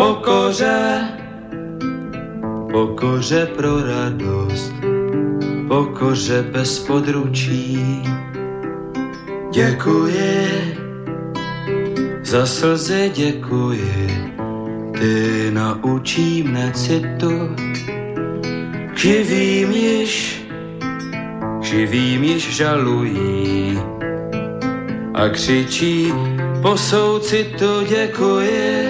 Pokoře, pokoře pro radost, pokoře bez područí. Děkuji, za slzy děkuji, ty naučí mne citu, živým již, živým již žalují a křičí po soucitu děkuji,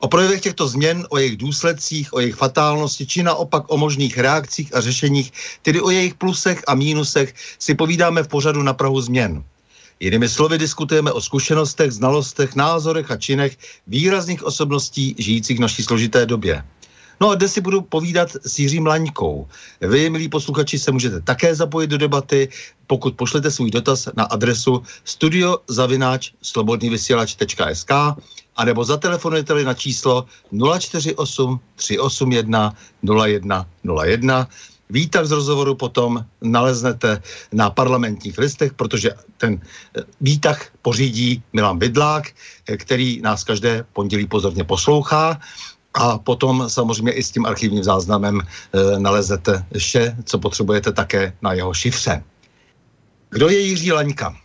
O projevech těchto změn, o jejich důsledcích, o jejich fatálnosti, či naopak o možných reakcích a řešeních, tedy o jejich plusech a mínusech, si povídáme v pořadu na Prahu změn. Jinými slovy diskutujeme o zkušenostech, znalostech, názorech a činech výrazných osobností žijících v naší složité době. No a dnes si budu povídat s Jiřím Laňkou. Vy, milí posluchači, se můžete také zapojit do debaty, pokud pošlete svůj dotaz na adresu studiozavináč anebo zatelefonujete na číslo 048 381 0101. Výtah z rozhovoru potom naleznete na parlamentních listech, protože ten eh, výtah pořídí Milan Bydlák, eh, který nás každé pondělí pozorně poslouchá. A potom samozřejmě i s tím archivním záznamem e, nalezete vše, co potřebujete také na jeho šifře. Kdo je Jiří Laňka?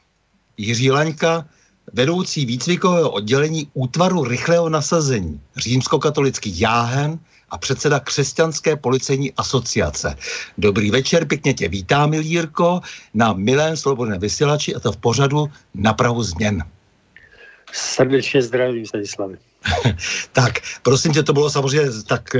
Jiří Laňka vedoucí výcvikového oddělení útvaru rychlého nasazení, římskokatolický jáhen a předseda Křesťanské policejní asociace. Dobrý večer, pěkně tě vítám, Jirko, na milém svobodném vysílači a to v pořadu na Prahu změn. Srdečně zdravím, Stanislavi. tak, prosím tě, to bylo samozřejmě tak,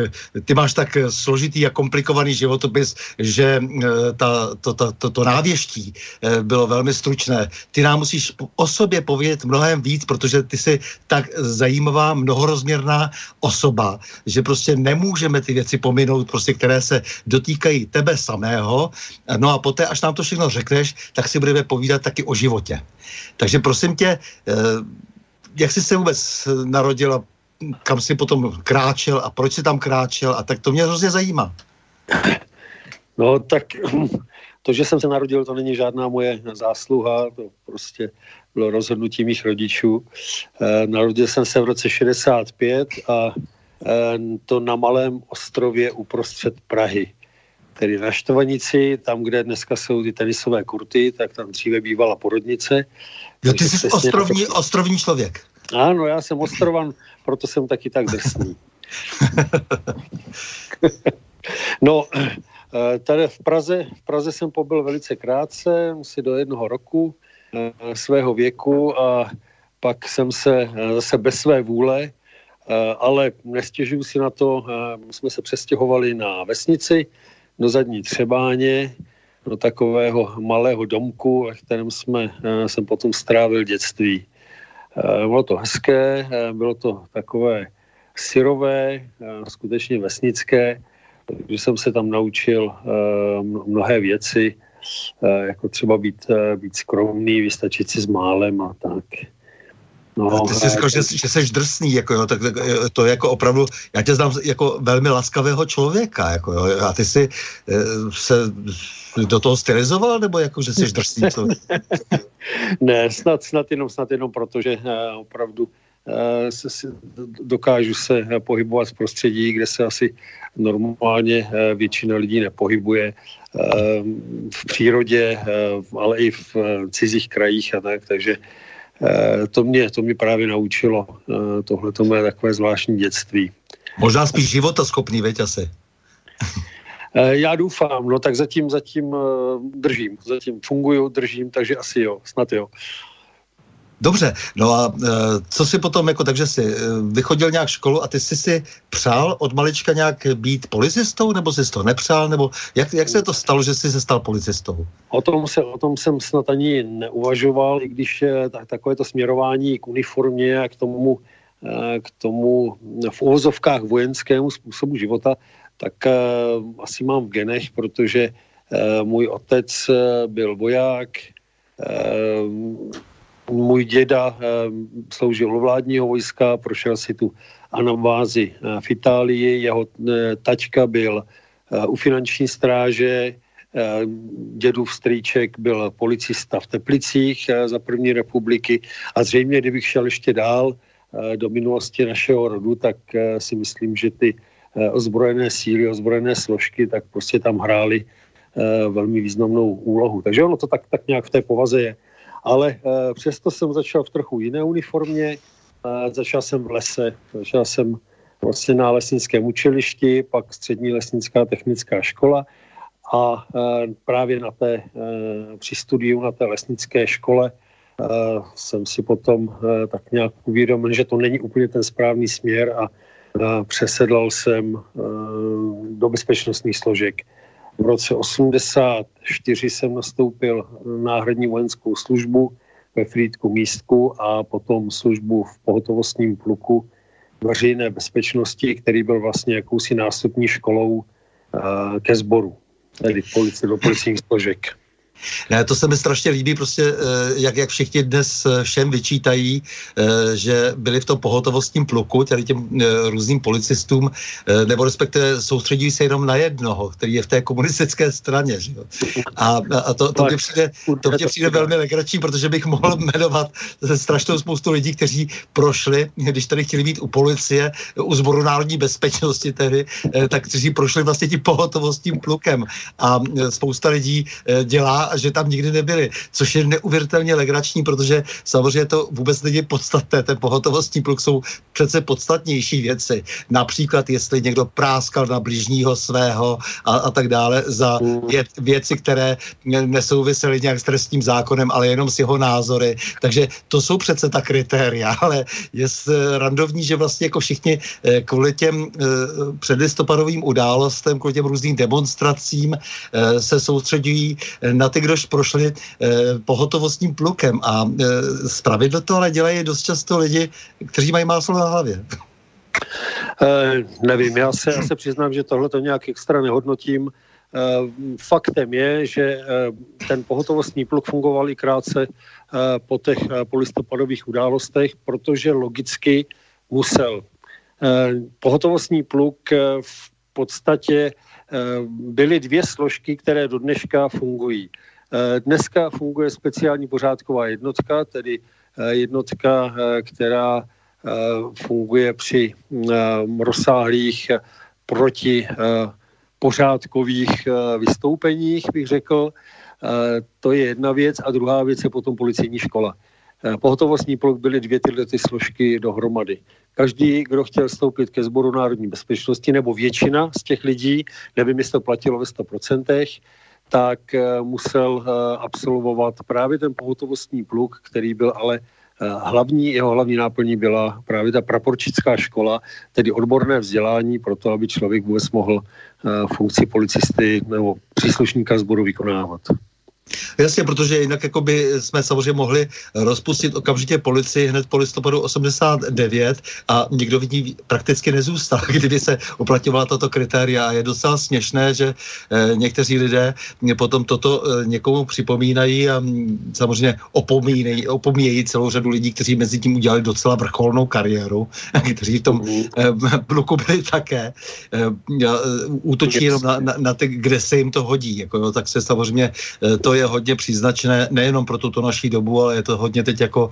ty máš tak složitý a komplikovaný životopis, že eh, ta, to, to, to, to návěští eh, bylo velmi stručné. Ty nám musíš o sobě povědět mnohem víc, protože ty jsi tak zajímavá, mnohorozměrná osoba, že prostě nemůžeme ty věci pominout, prostě, které se dotýkají tebe samého. No a poté, až nám to všechno řekneš, tak si budeme povídat taky o životě. Takže prosím tě, eh, jak jsi se vůbec narodil a kam jsi potom kráčel a proč jsi tam kráčel a tak to mě hrozně zajímá. No tak to, že jsem se narodil, to není žádná moje zásluha, to prostě bylo rozhodnutí mých rodičů. E, narodil jsem se v roce 65 a e, to na malém ostrově uprostřed Prahy. Tedy na Štvanici, tam, kde dneska jsou ty tenisové kurty, tak tam dříve bývala porodnice. Jo, ty jsi ostrovní, to... ostrovní člověk. Ano, já jsem ostrovan, proto jsem taky tak drsný. no, eh, tady v Praze, v Praze jsem pobyl velice krátce, asi do jednoho roku eh, svého věku a pak jsem se eh, zase bez své vůle, ale nestěžuju si na to, jsme se přestěhovali na vesnici do zadní Třebáně, do takového malého domku, ve kterém jsme, jsem potom strávil dětství. Eh, bylo to hezké, eh, bylo to takové syrové, eh, skutečně vesnické, takže jsem se tam naučil mnohé věci, jako třeba být, být skromný, vystačit si s málem a tak. No, ty jsi říkal, že, že jsi drsný, jako jo, tak, tak to je jako opravdu, já tě znám jako velmi laskavého člověka, jako jo, a ty jsi se do toho stylizoval, nebo jako, že jsi drsný člověk? ne, snad, snad jenom, snad jenom proto, že opravdu se, se, dokážu se pohybovat v prostředí, kde se asi normálně většina lidí nepohybuje v přírodě, ale i v cizích krajích a tak, takže to mě, to mě právě naučilo. Tohle to mé takové zvláštní dětství. Možná spíš života schopný, veď asi. Já doufám, no tak zatím, zatím držím, zatím funguju, držím, takže asi jo, snad jo. Dobře, no a e, co si potom, jako takže si e, vychodil nějak školu a ty jsi si přál od malička nějak být policistou, nebo jsi to nepřál, nebo jak, jak se to stalo, že jsi se stal policistou? O tom, se, o tom jsem snad ani neuvažoval, i když tak, takové to směrování k uniformě a k tomu, e, k tomu v uvozovkách vojenskému způsobu života, tak asi mám v genech, protože můj otec byl voják, můj děda eh, sloužil u vládního vojska, prošel si tu anabázi eh, v Itálii, jeho eh, tačka byl u finanční stráže, dědův strýček byl policista v Teplicích za první republiky. A zřejmě, kdybych šel ještě dál do minulosti našeho rodu, tak si myslím, že ty ozbrojené síly, ozbrojené složky, tak prostě tam hrály velmi významnou úlohu. Takže ono to tak, tak nějak v té povaze je ale uh, přesto jsem začal v trochu jiné uniformě, začal jsem v lese, začal jsem vlastně na lesnickém učilišti, pak střední lesnická technická škola a uh, právě na té, uh, při studiu na té lesnické škole jsem si potom tak nějak uvědomil, že to není úplně ten správný směr a přesedlal jsem do bezpečnostních složek. V roce 84 jsem nastoupil náhradní vojenskou službu ve Frýdku místku a potom službu v pohotovostním pluku veřejné bezpečnosti, který byl vlastně jakousi nástupní školou uh, ke sboru, tedy policie, do policijních složek. Ne, to se mi strašně líbí, prostě eh, jak, jak všichni dnes eh, všem vyčítají, eh, že byli v tom pohotovostním pluku, tedy těm různým policistům, nebo respektive soustředí se jenom na jednoho, který je v té komunistické straně. Že jo? A, a to, to, mě přijde, to mě přijde velmi legrační, protože bych mohl jmenovat strašnou spoustu lidí, kteří prošli, když tady chtěli být u policie, u zboru národní bezpečnosti tedy, tak kteří prošli vlastně tím pohotovostním plukem. A spousta lidí dělá a že tam nikdy nebyli, což je neuvěřitelně legrační, protože samozřejmě to vůbec není podstatné. Ten pohotovostní pluk jsou přece podstatnější věci. Například, jestli někdo práskal na blížního svého a, a tak dále za věc, věci, které nesouvisely nějak s trestním zákonem, ale jenom s jeho názory. Takže to jsou přece ta kritéria, ale je randovní, že vlastně jako všichni eh, kvůli těm eh, předlistopadovým událostem, kvůli těm různým demonstracím eh, se soustředují na kdož prošli eh, pohotovostním plukem a eh, zpravidlo to ale dělají dost často lidi, kteří mají máslo na hlavě. Eh, nevím, já se, já se přiznám, že tohle to nějak extra nehodnotím. Eh, faktem je, že eh, ten pohotovostní pluk fungoval i krátce eh, po těch eh, polistopadových událostech, protože logicky musel. Eh, pohotovostní pluk eh, v podstatě byly dvě složky, které do dneška fungují. Dneska funguje speciální pořádková jednotka, tedy jednotka, která funguje při rozsáhlých proti pořádkových vystoupeních, bych řekl. To je jedna věc a druhá věc je potom policejní škola. Pohotovostní pluk byly dvě tyhle ty složky dohromady. Každý, kdo chtěl vstoupit ke sboru národní bezpečnosti, nebo většina z těch lidí, nevím, jestli to platilo ve 100%, tak eh, musel eh, absolvovat právě ten pohotovostní pluk, který byl ale eh, hlavní, jeho hlavní náplní byla právě ta praporčická škola, tedy odborné vzdělání pro to, aby člověk vůbec mohl funkci policisty nebo příslušníka sboru vykonávat. Jasně, protože jinak jakoby jsme samozřejmě mohli rozpustit okamžitě policii hned po listopadu 89 a nikdo v ní prakticky nezůstal, kdyby se uplatňovala tato kritéria. A je docela směšné, že e, někteří lidé potom toto e, někomu připomínají a mm, samozřejmě opomínají, opomíjejí celou řadu lidí, kteří mezi tím udělali docela vrcholnou kariéru, kteří v tom bloku byli také. Útočí jenom na, na, na ty, kde se jim to hodí. Jako, jo, tak se samozřejmě to je hodně příznačné nejenom pro tuto naší dobu, ale je to hodně teď jako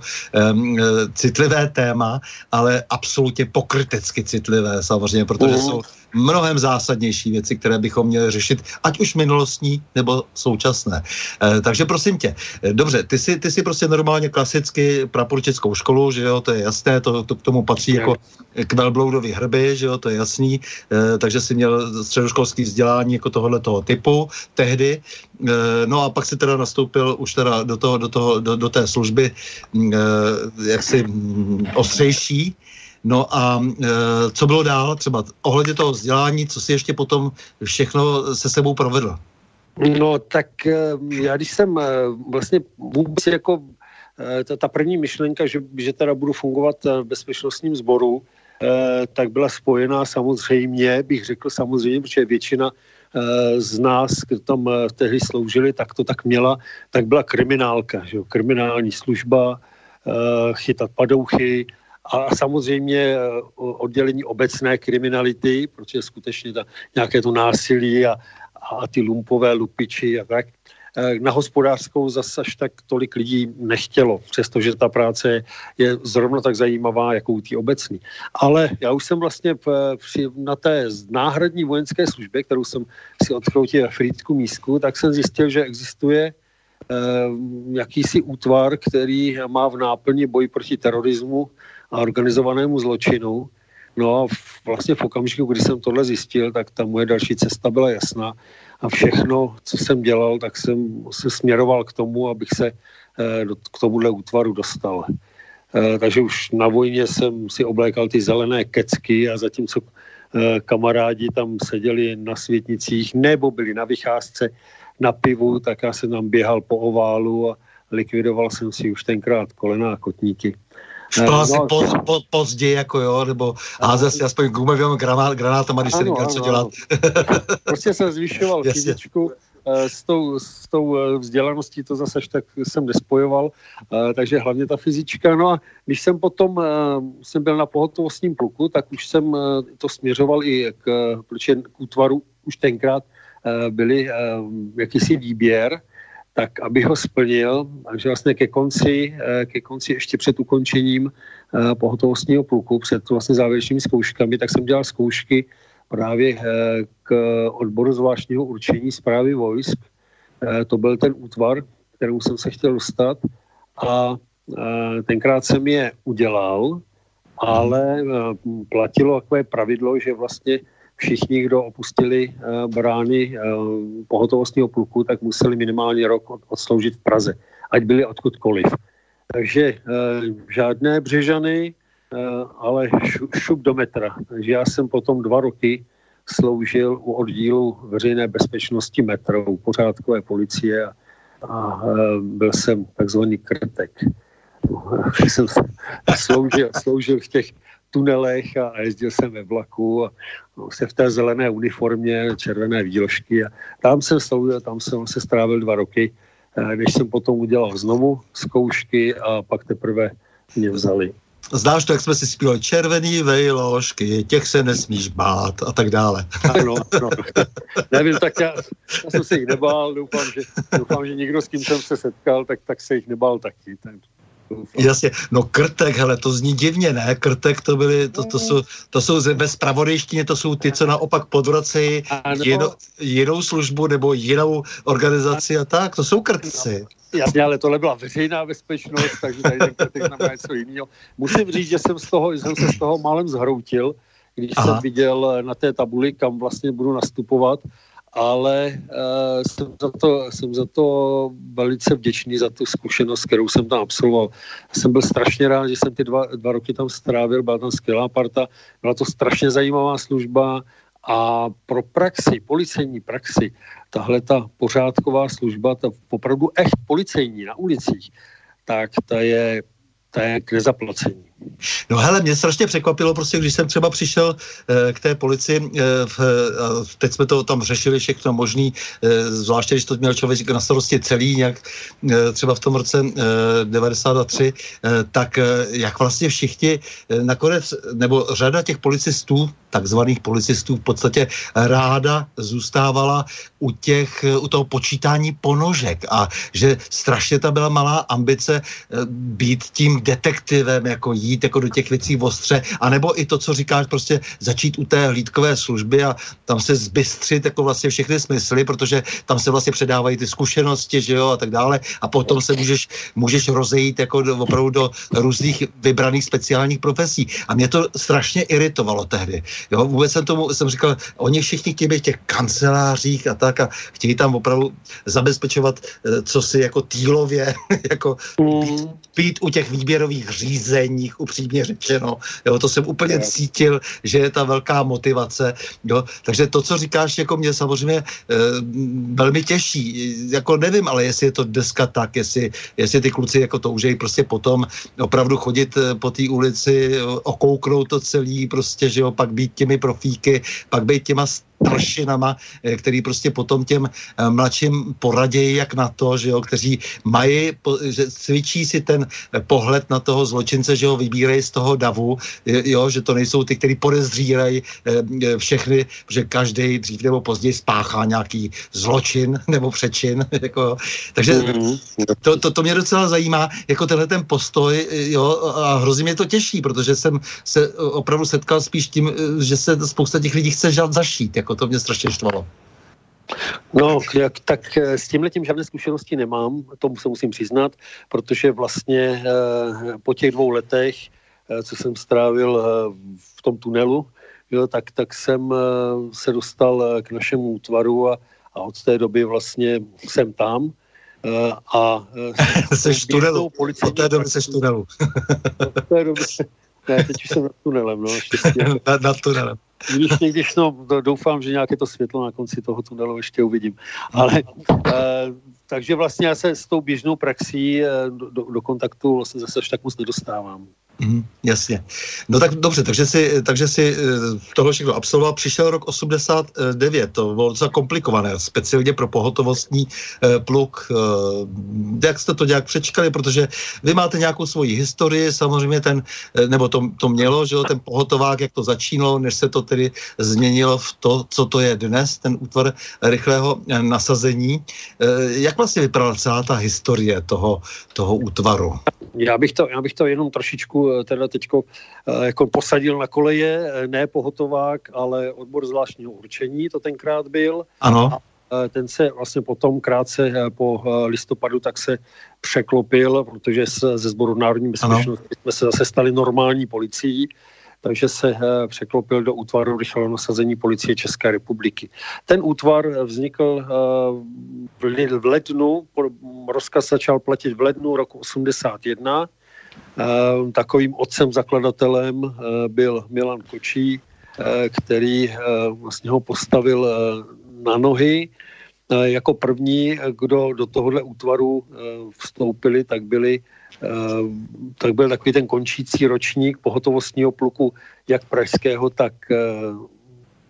um, citlivé téma, ale absolutně pokrytecky citlivé samozřejmě, protože uh. jsou mnohem zásadnější věci, které bychom měli řešit, ať už minulostní nebo současné. E, takže prosím tě, eh, dobře, ty jsi, ty jsi prostě normálně klasicky praporčickou školu, že jo, to je jasné, to, to k tomu patří jako k velbloudovi hrby, že jo, to je jasný, e, takže jsi měl středoškolský vzdělání jako tohohle toho typu tehdy, e, no a pak si teda nastoupil už teda do, toho, do, toho, do, do té služby e, jaksi mm, ostřejší, No a e, co bylo dál třeba ohledně toho vzdělání, co si ještě potom všechno se sebou provedl? No tak e, já když jsem e, vlastně vůbec jako e, ta, ta první myšlenka, že, že teda budu fungovat v bezpečnostním sboru, tak byla spojená samozřejmě, bych řekl samozřejmě, protože většina z nás, kdo tam tehdy sloužili, tak to tak měla, tak byla kriminálka, že jo? kriminální služba, chytat padouchy, a samozřejmě eh, oddělení obecné kriminality, protože skutečně ta, nějaké to násilí a, a ty lumpové lupiči a tak. Eh, na hospodářskou zase až tak tolik lidí nechtělo, přestože ta práce je zrovna tak zajímavá, jako u té obecní. Ale já už jsem vlastně v, při, na té náhradní vojenské službě, kterou jsem si odkroutil ve Frýdku mísku, tak jsem zjistil, že existuje eh, jakýsi útvar, který má v náplni boj proti terorismu a organizovanému zločinu. No a vlastně v okamžiku, kdy jsem tohle zjistil, tak ta moje další cesta byla jasná a všechno, co jsem dělal, tak jsem se směroval k tomu, abych se eh, k tomuhle útvaru dostal. Eh, takže už na vojně jsem si oblékal ty zelené kecky a zatímco eh, kamarádi tam seděli na světnicích nebo byli na vycházce na pivu, tak já jsem tam běhal po oválu a likvidoval jsem si už tenkrát kolena a kotníky. Asi no, poz, po, později, jako jo, nebo házel si aspoň gumovým granát, granátama, když se neměl co dělat. prostě jsem zvyšoval fyzičku, eh, s tou, s tou eh, vzdělaností to zase tak jsem nespojoval, eh, takže hlavně ta fyzička. No a když jsem potom jsem byl na pohotovostním pluku, tak už jsem to směřoval i k, k útvaru už tenkrát byly jakýsi výběr, tak aby ho splnil, takže vlastně ke konci, eh, ke konci ještě před ukončením eh, pohotovostního pluku, před vlastně závěrečnými zkouškami, tak jsem dělal zkoušky právě eh, k odboru zvláštního určení zprávy vojsk. To byl ten útvar, kterému jsem se chtěl dostat a tenkrát jsem je udělal, ale platilo takové pravidlo, že vlastně všichni, kdo opustili uh, brány uh, pohotovostního pluku, tak museli minimálně rok od, odsloužit v Praze, ať byli odkudkoliv. Takže uh, žádné břežany, ale šu, šup do metra. Takže já jsem potom dva roky sloužil u oddílu veřejné bezpečnosti metrou, pořádkové policie a, a byl jsem takzvaný krtek. jsem sloužil, sloužil v těch tunelech a, jezdil jsem ve vlaku a se v té zelené uniformě, červené výložky a tam jsem sloužil, tam jsem se strávil dva roky, eh, než jsem potom udělal znovu zkoušky a pak teprve mě vzali. Znáš to, jak jsme si zpívali červený vejložky, těch se nesmíš bát a tak dále. Ano, no. Nevím, tak já, já jsem se jich nebál, doufám, že, doufám, že někdo, s kým jsem se setkal, tak, tak se jich nebál taky. Tak Jasně, no krtek, hele, to zní divně, ne? Krtek to byly, to, to jsou, to jsou ve spravodejštině, to jsou ty, co naopak podvracejí jinou, jinou službu nebo jinou organizaci a tak, to jsou krtci. Jasně, ale tohle byla veřejná bezpečnost, takže tady ten krtek znamená něco jiného. Musím říct, že jsem, z toho, jsem se z toho málem zhroutil, když Aha. jsem viděl na té tabuli, kam vlastně budu nastupovat ale uh, jsem, za to, jsem za to velice vděčný za tu zkušenost, kterou jsem tam absolvoval. Jsem byl strašně rád, že jsem ty dva, dva roky tam strávil, byla tam skvělá parta, byla to strašně zajímavá služba A pro praxi, policejní praxi, tahle ta pořádková služba, ta opravdu echt policejní na ulicích, tak ta je, ta je k nezaplacení. No hele, mě strašně překvapilo, prostě, když jsem třeba přišel e, k té policii, e, v, e, teď jsme to tam řešili všechno možný, e, zvláště když to měl člověk na starosti celý, nějak e, třeba v tom roce e, 93, e, tak e, jak vlastně všichni e, nakonec, nebo řada těch policistů, takzvaných policistů v podstatě ráda zůstávala u těch, u toho počítání ponožek a že strašně ta byla malá ambice být tím detektivem, jako jít jako do těch věcí ostře, anebo i to, co říkáš, prostě začít u té hlídkové služby a tam se zbystřit jako vlastně všechny smysly, protože tam se vlastně předávají ty zkušenosti, že jo, a tak dále a potom se můžeš, můžeš rozejít jako do, opravdu do různých vybraných speciálních profesí. A mě to strašně iritovalo tehdy. Jo, vůbec jsem tomu, jsem říkal, oni všichni chtějí být v těch kancelářích a tak a chtějí tam opravdu zabezpečovat, eh, co si jako týlově, jako být, být u těch výběrových řízeních, upřímně řečeno. Jo, to jsem úplně cítil, že je ta velká motivace. Jo. Takže to, co říkáš, jako mě samozřejmě e, velmi těší. Jako nevím, ale jestli je to dneska tak, jestli, jestli ty kluci jako toužejí prostě potom opravdu chodit eh, po té ulici, okouknout to celý, prostě, že jo, pak být těmi profíky, pak být těma pršinama, eh, který prostě potom těm eh, mladším poradějí jak na to, že jo, kteří mají, že cvičí si ten eh, pohled na toho zločince, že ho vybírají z toho davu, jo, že to nejsou ty, kteří podezřírají všechny, že každý dřív nebo později spáchá nějaký zločin nebo přečin. Jako, takže mm-hmm. to, to, to mě docela zajímá, jako tenhle ten postoj, jo, a hrozně mě to těší, protože jsem se opravdu setkal spíš tím, že se spousta těch lidí chce zašít, jako to mě strašně štvalo. No, jak, tak eh, s tímhle tím žádné zkušenosti nemám, tomu se musím přiznat, protože vlastně eh, po těch dvou letech, eh, co jsem strávil v tom tunelu, jo, tak, tak jsem se dostal k našemu útvaru a, a od té doby vlastně jsem tam. A seš tunelu. Od té doby seš tunelu. od té doby, ne, teď už jsem nad tunelem, no, nad, nad tunelem. Když někdy, no, doufám, že nějaké to světlo na konci toho tunelu ještě uvidím. Ale e, takže vlastně já se s tou běžnou praxí e, do, do kontaktu vlastně zase až tak moc nedostávám. Mm, jasně. No tak dobře, takže si, takže si eh, tohle všechno absolvoval. Přišel rok 89, to bylo docela komplikované, speciálně pro pohotovostní eh, pluk. Eh, jak jste to nějak přečkali, protože vy máte nějakou svoji historii, samozřejmě ten, nebo to, to mělo, že ten pohotovák, jak to začínalo, než se to tedy změnilo v to, co to je dnes, ten útvar rychlého nasazení. Jak vlastně vypadala celá ta historie toho, toho útvaru? Já bych to, já bych to jenom trošičku eh, teda teďko eh, jako posadil na koleje, eh, ne pohotovák, ale odbor zvláštního určení to tenkrát byl. Ano. A ten se vlastně potom krátce po listopadu tak se překlopil, protože ze sboru národní bezpečnosti jsme se zase stali normální policií takže se překlopil do útvaru rychlého nasazení policie České republiky. Ten útvar vznikl v lednu, rozkaz začal platit v lednu roku 81. Eh, takovým otcem zakladatelem byl Milan Kočí, který vlastně ho postavil na nohy. Jako první, kdo do tohohle útvaru vstoupili, tak byli Eh, tak byl takový ten končící ročník pohotovostního pluku jak pražského, tak eh,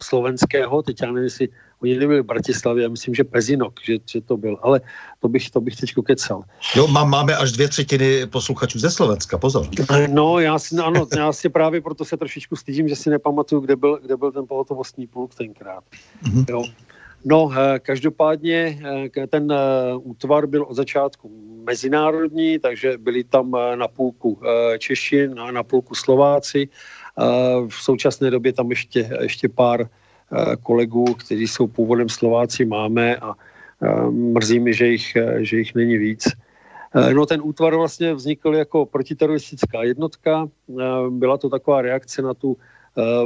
slovenského. Teď já nevím, jestli oni nebyli v Bratislavě, já myslím, že Pezinok, že, že to byl, ale to bych, to bych teď kecal. Jo, má, máme až dvě třetiny posluchačů ze Slovenska, pozor. No, já si, ano, já si právě proto se trošičku stydím, že si nepamatuju, kde byl, kde byl ten pohotovostní pluk tenkrát. Mm-hmm. Jo. No, eh, každopádně eh, ten eh, útvar byl od začátku mezinárodní, takže byli tam na půlku Češi, na půlku Slováci. V současné době tam ještě, ještě pár kolegů, kteří jsou původem Slováci, máme a mrzí mi, že jich, že jich není víc. No ten útvar vlastně vznikl jako protiteroristická jednotka. Byla to taková reakce na tu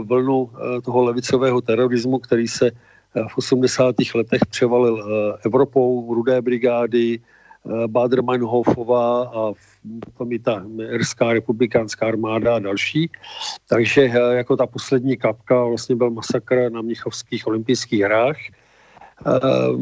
vlnu toho levicového terorismu, který se v 80. letech převalil eh, Evropou, rudé brigády, Bader-Meinhofová a potom i ta Irská republikánská armáda a další. Takže jako ta poslední kapka vlastně byl masakr na Mnichovských olympijských hrách,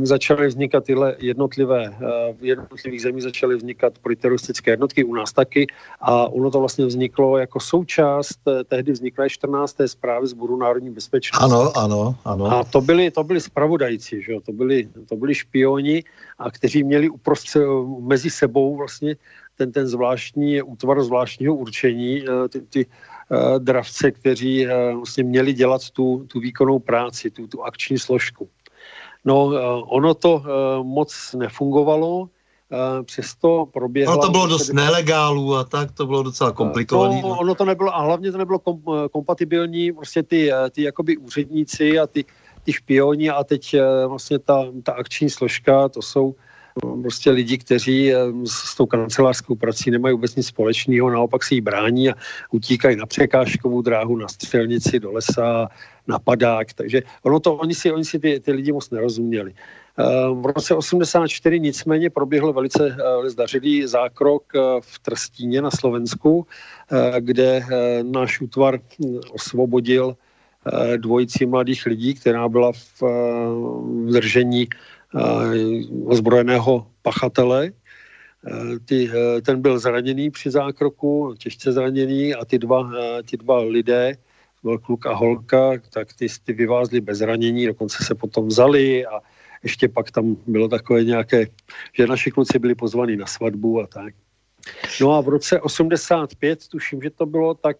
začaly vznikat tyhle jednotlivé, ehm, v jednotlivých zemích začaly vznikat protiteroristické jednotky, u nás taky, a ono to vlastně vzniklo jako součást eh, tehdy vzniklé 14. zprávy Zboru národní bezpečnosti. Ano, ano, ano. A to byli, to byli spravodajci, že jo? To, byli, to byli špioni, a kteří měli uprostřed, mezi sebou vlastně ten, ten zvláštní útvar zvláštního určení, eh, ty, ty dravce, kteří vlastně měli dělat tu, tu výkonnou práci, tu, tu akční složku. No, eh, ono to eh, moc nefungovalo, eh, přesto proběhlo. No to bylo dost nelegálů a tak, to bylo docela komplikované. No, ono to nebylo, a hlavně to nebylo kom, kompatibilní, prostě ty, ty jakoby úředníci a ty, ty špioni a teď vlastně ta, ta akční složka, to jsou prostě lidi, kteří s tou kancelářskou prací nemají vůbec nic společného, naopak si ji brání a utíkají na překážkovou dráhu, na střelnici, do lesa, napadák, takže ono to, oni si, oni si ty, ty lidi moc nerozuměli. Eh, v roce 84 nicméně proběhl velice eh, zdařilý zákrok eh, v Trstíně na Slovensku, kde náš útvar hm, osvobodil dvojici mladých lidí, která byla v držení ozbrojeného pachatele. Ty, ten byl zraněný při zákroku, těžce zraněný a ty dva, ty dva lidé byl kluk a holka, tak ty, ty vyvázli bez ranění, dokonce se potom vzali a ještě pak tam bylo takové nějaké, že naši kluci byli pozvaní na svatbu a tak. No a v roce 85, tuším, že to bylo, tak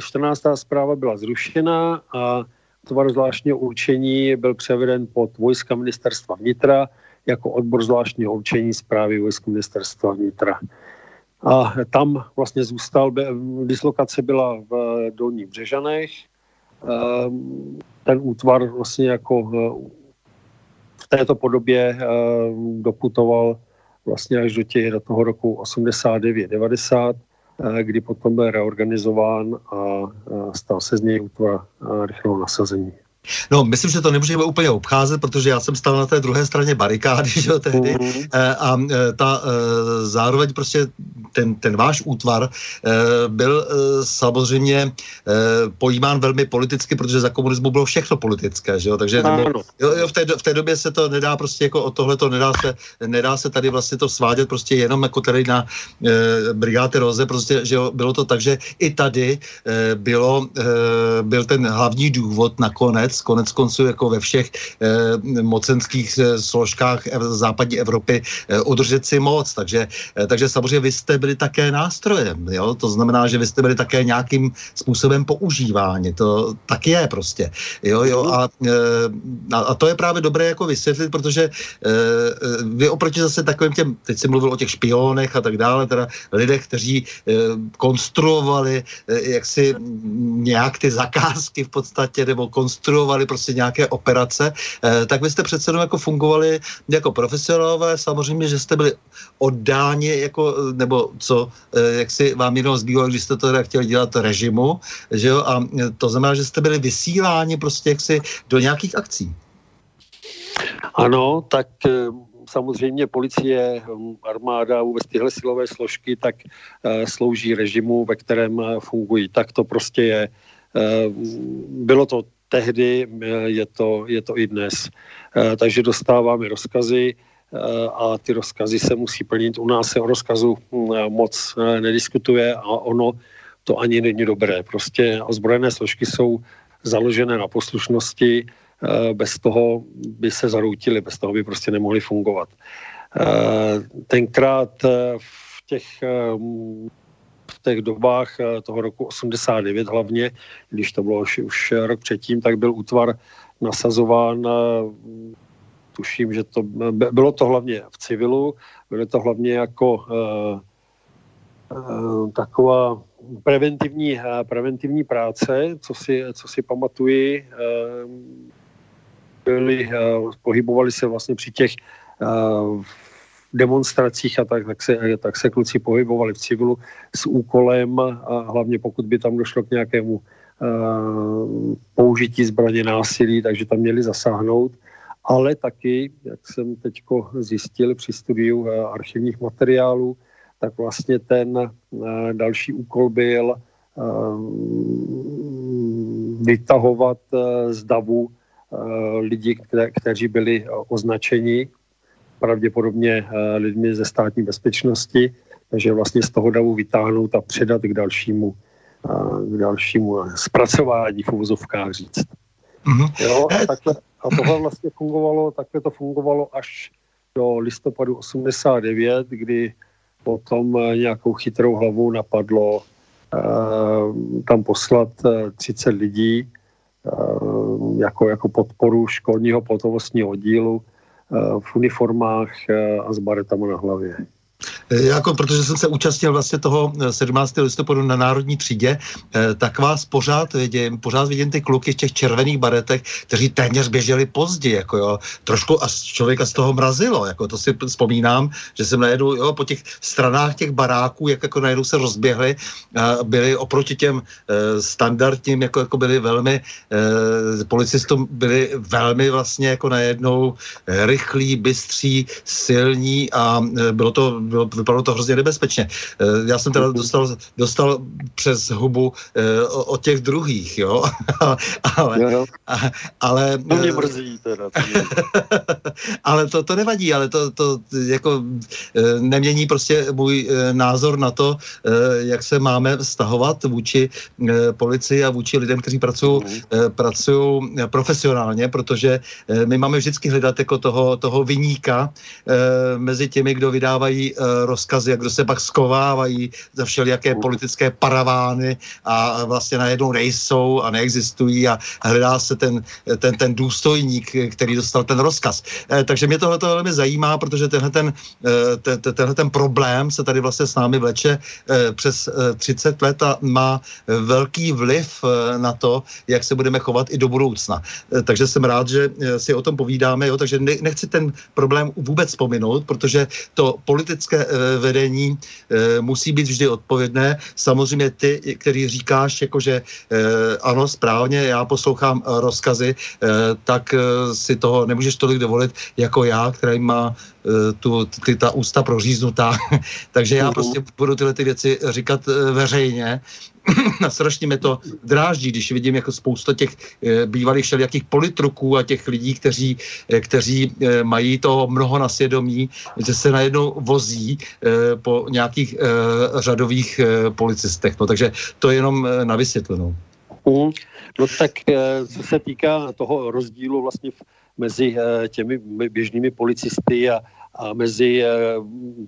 14. Eh, zpráva byla zrušena a tvar zvláštního určení byl převeden pod vojska ministerstva vnitra jako odbor zvláštního určení zprávy vojsk ministerstva vnitra. A tam vlastně zůstal, dislokace byla v Dolních Břežanech. Ehm, ten útvar vlastně jako eh, v této podobě ehm, doputoval vlastně až do, těch, do toho roku 89-90, eh, kdy potom byl reorganizován a stal se z něj útvar eh, rychlého nasazení. No, myslím, že to nemůžeme úplně obcházet, protože já jsem stál na té druhé straně barikády, že jo, tehdy. Mm-hmm. A ta zároveň prostě ten, ten váš útvar byl samozřejmě pojímán velmi politicky, protože za komunismu bylo všechno politické, že jo, takže nebo, jo, jo, v, té, v té době se to nedá prostě jako o tohle to nedá se, nedá se tady vlastně to svádět prostě jenom jako tady na brigáty Roze, prostě, že jo, bylo to tak, že i tady bylo, byl ten hlavní důvod nakonec, věc, konec konců jako ve všech eh, mocenských eh, složkách ev, západní Evropy eh, udržet si moc. Takže, eh, takže samozřejmě vy jste byli také nástrojem. Jo? To znamená, že vy jste byli také nějakým způsobem používáni. To tak je prostě. Jo, jo, a, eh, a to je právě dobré jako vysvětlit, protože eh, vy oproti zase takovým těm, teď jsem mluvil o těch špionech a tak dále, teda lidech, kteří eh, konstruovali eh, jaksi nějak ty zakázky v podstatě, nebo konstruovali fungovali prostě nějaké operace, eh, tak vy jste přece jenom jako fungovali jako profesionálové, samozřejmě, že jste byli oddáni, jako, nebo co, eh, jak si vám jenom zbývalo, když jste to teda chtěli dělat režimu, že jo, a to znamená, že jste byli vysíláni prostě jaksi do nějakých akcí. Ano, tak eh, samozřejmě policie, hm, armáda, vůbec tyhle silové složky, tak slouží režimu, ve kterém fungují. Tak to prostě je. Bylo to tehdy, eh, je to, je to i dnes. Eh, takže dostáváme rozkazy eh, a ty rozkazy se musí plnit. U nás se o rozkazu hm, moc nediskutuje a ono to ani není dobré. Prostě ozbrojené složky jsou založené na poslušnosti, bez toho by se zaroutili, bez toho by prostě nemohli fungovat. Tenkrát v těch v těch dobách eh, toho roku 89 hlavně, když to bylo už, už rok předtím, tak byl útvar nasazován eh, tuším, že to bylo to hlavně v civilu, bylo to hlavně jako uh, taková preventivní, preventivní práce, co si, co si pamatuji, byli, pohybovali se vlastně při těch uh, demonstracích a tak, tak, se, tak se kluci pohybovali v civilu s úkolem a hlavně pokud by tam došlo k nějakému uh, použití zbraně násilí, takže tam měli zasáhnout. ale taky, jak jsem teď zjistil při studiu archivních materiálů, tak vlastně ten další úkol byl vytahovat z davu lidi, kte, kteří byli označeni pravděpodobně lidmi ze státní bezpečnosti, takže vlastně z toho davu vytáhnout a předat k dalšímu, k dalšímu zpracování v uvozovkách říct. Mm-hmm. Jo, a, takhle, a tohle vlastně fungovalo, takhle to fungovalo až do listopadu 89, kdy potom eh, nějakou chytrou hlavou napadlo tam poslat uh, 30 lidí jako, jako podporu školního pohotovostního oddílu v uniformách a s baretama na hlavě. Eh, jako, protože jsem se účastnil vlastně toho 17. Eh, listopadu na Národní třídě, eh, tak vás pořád vidím, pořád vidím ty kluky v těch červených baretech, kteří téměř běželi pozdě, jako jo, trošku a člověka z toho mrazilo, jako to si vzpomínám, že jsem najednou, jo, po těch stranách těch baráků, jak jako najednou se rozběhli, byli oproti těm e, standardním, jako, jako byli velmi, e, policistům byli velmi vlastně jako najednou rychlí, bystří, silní a e, bylo to bylo, vypadalo to hrozně nebezpečně. Eh, já jsem teda dostal, dostal přes hubu eh, od těch druhých, jo. ale, jo, jo. ale, to mě eh, mrzí teda. Ale to, to nevadí, ale to, to jako nemění prostě můj názor na to, jak se máme vztahovat vůči policii a vůči lidem, kteří pracují mm. pracují profesionálně, protože my máme vždycky hledat jako toho, toho vyníka mezi těmi, kdo vydávají rozkazy, jak kdo se pak skovávají za všelijaké politické paravány a vlastně najednou nejsou a neexistují a hledá se ten, ten, ten důstojník, který dostal ten rozkaz. Uh, takže mě tohle velmi zajímá, protože tenhle ten, uh, ten, tenhle ten problém se tady vlastně s námi vleče přes uh, 30 let a má velký vliv na to, jak se budeme chovat i do budoucna. Takže jsem rád, že si o tom povídáme, jo, takže ne, nechci ten problém vůbec vzpominout, protože to politické politické eh, vedení eh, musí být vždy odpovědné. Samozřejmě ty, který říkáš, jakože eh, ano, správně, já poslouchám rozkazy, tak si toho nemůžeš tolik dovolit jako já, který má tu, ty, ta ústa proříznutá. Takže já prostě budu tyhle ty věci říkat veřejně a strašně mě to dráždí, když vidím jako spousta těch e, bývalých všelijakých politruků a těch lidí, kteří, e, kteří e, mají to mnoho na svědomí, že se najednou vozí e, po nějakých e, řadových e, policistech. No, takže to je jenom e, na vysvětlenou. Mm. No tak co se týká toho rozdílu vlastně mezi těmi běžnými policisty a, a mezi eh,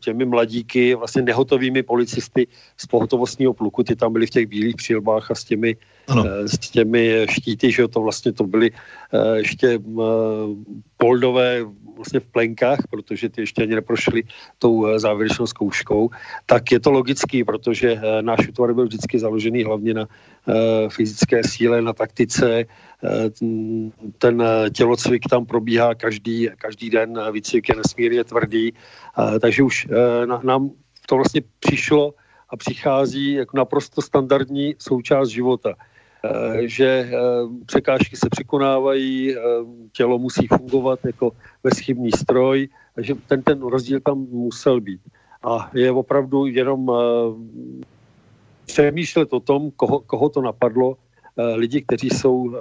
těmi mladíky, vlastně nehotovými policisty z pohotovostního pluku, ty tam byli v těch bílých přilbách a s těmi, ano. Eh, s těmi štíty, že to vlastně to byly eh, ještě poldové vlastně v plenkách, protože ty ještě ani neprošly tou závěrečnou zkouškou, tak je to logický, protože náš útvar byl vždycky založený hlavně na fyzické síle, na taktice, Eh, ten eh, tělocvik tam probíhá každý, každý den, výcvik je nesmírně tvrdý, eh, takže už nám to vlastně přišlo a přichází jako naprosto standardní součást života že překážky se překonávají, tělo musí fungovat jako bezchybný stroj, takže ten, ten rozdíl tam musel být. A je opravdu jenom přemýšlet o tom, koho, koho to napadlo, Eh, lidi, kteří jsou eh,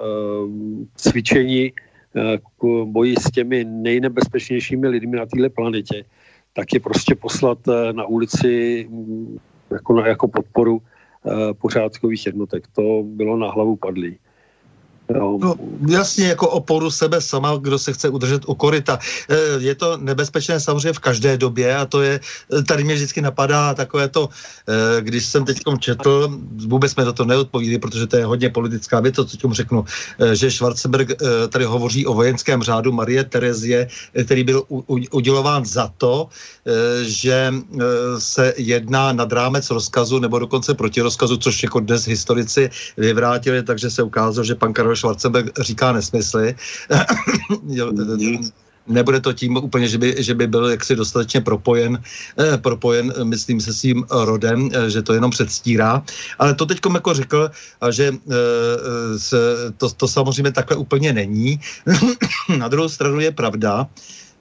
cvičeni eh, k boji s těmi nejnebezpečnějšími lidmi na této planetě, tak je prostě poslat na ulici mm, jako, jako podporu pořádkových jednotek. To bylo na hlavu padlý. No. jasně, jako oporu sebe sama, kdo se chce udržet u korita. Eh, je to nebezpečné samozřejmě v každé době a to je, eh, tady mě vždycky napadá takové to, eh, když jsem teď četl, vůbec jsme do toho neodpovídali, protože to je hodně politická věc, to, co tím řeknu, že Schwarzenberg tady hovoří o vojenském řádu Marie Terezie, který byl udělován za to, že se jedná nad rámec rozkazu nebo dokonce proti rozkazu, což jako dnes historici vyvrátili, takže se ukázalo, že pan Karol Schwarzenberg říká nesmysly. nebude to tím úplně, že by, že by byl jaksi dostatečně propojen, eh, propojen, myslím se svým rodem, eh, že to jenom předstírá. Ale to teď jako řekl, že eh, se, to, to samozřejmě takhle úplně není. Na druhou stranu je pravda,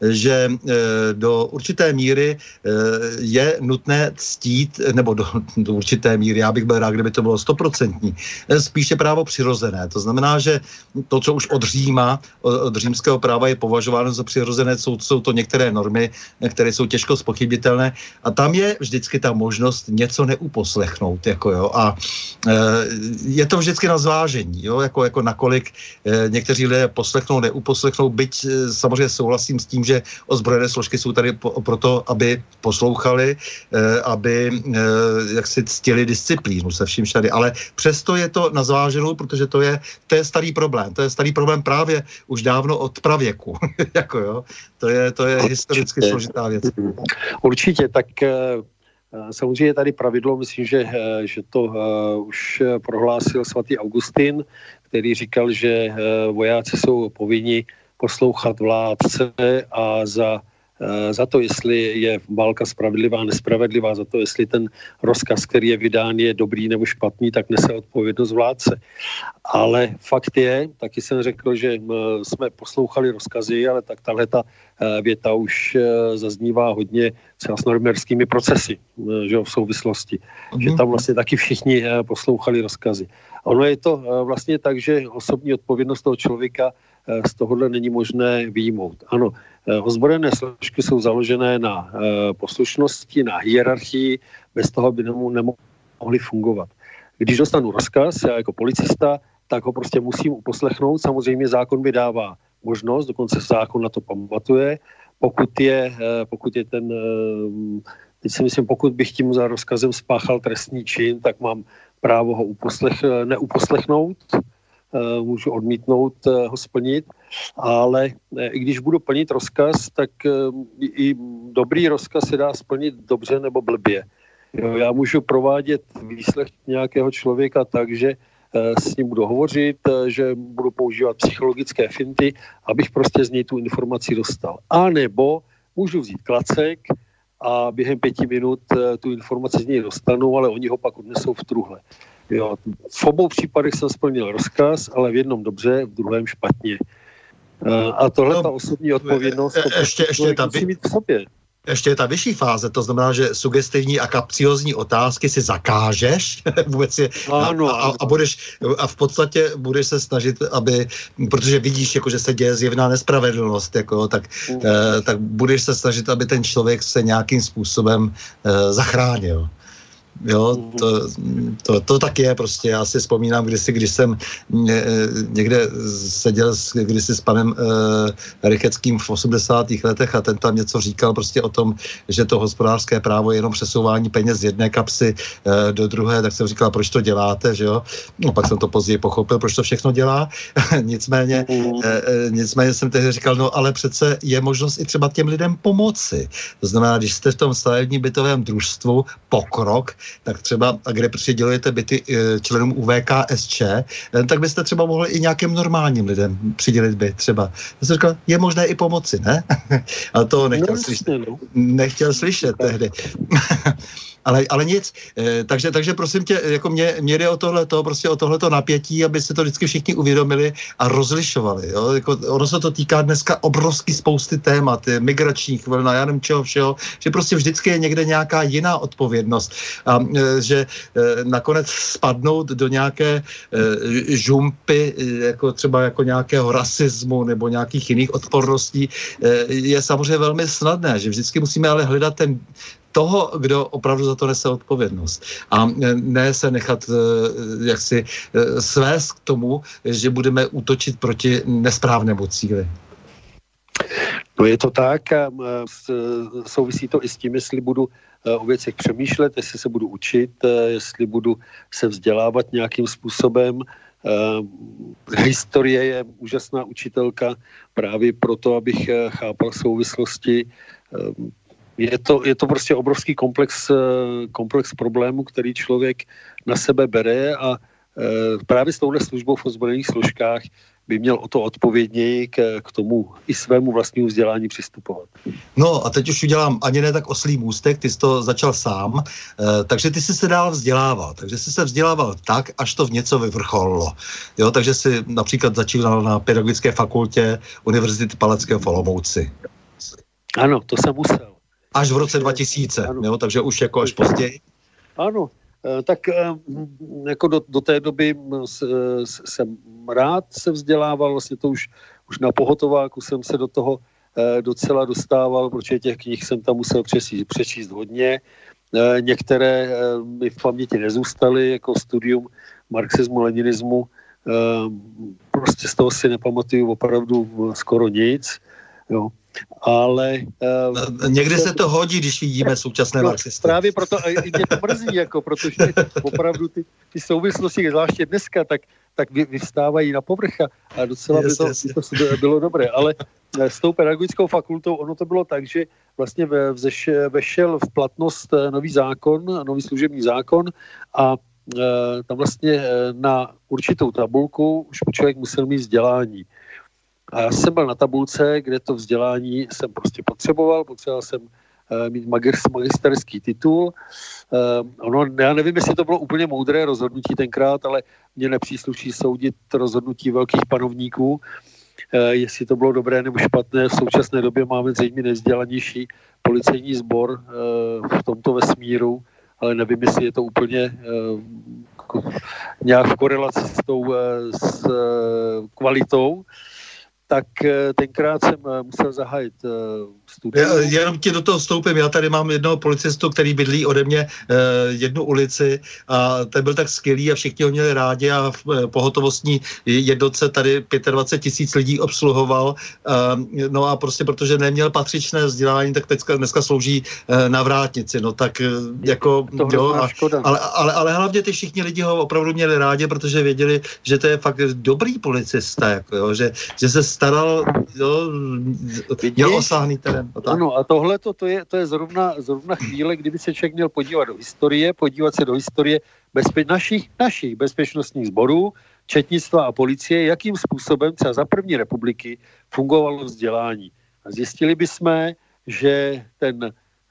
že eh, do určité míry eh, je nutné ctít, nebo do, do určité míry, já bych byl rád, kdyby to bylo stoprocentní, eh, spíše právo přirozené. To znamená, že to, co už od Říma, od římského práva je považováno za přirozené, jsou, jsou to některé normy, které jsou těžko spochybitelné a tam je vždycky ta možnost něco neuposlechnout. Jako jo, a je to vždycky na zvážení, jo, jako, jako nakolik někteří lidé poslechnou, neuposlechnou, byť samozřejmě souhlasím s tím, že ozbrojené složky jsou tady po, proto, aby poslouchali, eh, aby eh, jak si ctili disciplínu se vším všady. Ale přesto je to na zváženou, protože to je, to je starý problém. To je starý problém právě už dávno od pravěku. jako jo, to je, to je historicky složitá věc. Určitě, tak eh, Samozřejmě tady pravidlo, myslím, že, že to už prohlásil svatý Augustin, který říkal, že vojáci jsou povinni poslouchat vládce a za, eh, za to, jestli je válka spravedlivá, nespravedlivá, za to, jestli ten rozkaz, který je vydán, je dobrý nebo špatný, tak nese odpovědnost vládce. Ale fakt je, taky jsem řekl, že jsme poslouchali rozkazy, ale tak tahle ta eh, věta už eh, zaznívá hodně třeba s normerskými procesy že v souvislosti. Mm-hmm. Že tam vlastně taky všichni poslouchali rozkazy. Ono je to vlastně tak, že osobní odpovědnost toho člověka Eh, z tohohle není možné výjmout. Ano, eh, ozbrojené složky jsou založené na eh, poslušnosti, na hierarchii, bez toho by nemohli fungovat. Když dostanu rozkaz, já jako policista, tak ho prostě musím uposlechnout. Samozřejmě zákon mi dává možnost, dokonce zákon na to pamatuje, pokud je, pokud je ten, teď si myslím, pokud bych tím za rozkazem spáchal trestní čin, tak mám právo ho uposlech, neuposlechnout, Eh, můžu odmítnout eh, ho splnit, ale eh, i když budu plnit rozkaz, tak i dobrý rozkaz se dá splnit dobře nebo blbě. Já můžu provádět výslech nějakého člověka tak, že s ním budu hovořit, že budu používat psychologické finty, abych prostě z něj tu informaci dostal. A nebo můžu vzít klacek a během pěti minut tu informaci z něj dostanu, ale oni ho pak odnesou v truhle. Jo, v obou případech jsem splnil rozkaz, ale v jednom dobře, v druhém špatně. Eh, a tohle no, ta osobní odpovědnost, to ještě, ještě ta, musí mít v sobě. Ještě je ta vyšší fáze, to znamená, že sugestivní a kapciozní otázky si zakážeš vůbec je, ano, a, a, a, budeš, a v podstatě budeš se snažit, aby, protože vidíš, jako, že se děje zjevná nespravedlnost, jako, tak, mm. eh, tak budeš se snažit, aby ten člověk se nějakým způsobem eh, zachránil. Jo, to, to, to tak je prostě. Já si vzpomínám kdysi, když jsem někde seděl s, kdysi s panem uh, Rycheckým v 80. letech a ten tam něco říkal prostě o tom, že to hospodářské právo je jenom přesouvání peněz z jedné kapsy uh, do druhé, tak jsem říkal, proč to děláte, že jo. No pak jsem to později pochopil, proč to všechno dělá. nicméně, uh, uh, nicméně jsem tehdy říkal, no ale přece je možnost i třeba těm lidem pomoci. To znamená, když jste v tom stavebním bytovém družstvu pokrok, tak třeba, a kde přidělujete byty eh, členům UVKSČ, eh, tak byste třeba mohli i nějakým normálním lidem přidělit byt třeba. Já jsem říkal, je možné i pomoci, ne? Ale to nechtěl no, slyšet. No. Nechtěl slyšet tehdy. Ale, ale nic. E, takže, takže prosím tě, jako mě, mě jde o tohleto, prostě o tohleto napětí, aby se to vždycky všichni uvědomili a rozlišovali. Jo? Jako, ono se to týká dneska obrovský spousty témat, migračních vlna, já nevím čeho všeho, že prostě vždycky je někde nějaká jiná odpovědnost. A e, že e, nakonec spadnout do nějaké e, žumpy, jako třeba jako nějakého rasismu nebo nějakých jiných odporností, e, je samozřejmě velmi snadné, že vždycky musíme ale hledat ten, toho, kdo opravdu za to nese odpovědnost. A ne se nechat eh, jaksi eh, svést k tomu, že budeme útočit proti nesprávnému cíli. No je to tak a souvisí to i s tím, jestli budu o věcech přemýšlet, jestli se budu učit, jestli budu se vzdělávat nějakým způsobem. Historie je úžasná učitelka právě proto, abych chápal souvislosti je to, je to prostě obrovský komplex, eh, komplex problémů, který člověk na sebe bere a právě s touhle službou v ozbrojených složkách by měl o to odpovědněji k, k tomu i svému vlastnímu vzdělání přistupovat. No a teď už udělám ani ne tak oslý můstek, ty jsi to začal sám, e, takže ty jsi se dál vzdělával, takže jsi se vzdělával tak, až to v něco vyvrcholilo. Jo, takže jsi například začínal na pedagogické fakultě Univerzity Palackého v Olomouci. Ano, to jsem musel. Až v roce 2000, ano. jo, takže už jako až později. Ano, Eh, tak eh, jako do, do té doby jsem rád se vzdělával, vlastně to už, už na pohotováku jsem se do toho eh, docela dostával, protože těch knih jsem tam musel přečíst, přečíst hodně. Některé mi v paměti nezůstaly, jako studium marxismu, leninismu. Prostě z toho si nepamatuju opravdu skoro nic. Jo ale... Uh, Někdy se to hodí, když vidíme současné no, marxisty. Právě proto mě to mrzí, jako, protože opravdu ty, ty souvislosti, zvláště dneska, tak, tak vy, vyvstávají na povrch a docela by, to, by to bylo dobré. Ale eh, s tou pedagogickou fakultou ono to bylo tak, že vlastně vzeš, vešel v platnost eh, nový zákon, nový služební zákon a tam vlastně na určitou tabulku už člověk musel mít vzdělání. A já jsem byl na tabulce, kde to vzdělání jsem prostě potřeboval, potřeboval jsem uh, mít magisterský titul. Ono, já nevím, jestli to bylo úplně moudré rozhodnutí tenkrát, ale mě nepřísluší soudit rozhodnutí velkých panovníků, uh, jestli to bylo dobré nebo špatné. V současné době máme zřejmě nejvzdělanější policejní sbor v tomto vesmíru, ale nevím, jestli je to úplně uh, nějak v korelaci s tou s, kvalitou tak eh, tenkrát jsem eh, musel zahájit eh, studium. Já, jenom ti do toho vstoupím. Já tady mám jednoho policistu, který bydlí ode mě jednu ulici a ten byl tak skvělý a všichni ho měli rádi a v pohotovostní jednotce tady 25 tisíc lidí obsluhoval. No a prostě protože neměl patřičné vzdělání, tak teďka, dneska slouží na vrátnici. No tak jako, jo, a, ale, ale, ale hlavně ty všichni lidi ho opravdu měli rádi, protože věděli, že to je fakt dobrý policista, jako, jo, že, že se staral, jo, měl osáhný terén. A ano, a tohle to, to, je, to je zrovna, zrovna chvíle, kdyby se člověk měl podívat do historie, podívat se do historie bezpe- našich, našich bezpečnostních sborů, četnictva a policie, jakým způsobem třeba za první republiky fungovalo vzdělání. A zjistili bychom, že ten,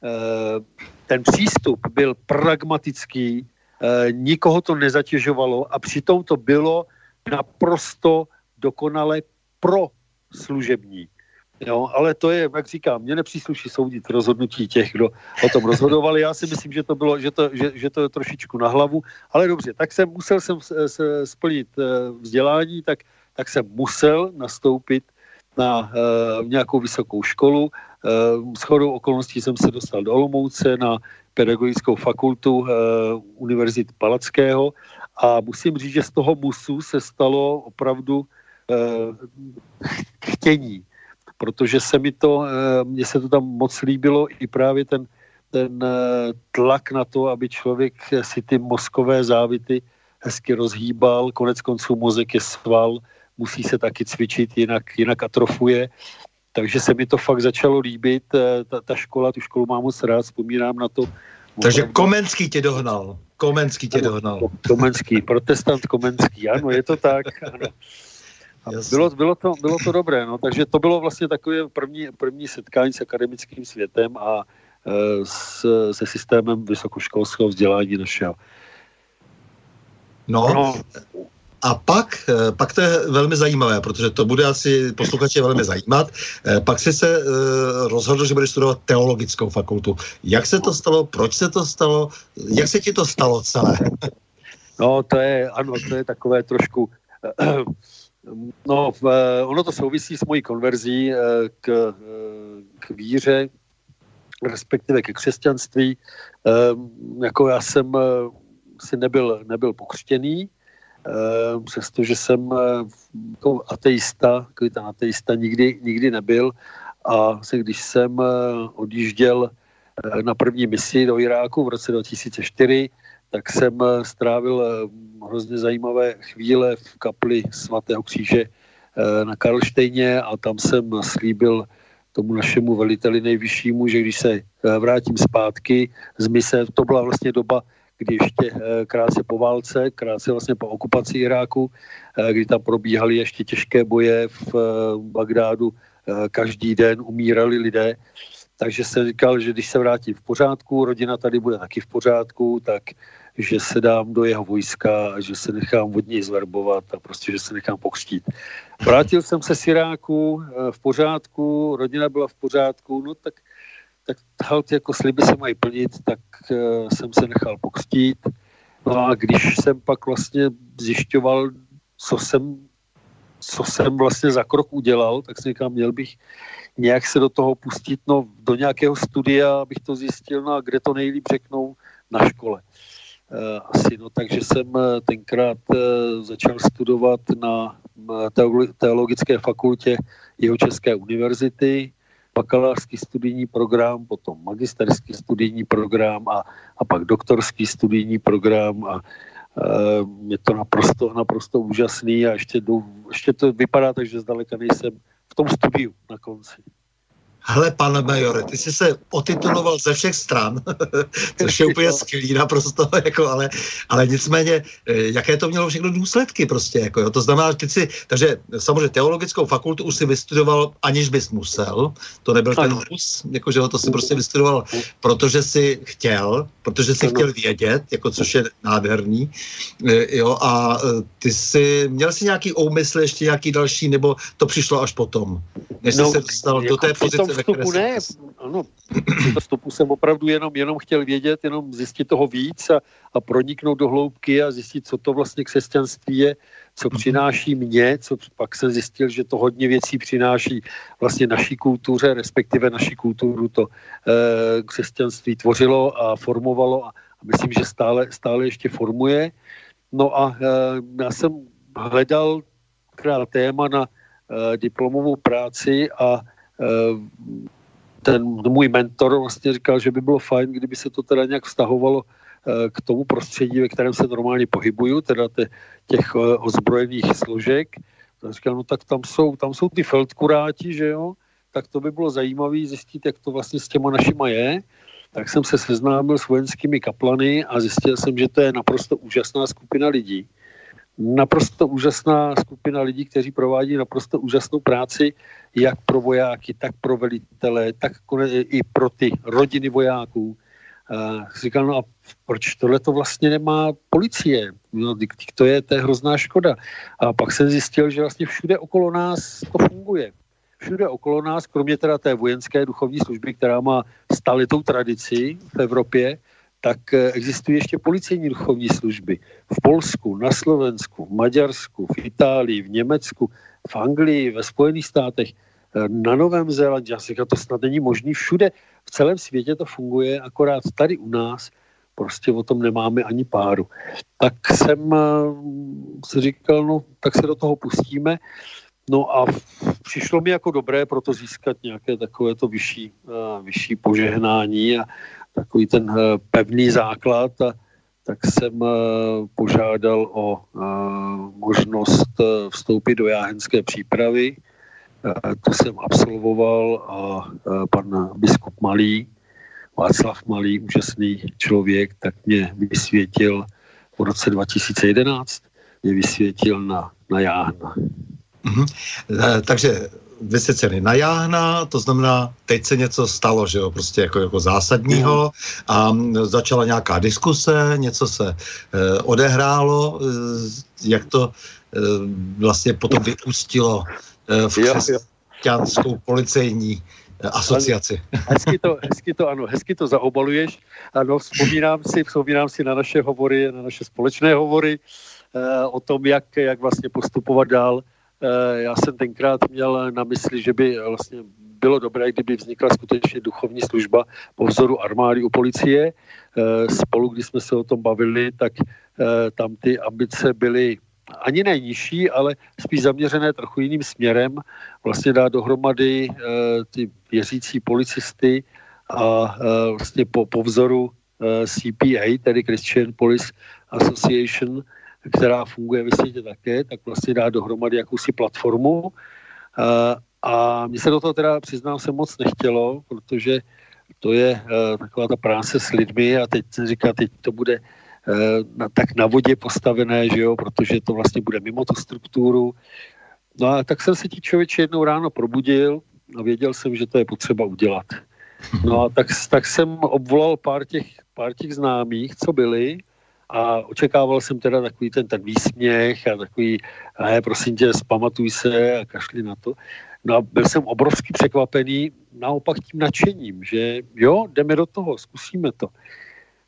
eh, ten přístup byl pragmatický, eh, nikoho to nezatěžovalo a přitom to bylo naprosto dokonale pro služební. Jo, ale to je, jak říkám, mě nepřísluší soudit rozhodnutí těch, kdo o tom rozhodovali. Já si myslím, že to bylo, že to, že, že to je trošičku na hlavu, ale dobře, tak jsem musel jsem se splnit eh, vzdělání, tak, tak jsem musel nastoupit na uh, nějakou vysokou školu. Uh, s chodou okolností jsem se dostal do Olomouce na pedagogickou fakultu uh, Univerzity Palackého a musím říct, že z toho musu se stalo opravdu Eh, chtění, protože se mi to, eh, mně se to tam moc líbilo i právě ten, ten eh, tlak na to, aby člověk si ty mozkové závity hezky rozhýbal, konec konců mozek je sval, musí se taky cvičit, jinak, jinak atrofuje. Takže se mi to fakt začalo líbit, ta, ta škola, tu školu mám moc rád, vzpomínám na to. Takže Komenský tě dohnal. Komenský tě dohnal. Komenský, protestant Komenský, ano, je to tak. Ano. bylo, bylo, to, bylo to dobré, no, takže to bylo vlastně takové první, první setkání s akademickým světem a e, s, se systémem vysokoškolského vzdělání našeho. No, no. A pak, e, pak to je velmi zajímavé, protože to bude asi posluchače velmi zajímat. E, pak jsi se rozhodl, že budeš studovat teologickou fakultu. Jak se to stalo, proč se to stalo, jak se ti to stalo celé? No, to je, ano, to je takové trošku No, eh, ono to souvisí s mojí konverzí eh, k, eh, k víře, respektive ke křesťanství. Jako já jsem si nebyl, nebyl pokřtěný, přestože jsem jako ateista, takový ten ateista nikdy, nikdy nebyl a když jsem odjížděl na první misi do Iráku v roce 2004, tak jsem eh, strávil eh, hrozně zajímavé chvíle v kapli svatého kříže eh, na Karlštejně a tam jsem slíbil tomu našemu veliteli nejvyššímu, že když se vrátím zpátky z mise, to byla vlastně doba, kdy ještě krátce po válce, krátce vlastně po okupaci Iráku, kdy tam probíhaly ještě těžké boje v Bagdádu, každý den umírali lidé, takže jsem říkal, že když se vrátím v pořádku, rodina tady bude taky v pořádku, tak že se dám do jeho vojska že se nechám od něj zverbovat a prostě, že se nechám pokřtít. Vrátil jsem se z Iráku eh, v pořádku, rodina byla v pořádku, no tak, tak halt jako sliby se mají plnit, tak uh, jsem se nechal pokřtít. No a když jsem pak vlastně zjišťoval, co jsem, co jsem vlastně za krok udělal, tak jsem říkal, měl bych nějak se do toho pustit, no do nějakého studia, abych to zjistil, no a kde to nejlíp řeknou na škole. Eh, asi, no, takže jsem eh, tenkrát eh, začal studovat na teologické fakultě Jihočeské univerzity, bakalářský studijní program, potom magisterský studijní program a, a pak doktorský studijní program a je to naprosto, naprosto úžasný a ještě, jdu, ještě to vypadá tak, že zdaleka nejsem v tom studiu na konci. Hele, pane majore, ty jsi se otituloval ze všech stran, což je úplně skvělý naprosto, jako, ale, ale nicméně, eh, jaké to mělo všechno důsledky prostě, jako, jo, to znamená, že ty si, takže samozřejmě teologickou fakultu už si vystudoval, aniž bys musel, to nebyl ten kus, jakože to si prostě vystudoval, protože si chtěl, protože si chtěl vědět, jako což je nádherný, eh, jo, a eh, ty si, měl jsi nějaký úmysl, ještě nějaký další, nebo to přišlo až potom, než no, jsi se dostal jako do té pozice, vstupu ne, ano, to vstupu jsem opravdu jenom, jenom chtěl vědět, jenom zjistit toho víc a, a proniknout do hloubky a zjistit, co to vlastně křesťanství je, co mhm. přináší mě, co pak jsem zjistil, že to hodně věcí přináší vlastně naší kultuře, respektive naší kulturu to e, křesťanství tvořilo a formovalo a, a myslím, že stále, stále ještě formuje. No a e, já jsem hledal krát téma na e, diplomovou práci a ten můj mentor vlastně říkal, že by bylo fajn, kdyby se to teda nějak vztahovalo eh, k tomu prostředí, ve kterém se normálně pohybuju, teda těch eh, ozbrojených složek. Tak říkal, no tak tam jsou, tam jsou ty feldkuráti, že jo, tak to by bylo zajímavé zjistit, jak to vlastně s těma našima je. Tak jsem se seznámil s vojenskými kaplany a zjistil jsem, že to je naprosto úžasná skupina lidí naprosto úžasná skupina lidí, kteří provádí naprosto úžasnou práci, jak pro vojáky, tak pro velitele, tak i pro ty rodiny vojáků. A říkal, no a proč tohle to vlastně nemá policie? No, to je, to je hrozná škoda. A pak jsem zjistil, že vlastně všude okolo nás to funguje. Všude okolo nás, kromě teda té vojenské duchovní služby, která má stalitou tradici v Evropě, tak eh, existují ještě policejní duchovní služby v Polsku, na Slovensku, v Maďarsku, v Itálii, v Německu, v Anglii, ve Spojených státech, eh, na Novém Zélandě. Já si to snad není možný. Všude v celém světě to funguje, akorát tady u nás prostě o tom nemáme ani páru. Tak jsem eh, si říkal, no tak se do toho pustíme. No a přišlo mi jako dobré proto získat nějaké takovéto vyšší, vyšší požehnání a, takový ten eh, pevný základ tak jsem eh, požádal o eh, možnost vstoupit do jáhenské přípravy. To jsem absolvoval a pan biskup Malý, Václav Malý, úžasný člověk, tak mě vysvětil v roce 2011, mě vysvětil na, na Jáhna. Mm-hmm. Takže vysvěcený na jáhna, to znamená, teď se něco stalo, že jo, prostě jako, jako zásadního a začala nějaká diskuse, něco se e, odehrálo, e, jak to e, vlastně potom vypustilo e, v křesťanskou policejní asociaci. Hezky to, hezky to, ano, hezky to zaobaluješ. Ano, vzpomínám si, vzpomínám si na naše hovory, na naše společné hovory e, o tom, jak, jak vlastně postupovat dál já jsem tenkrát měl na mysli, že by vlastně bylo dobré, kdyby vznikla skutečně duchovní služba po vzoru armády u policie. Eh, spolu, když jsme se o tom bavili, tak eh, tam ty ambice byly ani nejnižší, ale spíš zaměřené trochu jiným směrem. Vlastně dát dohromady ty věřící policisty a vlastně po, po vzoru CPA, tedy Christian Police Association, která funguje ve světě také, tak vlastně dá dohromady jakousi platformu. A mně se do toho teda přiznám se moc nechtělo, protože to je uh, taková ta práce s lidmi a teď se říká, teď to bude na, tak na vodě postavené, že jo, protože to vlastně bude mimo tu strukturu. No a tak jsem se ti člověče jednou ráno probudil a věděl jsem, že to je potřeba udělat. No a tak, tak jsem obvolal pár těch, pár těch známých, co byli, a očekával jsem teda takový ten, ten výsměch a takový, ne, prosím tě, zpamatuj se a kašli na to. No a byl jsem obrovsky překvapený naopak tím nadšením, že jo, jdeme do toho, zkusíme to.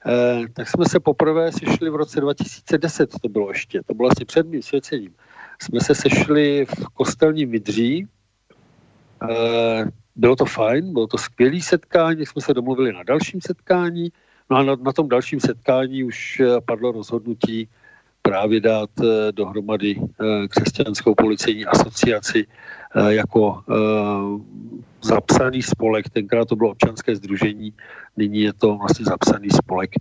E, tak jsme se poprvé sešli v roce 2010, to bylo ještě, to bylo asi před mým svěcením. Jsme se sešli v kostelním Vidří, e, bylo to fajn, bylo to skvělé setkání, jsme se domluvili na dalším setkání, no a na, na tom dalším setkání už eh, padlo rozhodnutí právě dát eh, dohromady eh, křesťanskou policejní asociaci jako zapsaný spolek, tenkrát to bylo občanské združení, nyní je to vlastně zapsaný spolek.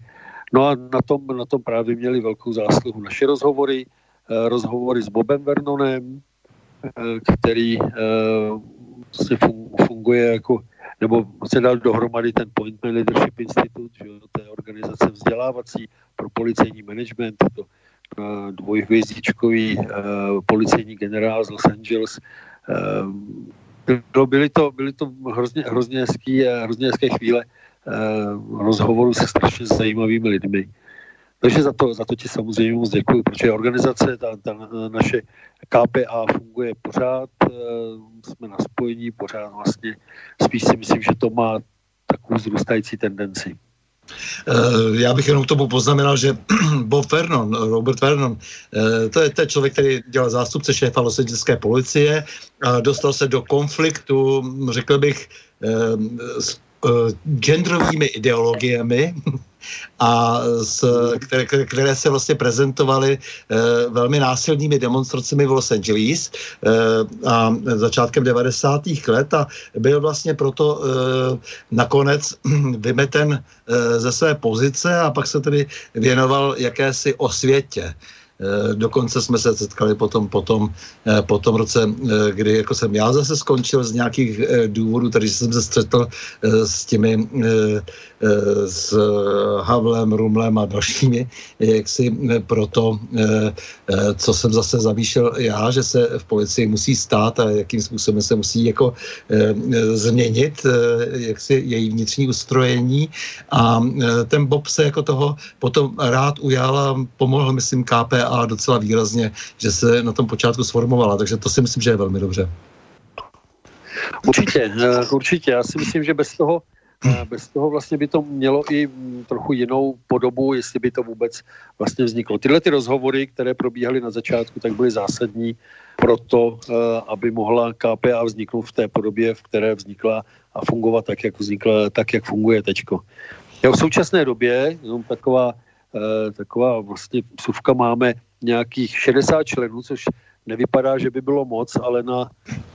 No a na tom, na tom právě měli velkou zásluhu naše rozhovory, rozhovory s Bobem Vernonem, který vlastně funguje jako, nebo se dal dohromady ten Point Leadership Institute, že, to je organizace vzdělávací pro policejní management, to uh, dvojhvězdičkový uh, policejní generál z Los Angeles. Uh, byly to, byly to hrozně, hrozně, hezký, hrozně hezké chvíle uh, rozhovoru se strašně zajímavými lidmi. Takže za to, za to ti samozřejmě moc děkuji, protože organizace, ta, ta naše KPA funguje pořád, eh, jsme na spojení pořád vlastně. Spíš si myslím, že to má takovou zrůstající tendenci. Eh, já bych jenom k tomu poznamenal, že Bob Vernon, Robert Vernon, eh, to je ten člověk, který dělal zástupce šéfa losedělské policie a dostal se do konfliktu, řekl bych, s genderovými ideologiemi, a s, které, které se vlastně prezentovaly e, velmi násilnými demonstracemi v Los Angeles e, a začátkem 90. let a byl vlastně proto e, nakonec vymeten e, ze své pozice a pak se tedy věnoval jakési osvětě. Eh, dokonce jsme se setkali potom, potom, eh, po tom roce, eh, kdy jako jsem já zase skončil z nějakých důvodů, takže jsem se střetl s těmi s Havlem, Rumlem a dalšími, jak si proto, co jsem zase zamýšlel já, že se v policii musí stát a jakým způsobem se musí jako změnit jak si její vnitřní ustrojení. A ten Bob se jako toho potom rád ujal a pomohl, myslím, KPA a docela výrazně, že se na tom počátku sformovala, takže to si myslím, že je velmi dobře. Určitě, eh, určitě. Já si myslím, že bez toho, eh, bez toho vlastně by to mělo i mm, trochu jinou podobu, jestli by to vůbec vlastně vzniklo. Tyhle ty rozhovory, které probíhaly na začátku, tak byly zásadní pro to, eh, aby mohla KPA vzniknout v té podobě, v které vznikla a fungovat tak, jak vznikla, tak, jak funguje teďko. Já v současné době, jenom taková taková vlastně psuvka máme nějakých 60 členů, což nevypadá, že by bylo moc, ale na,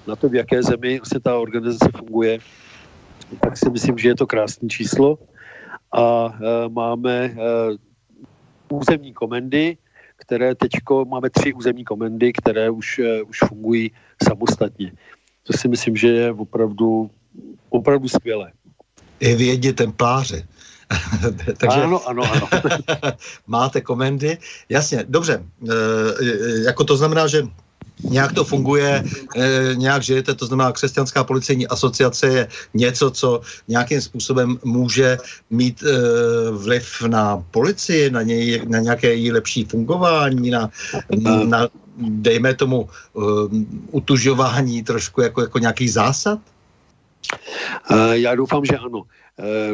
na to, v jaké zemi se ta organizace funguje, tak si myslím, že je to krásné číslo. A e, máme e, územní komendy, které teďko, máme tři územní komendy, které už, e, už fungují samostatně. To si myslím, že je opravdu, opravdu skvělé. I vědě templáře. Takže ano, ano, ano. máte komendy. Jasně, dobře. E, jako to znamená, že nějak to funguje, e, nějak žijete, to znamená křesťanská policejní asociace je něco, co nějakým způsobem může mít e, vliv na policii, na, něj, na nějaké její lepší fungování, na, na dejme tomu utužování trošku jako, jako nějaký zásad? Já doufám, že ano. Eh,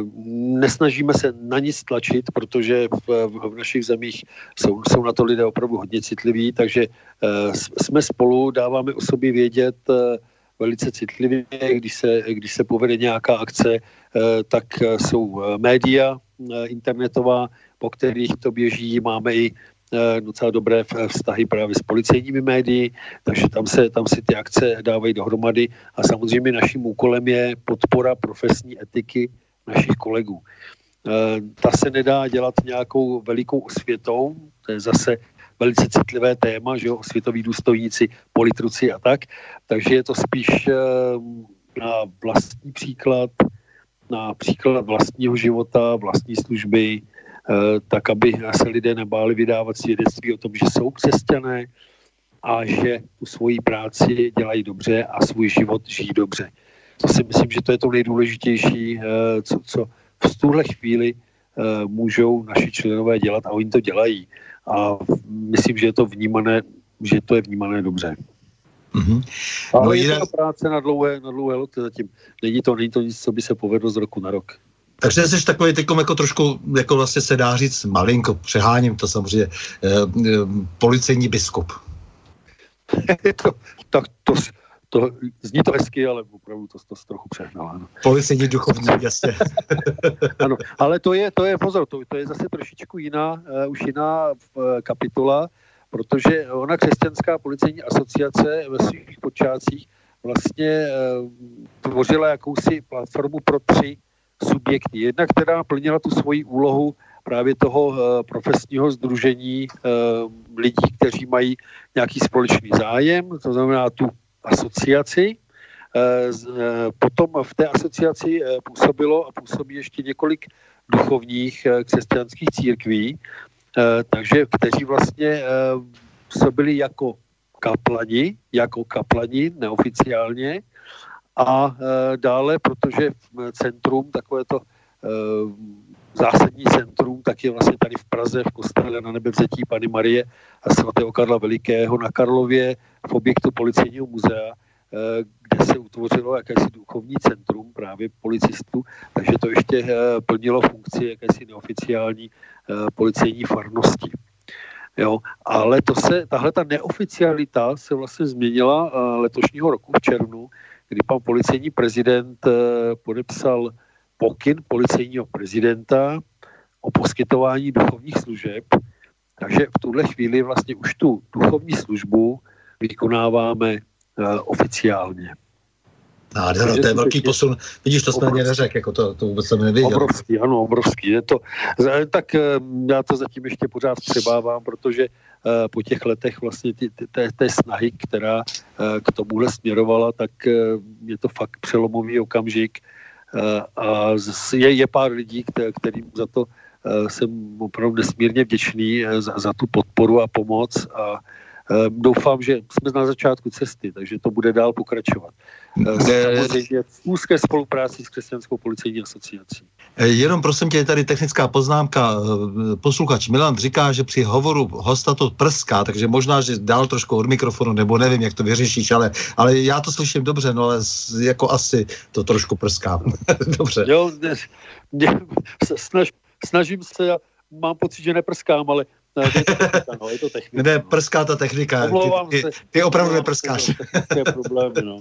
nesnažíme se na nic tlačit, protože v, v našich zemích jsou, jsou na to lidé opravdu hodně citliví, takže uh, jsme spolu, dáváme o sobě vědět uh, velice citlivě, když se, když se povede nějaká akce, tak jsou média internetová, po kterých to běží, máme i docela dobré vztahy právě s policejními médii, takže tam se, tam si ty akce dávají dohromady a samozřejmě naším úkolem je podpora profesní etiky našich kolegů. Eh, ta se nedá dělat nějakou velikou osvětou, to je zase velice citlivé téma, že jo, světoví důstojníci, politruci a tak, takže je to spíš eh, na vlastní příklad, na příklad vlastního života, vlastní služby, tak aby se lidé nebáli vydávat svědectví o tom, že jsou křesťané a že tu svoji práci dělají dobře a svůj život žijí dobře. To si myslím, že to je to nejdůležitější, co, co v tuhle chvíli můžou naši členové dělat a oni to dělají. A myslím, že je to vnímané, že to je vnímané dobře. Mm-hmm. Ale no je jinak... to práce na dlouhé, na dlouhé loty zatím. Není to, není to nic, co by se povedlo z roku na rok. Takže jsi takový teď jako trošku, jako vlastně se dá říct, malinko, přeháním to samozřejmě, eh, eh, policejní biskup. to, tak to, to, zní to hezky, ale opravdu to, to, to trochu přehnal. Ano. Policejní duchovní, jasně. ano, ale to je, to je pozor, to, to je zase trošičku jiná, uh, už jiná uh, kapitola, protože ona křesťanská policejní asociace ve svých počátcích vlastně uh, tvořila jakousi platformu pro tři subjekty. Jedna, která plnila tu svoji úlohu právě toho uh, profesního združení uh, lidí, kteří mají nějaký společný zájem, to znamená tu asociaci. Potom v té asociaci působilo a působí ještě několik duchovních křesťanských církví, takže kteří vlastně působili jako kaplani, jako kaplani neoficiálně a dále, protože v centrum, takové to zásadní centrum, tak je vlastně tady v Praze, v kostele na nebevzetí Pany Marie a svatého Karla Velikého na Karlově v objektu policejního muzea, eh, kde se utvořilo jakési duchovní centrum právě policistů, takže to ještě eh, plnilo funkci jakési neoficiální eh, policejní farnosti. Jo, ale to se, tahle ta neoficialita se vlastně změnila letošního roku v červnu, kdy pan policejní prezident podepsal pokyn policejního prezidenta o poskytování duchovních služeb, takže v tuhle chvíli vlastně už tu duchovní službu vykonáváme uh, oficiálně. Nádhera, to je velký posun. Vidíš, to jsme neřekl, jako to, to vůbec jsem nevěděl. Obrovský, ano, obrovský. Je to, tak eh, já to zatím ještě pořád přebávám, protože uh, po těch letech vlastně ty, ty, té, té snahy, která k tomuhle směrovala, tak je to fakt přelomový okamžik, Eh, a je, je pár lidí, kterým za to eh, jsem opravdu nesmírně vděčný eh, za, za tu podporu a pomoc a doufám, že jsme na začátku cesty, takže to bude dál pokračovat. Samozřejmě v úzké spolupráci s Křesťanskou policejní asociací. Jenom prosím tě, je tady technická poznámka. Posluchač Milan říká, že při hovoru hosta to prská, takže možná, že dál trošku od mikrofonu, nebo nevím, jak to vyřešíš, ale, ale já to slyším dobře, no ale jako asi to trošku prská. dobře. Jo, ne, ne, snaž, snažím se, mám pocit, že neprskám, ale No, je to technika, no, je to technika. Ne, no. prská ta technika. Omlouvám ty, ty, ty opravdu neprskáš. problémy, no.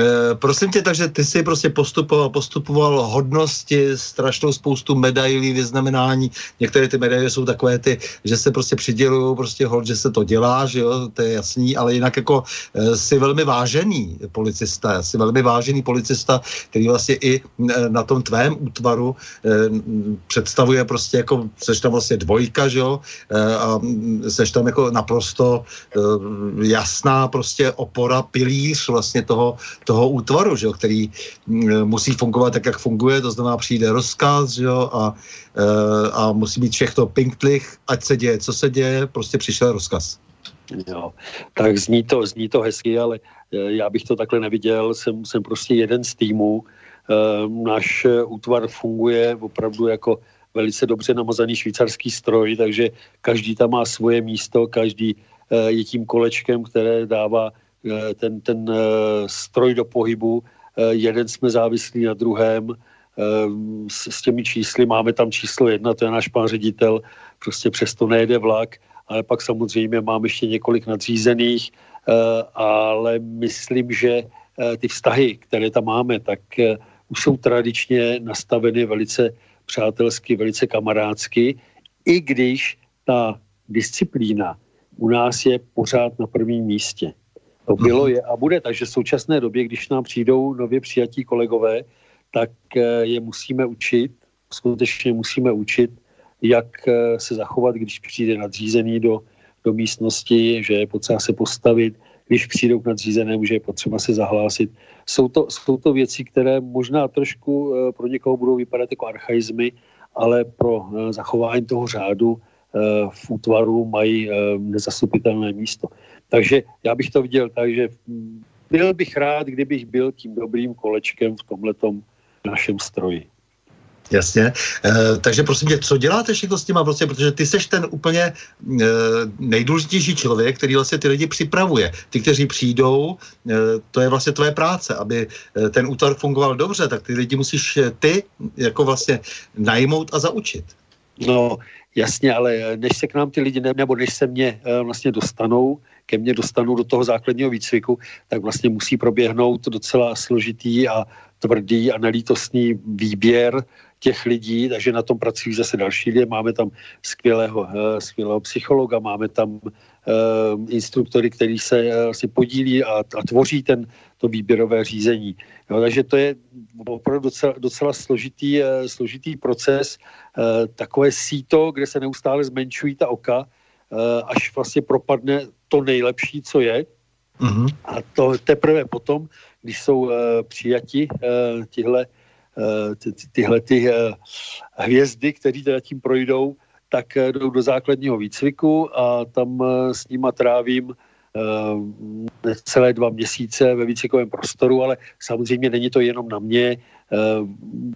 E, prosím tě, takže ty jsi prostě postupoval, postupoval hodnosti, strašnou spoustu medailí, vyznamenání. Některé ty medaile jsou takové ty, že se prostě přidělují prostě hod, že se to dělá, že jo, to je jasný, ale jinak jako e, jsi velmi vážený policista, jsi velmi vážený policista, který vlastně i e, na tom tvém útvaru e, představuje prostě jako, seš tam vlastně dvojka, že jo, Eh, a seš tam jako naprosto eh, jasná prostě opora, pilíř vlastně toho, toho útvaru, že jo, který mm, musí fungovat tak, jak funguje, to znamená přijde rozkaz, že jo, a, eh, a musí být všechno pinktlich, ať se děje, co se děje, prostě přišel rozkaz. Jo, tak zní to, zní to hezky, ale já bych to takhle neviděl, jsem, jsem prostě jeden z týmů, náš útvar funguje opravdu jako velice dobře namazaný švýcarský stroj, takže každý tam má svoje místo, každý eh, je tím kolečkem, které dává eh, ten, ten eh, stroj do pohybu. Jeden jsme závislí na druhém, s, s těmi čísly, máme tam číslo jedna, to je náš pán ředitel, prostě přesto nejede vlak, ale pak samozřejmě mám ještě několik nadřízených, ale myslím, že ty vztahy, které tam máme, tak už jsou tradičně nastaveny velice přátelsky, velice kamarádsky, i když ta disciplína u nás je pořád na prvním místě. To bylo, mhm. je a bude. Takže v současné době, když nám přijdou nově přijatí kolegové, tak eh, je musíme učit, skutečně musíme učit, jak eh, se zachovat, když přijde nadřízený do, do místnosti, že je potřeba se postavit, když přijdou k nadřízenému, že je potřeba se zahlásit. Jsou to, jsou to věci, které možná trošku eh, pro někoho budou vypadat jako archaizmy, ale pro zachování toho řádu v útvaru mají nezastupitelné místo. Takže já bych to viděl tak, že byl bych rád, kdybych byl tím dobrým kolečkem v tomhletom našem stroji. Jasně. E, takže prosím tě, co děláte všechno s těma vlastně, protože ty seš ten úplně e, nejdůležitější člověk, který vlastně ty lidi připravuje. Ty, kteří přijdou, e, to je vlastně tvoje práce, aby ten útvar fungoval dobře, tak ty lidi musíš ty jako vlastně najmout a zaučit. No, jasně, ale než se k nám ty lidi, nebo než se mě vlastně dostanou, ke mně dostanou do toho základního výcviku, tak vlastně musí proběhnout docela složitý a tvrdý a nelítostný výběr těch lidí, takže na tom pracují zase další lidé. Máme tam skvělého, uh, skvělého psychologa, máme tam uh, instruktory, který se uh, vlastně podílí a, a tvoří ten, to výběrové řízení. Jo, takže to je opravdu docela, docela složitý, uh, složitý proces, uh, takové síto, kde se neustále zmenšují ta oka, uh, až vlastně propadne to nejlepší, co je. Mm-hmm. A to teprve potom, když jsou uh, přijati uh, tihle Eh, ty, tyhle ty eh, hvězdy, které teda tím projdou, tak eh, jdou do základního výcviku a tam s nima trávím celé dva měsíce ve výcvikovém prostoru, ale samozřejmě není to jenom na mě.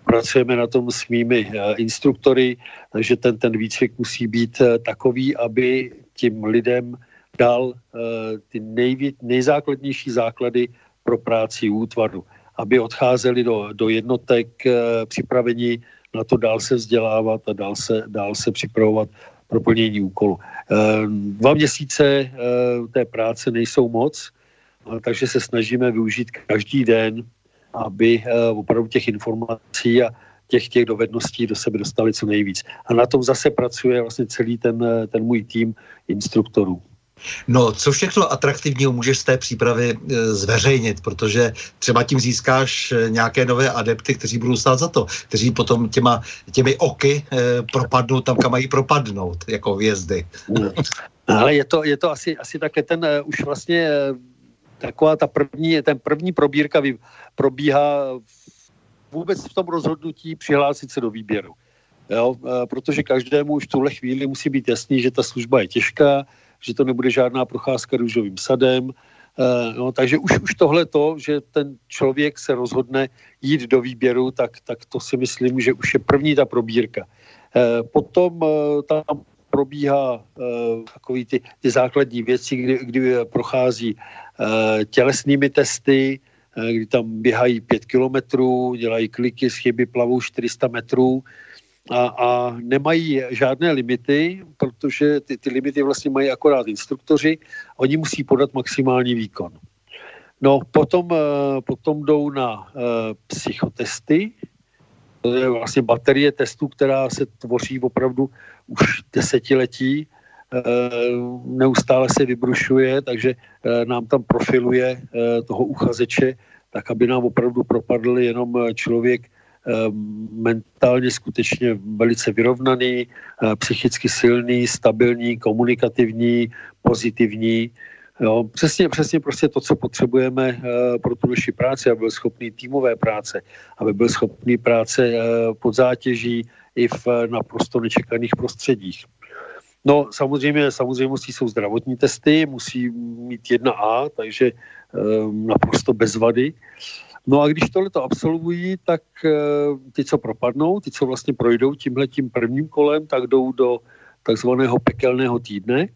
Pracujeme na tom s mými instruktory, takže ten, ten výcvik musí být takový, aby tím lidem dal ty nejvě, nejzákladnější základy pro práci útvaru aby odcházeli do, do jednotek e, připraveni na to dál se vzdělávat a dál se, dál se připravovat pro plnění úkolu. E, dva měsíce e, té práce nejsou moc, takže se snažíme využít každý den, aby opravdu těch informací a těch, těch dovedností do sebe dostali co nejvíc. A na tom zase pracuje vlastně celý ten, ten můj tým instruktorů. No, co všechno atraktivního můžeš z té přípravy e, zveřejnit, protože třeba tím získáš e, nějaké nové adepty, kteří budou stát za to, kteří potom těma, těmi oky e, propadnou tam, kam mají propadnout, jako vězdy. No, ale je to, je to asi, asi také ten už vlastně taková ta první, ten první probírka probíhá vůbec v tom rozhodnutí přihlásit se do výběru. Jo, protože každému už v tuhle chvíli musí být jasný, že ta služba je těžká, že to nebude žádná procházka růžovým sadem. Uh, no, takže už, už tohle to, že ten člověk se rozhodne jít do výběru, tak, tak to si myslím, že už je první ta probírka. Uh, potom uh, tam probíhá takový ty, ty základní věci, kdy, kdy prochází tělesnými testy, kdy tam běhají pět kilometrů, dělají kliky z chyby, plavou 400 metrů, a, a nemají žádné limity, protože ty, ty limity vlastně mají akorát instruktoři, oni musí podat maximální výkon. No, potom, eh, potom jdou na uh, psychotesty, to je vlastně baterie testů, která se tvoří opravdu už desetiletí, uh, neustále se vybrušuje, takže nám tam profiluje toho uchazeče, tak aby nám opravdu propadl jenom člověk Eh, mentálně skutečně velice vyrovnaný, eh, psychicky silný, stabilní, komunikativní, pozitivní. Jo, přesně, přesně prostě to, co potřebujeme uh, pro tu naši práci, aby byl schopný týmové práce, aby byl schopný práce pod zátěží i v naprosto nečekaných prostředích. No samozřejmě, samozřejmě musí jsou zdravotní testy, musí mít jedna A, takže naprosto bez vady. No a když tohle to absolvují, tak eh, ty, co propadnou, ty, co vlastně projdou tímhle tím prvním kolem, tak jdou do takzvaného pekelného týdne,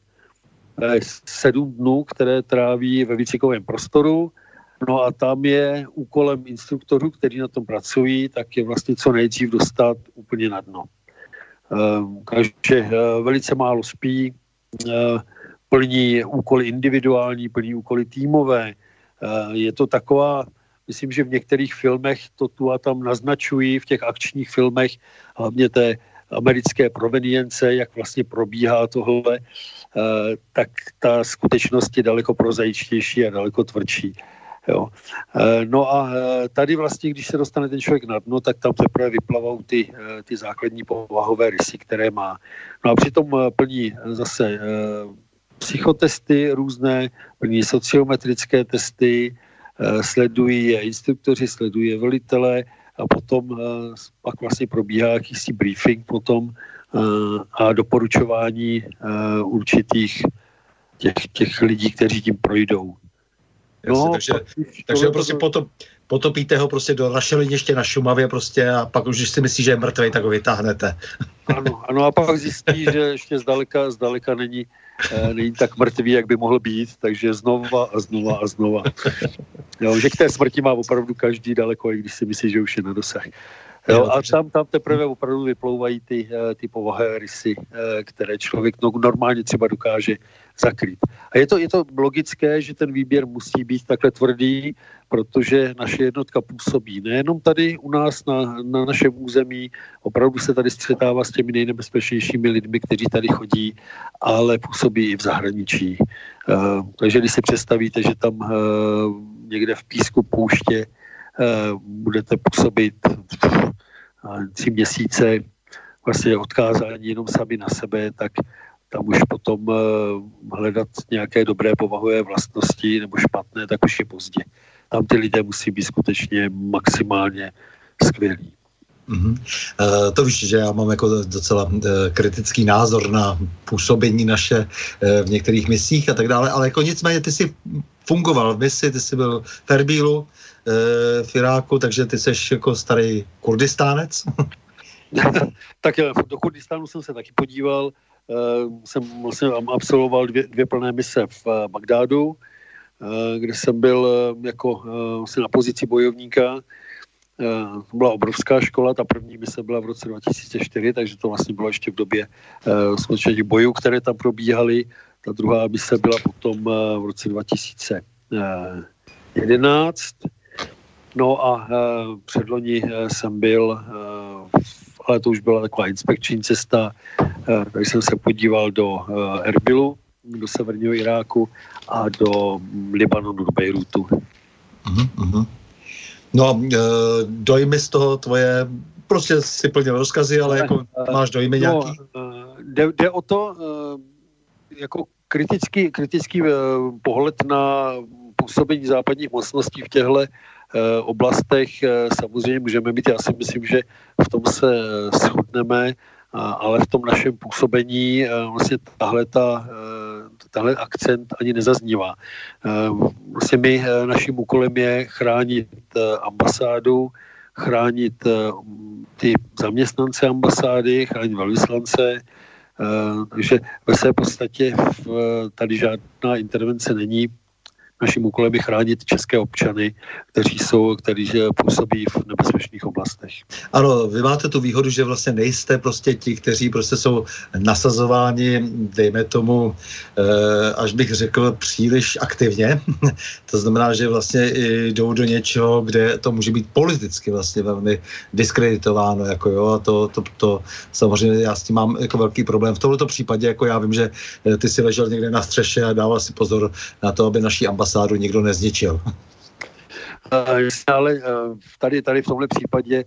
sedm dnů, které tráví ve výcvikovém prostoru, No a tam je úkolem instruktorů, kteří na tom pracují, tak je vlastně co nejdřív dostat úplně na dno. Eh, velice málo spí, eh, plní úkoly individuální, plní úkoly týmové. Je to taková Myslím, že v některých filmech to tu a tam naznačují, v těch akčních filmech, hlavně té americké provenience, jak vlastně probíhá tohle, eh, tak ta skutečnost je daleko prozaičtější a daleko tvrdší. Jo. Eh, no a eh, tady vlastně, když se dostane ten člověk na dno, tak tam teprve vyplavou ty, ty základní povahové rysy, které má. No a přitom plní zase psychotesty různé, plní sociometrické testy, sledují je instruktoři, sledují je velitelé, a potom pak vlastně probíhá jakýsi briefing potom a doporučování určitých těch, těch lidí, kteří tím projdou. No, takže, takže prostě potom, potopíte ho prostě do rašeliniště na Šumavě prostě a pak už, když si myslí, že je mrtvý, tak ho vytáhnete. Ano, ano a pak zjistí, že ještě zdaleka, zdaleka není, eh, není tak mrtvý, jak by mohl být, takže znova a znova a znova. Jo, že k té smrti má opravdu každý daleko, i když si myslí, že už je na dosah. Jo, a tam, tam teprve opravdu vyplouvají ty, eh, ty povahy rysy, eh, které člověk no, normálně třeba dokáže zakrýt. A je to, je to logické, že ten výběr musí být takhle tvrdý, protože naše jednotka působí nejenom tady u nás na, na našem území, opravdu se tady střetává s těmi nejnebezpečnějšími lidmi, kteří tady chodí, ale působí i v zahraničí. Uh, takže když si představíte, že tam uh, někde v písku pouště uh, budete působit tři měsíce, vlastně odkázání jenom sami na sebe, tak tam už potom uh, hledat nějaké dobré povahové vlastnosti nebo špatné, tak už je pozdě. Tam ty lidé musí být skutečně maximálně skvělí. Mm-hmm. To víš, že já mám jako docela uh, kritický názor na působení naše v některých misích a tak dále, ale jako nicméně ty jsi fungoval v misi, ty jsi byl v Erbílu, uh, v Iráku, takže ty jsi jako starý kurdistánec. tak do Kurdistánu jsem se taky podíval, Eh, jsem vlastně absolvoval dvě, dvě plné mise v eh, Bagdádu, eh, kde jsem byl jako vlastně na pozici bojovníka. To byla obrovská škola, ta první mise byla v roce 2004, takže to vlastně bylo ještě v době skutečně bojů, které tam probíhaly. Ta druhá mise byla potom v roce 2011. No a předloni jsem byl v ale to už byla taková inspekční cesta, eh, takže jsem se podíval do eh, Erbilu, do severního Iráku a do Libanonu, do Bejrutu. Uh-huh, No, eh, dojmy z toho tvoje, prostě si plnil rozkazy, ale jako máš dojmy no, nějaký? No, jde, jde o to, jako kritický, kritický pohled na působení západních mocností v těchto Eh, oblastech eh, samozřejmě můžeme mít, já si myslím, že v tom se eh, shodneme, ale v tom našem působení vlastně tahle, ta, tahle akcent ani nezaznívá. Vlastně my, naším úkolem je chránit ambasádu, chránit ty zaměstnance ambasády, chránit velvyslance, takže ve své podstatě tady žádná intervence není naším úkolem je chránit české občany, kteří jsou, kteří působí v nebezpečných oblastech. Ano, vy máte tu výhodu, že vlastně nejste prostě ti, kteří prostě jsou nasazováni, dejme tomu, eh, až bych řekl, příliš aktivně. to znamená, že vlastně jdou do něčeho, kde to může být politicky vlastně velmi diskreditováno, jako jo, a to, to, to samozřejmě já s tím mám jako velký problém. V tomto případě, jako já vím, že eh, ty si ležel někde na střeše a dával si pozor na to, aby naší ambasády ambasádu nikdo nezničil. Ale tady, tady v tomhle případě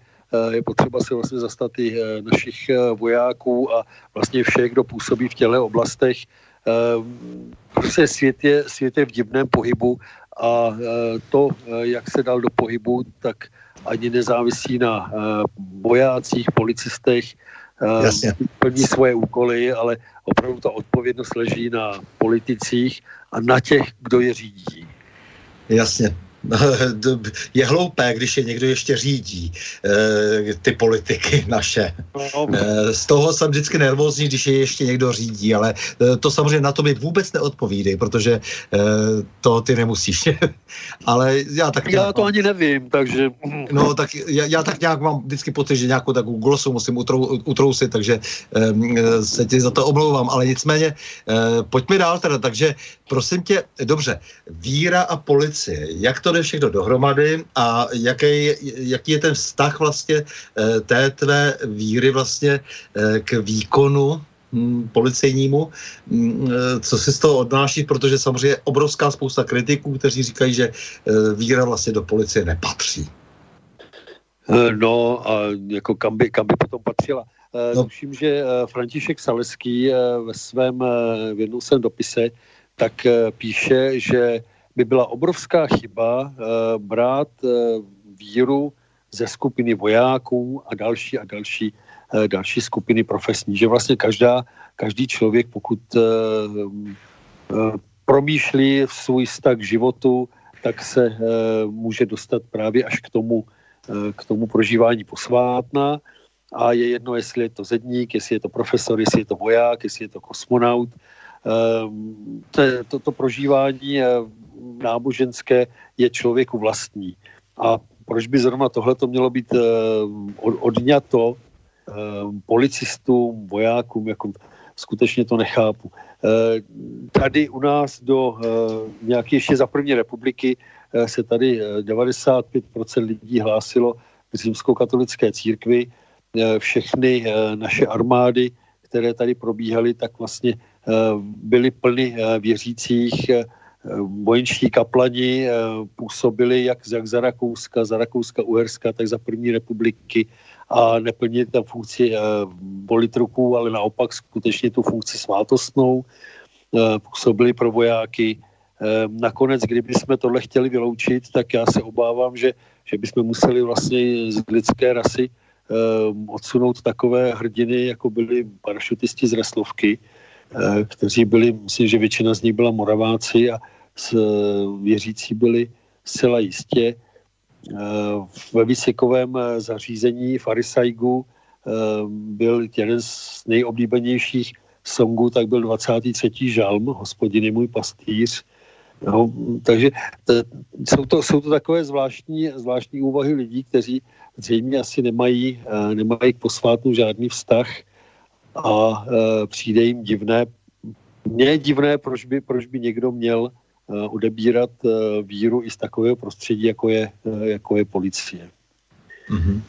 je potřeba se vlastně zastat i našich vojáků a vlastně všech, kdo působí v těchto oblastech. Prostě svět je, svět je v divném pohybu a to, jak se dal do pohybu, tak ani nezávisí na vojácích, policistech, Jasně. plní svoje úkoly, ale opravdu ta odpovědnost leží na politicích a na těch, kdo je řídí. Jasně. je hloupé, když je někdo ještě řídí e, ty politiky naše. E, z toho jsem vždycky nervózní, když je ještě někdo řídí, ale e, to samozřejmě na to mi vůbec neodpovídej, protože to ty nemusíš. ale já tak nějak... Já to ani nevím, takže... no, tak já, já tak nějak mám vždycky pocit, že nějakou takovou glosu musím utrou, utrousit, takže e, se ti za to omlouvám, ale nicméně pojďme dál teda, takže prosím tě, dobře, víra a policie, jak to jde všechno dohromady a jaký, jaký je ten vztah vlastně eh, té tvé víry vlastně eh, k výkonu hm, policejnímu, hm, eh, co si z toho odnáší, protože samozřejmě je obrovská spousta kritiků, kteří říkají, že víra vlastně do policie nepatří. No a jako kam by, kam by potom patřila? No. Tuším, že František Saleský ve svém v jednom svém dopise tak píše, že by byla obrovská chyba uh, brát uh, víru ze skupiny vojáků a další a další, další skupiny profesní. Že vlastně každá, každý člověk, pokud promýšlí v svůj vztah k životu, tak se může dostat právě až k tomu, k tomu prožívání posvátna a je jedno, jestli je to zedník, jestli je to profesor, jestli je to voják, jestli je to kosmonaut. Ehm, to, to, to prožívání eh, náboženské je člověku vlastní. A proč by zrovna tohle to mělo být eh, odňato ehm, policistům, vojákům, jako skutečně to nechápu. Ehm, tady u nás do nějaké ještě za první republiky eh, se tady 95% lidí hlásilo k římskokatolické církvi, Eh, všechny eh, naše armády, které tady probíhaly, tak vlastně eh, byly plny věřících, vojenští kaplani působili jak, jak za Rakouska, za Rakouska, Uherska, tak za první republiky a neplnili tam funkci politruků, ale naopak skutečně tu funkci svátostnou, působili pro vojáky. Nakonec, kdyby jsme tohle chtěli vyloučit, tak já se obávám, že, že bychom museli vlastně z lidské rasy odsunout takové hrdiny, jako byli parašutisti z Reslovky, eh, kteří byli, myslím, že většina z nich byla Moraváci a s, eh, věřící byli zcela jistě. Eh, ve výsekovém zařízení Farisajgu byl jeden z nejoblíbenějších songů, tak byl 23. žalm, hospodiny můj pastýř, No, takže t, jsou, to, jsou to takové zvláštní, zvláštní úvahy lidí, kteří zřejmě asi nemají, nemají k posvátnu žádný vztah a uh, přijde jim divné. Mně je divné, proč by, proč by někdo měl uh, odebírat uh, víru i z takového prostředí, jako je, uh, jako je policie. Mm-hmm.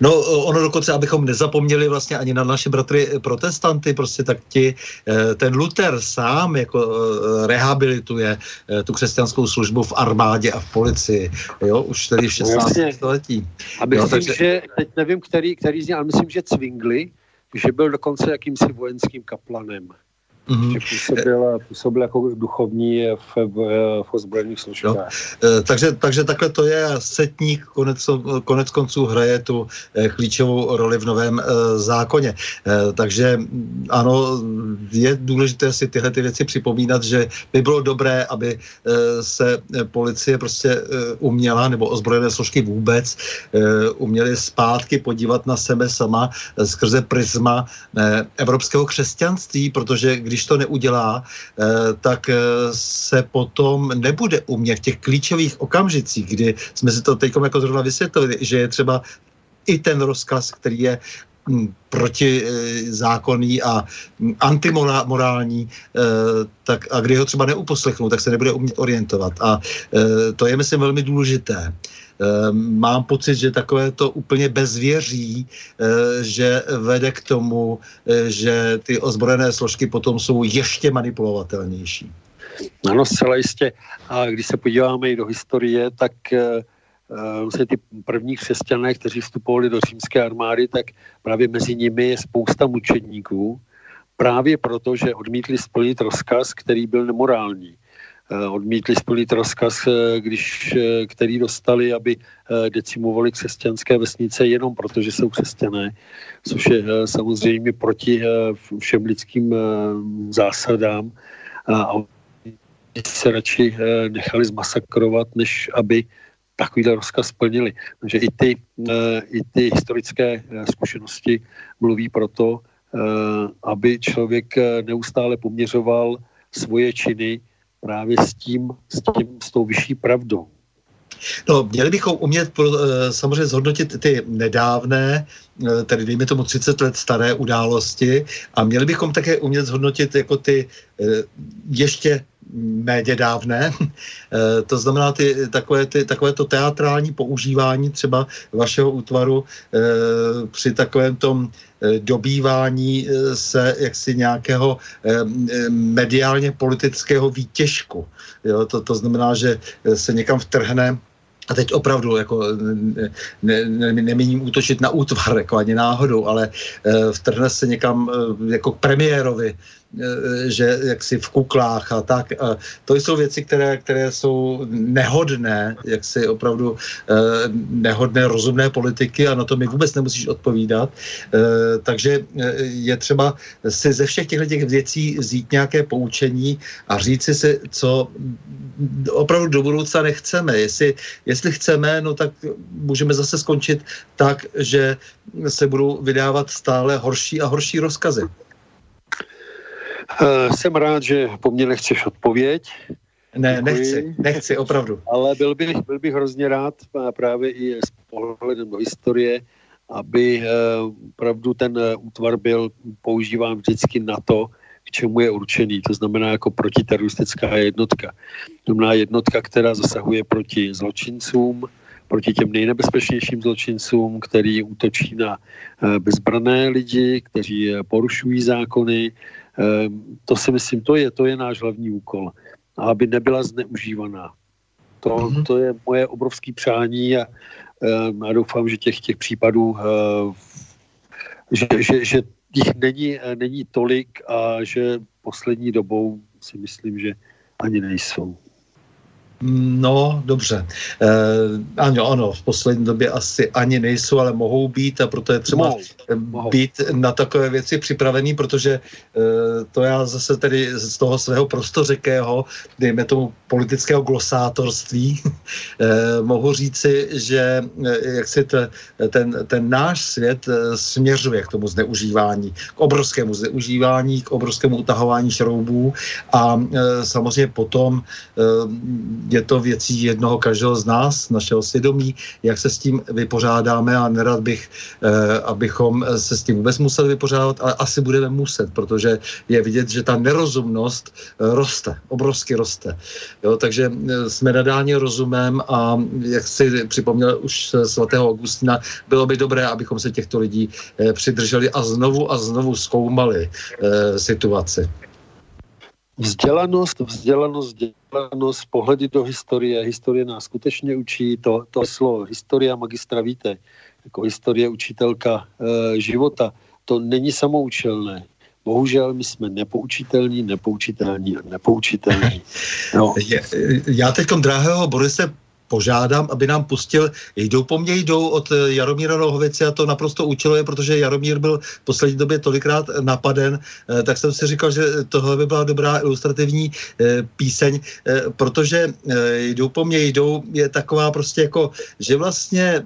No ono dokonce, abychom nezapomněli vlastně ani na naše bratry protestanty, prostě tak ti, eh, ten Luther sám jako eh, rehabilituje eh, tu křesťanskou službu v armádě a v policii, jo, už tedy v 16. No, století. A myslím, jo, takže... že, teď nevím, který, který z nich, ale myslím, že Cvingli, že byl dokonce jakýmsi vojenským kaplanem. Mm-hmm. Působil, působil jako duchovní v, v, v ozbrojených složkách. E, takže, takže takhle to je. Setník konec, konec konců hraje tu e, klíčovou roli v novém e, zákoně. Takže ano, je důležité si tyhle ty věci připomínat, že by bylo dobré, aby se policie prostě uměla, nebo ozbrojené složky vůbec, uměly zpátky podívat na sebe sama skrze prisma evropského křesťanství, protože když to neudělá, eh, tak eh, se potom nebude umět v těch klíčových okamžicích, kdy jsme si to teď jako zrovna vysvětlili, že je třeba i ten rozkaz, který je hm, protizákonný a hm, antimorální, eh, tak, a kdy ho třeba neuposlechnou, tak se nebude umět orientovat. A to je, myslím, velmi důležité. Ehm, mám pocit, že takové to úplně bezvěří, eh, že vede k tomu, eh, že ty ozbrojené složky potom jsou ještě manipulovatelnější. Ano, zcela jistě. A když se podíváme i do historie, tak se ty první křesťané, kteří vstupovali do římské armády, tak právě mezi nimi je spousta mučedníků, právě proto, že odmítli splnit rozkaz, který byl nemorální. Eh, odmítli splnit rozkaz, eh, když, eh, který dostali, aby decimovali křesťanské vesnice jenom proto, že jsou křesťané, což je samozřejmě proti všem lidským zásadám a se radši nechali zmasakrovat, než aby takovýhle rozkaz splnili. Takže i ty, i ty historické zkušenosti mluví proto, aby člověk neustále poměřoval svoje činy právě s tím, s tím, s tou vyšší pravdou. No, měli bychom umět pro, eh, samozřejmě zhodnotit ty nedávné, eh, tedy dejme tomu 30 let staré události a měli bychom také umět zhodnotit jako ty eh, ještě méně dávné. To znamená ty, takové, ty, takové to teatrální používání třeba vašeho útvaru při takovém tom Eh, dobývání eh, se jaksi nějakého eh, mediálně politického výtěžku. Jo, to, to znamená, že se někam vtrhne a teď opravdu jako ne, ne, nemíním útočit na útvar, jako ani náhodou, ale e, vtrhne se někam e, jako k premiérovi, Eh, že jaksi v kuklách a tak. To jsou věci, které, které jsou nehodné, jak si opravdu eh, nehodné rozumné politiky a na to mi vůbec nemusíš odpovídat. Eh, takže je třeba si ze všech těchto těch věcí vzít nějaké poučení a říct si, co opravdu do budoucna nechceme. Jestli, jestli chceme, no tak můžeme zase skončit tak, že se budou vydávat stále horší a horší rozkazy. Uh, jsem rád, že po mně nechceš odpověď. Ne, Děkuji. nechci, nechci, opravdu. Ale byl bych, byl bych hrozně rád právě i s pohledem do historie, aby uh, opravdu ten útvar byl používán vždycky na to, k čemu je určený, to znamená jako protiteroristická jednotka. To znamená jednotka, která zasahuje proti zločincům, proti těm nejnebezpečnějším zločincům, který útočí na bezbrané lidi, kteří porušují zákony, to si myslím, to je, to je náš hlavní úkol. A aby nebyla zneužívaná. To, mm-hmm. to je moje obrovské přání a, ehm, a doufám, že těch, těch případů, ehm, že, že, že jich není, není tolik a že poslední dobou si myslím, že ani nejsou. No, dobře. E, ano, ano, v poslední době asi ani nejsou, ale mohou být a proto je třeba mohou. Eh, být na takové věci připravený, protože e, to já zase tedy z toho svého prostořekého, dejme tomu politického glosátorství, e, mohu říci, že jak si te, ten, ten náš svět směřuje k tomu zneužívání, k obrovskému zneužívání, k obrovskému utahování šroubů a e, samozřejmě potom e, je to věcí jednoho každého z nás, našeho svědomí, jak se s tím vypořádáme a nerad bych, eh, abychom se s tím vůbec museli vypořádat, ale asi budeme muset, protože je vidět, že ta nerozumnost eh, roste, obrovsky roste. Jo, takže eh, jsme nadáni rozumem a jak si připomněl už svatého Augustina, bylo by dobré, abychom se těchto lidí eh, přidrželi a znovu a znovu zkoumali eh, situaci. Vzdělanost, vzdělanost, vzdělanost, pohledy do historie. Historie nás skutečně učí to, to slovo. Historia magistra víte, jako historie učitelka e, života. To není samoučelné. Bohužel my jsme nepoučitelní, nepoučitelní a nepoučitelní. No. Já teď drahého Borise požádám, aby nám pustil Jdou po mně, jdou od eh, Jaromíra Rohovice a to naprosto účeluje, protože Jaromír byl v poslední době tolikrát napaden, eh, tak jsem si říkal, že tohle by byla dobrá ilustrativní eh, píseň, protože Jdou po mně, jdou je taková prostě jako, že vlastně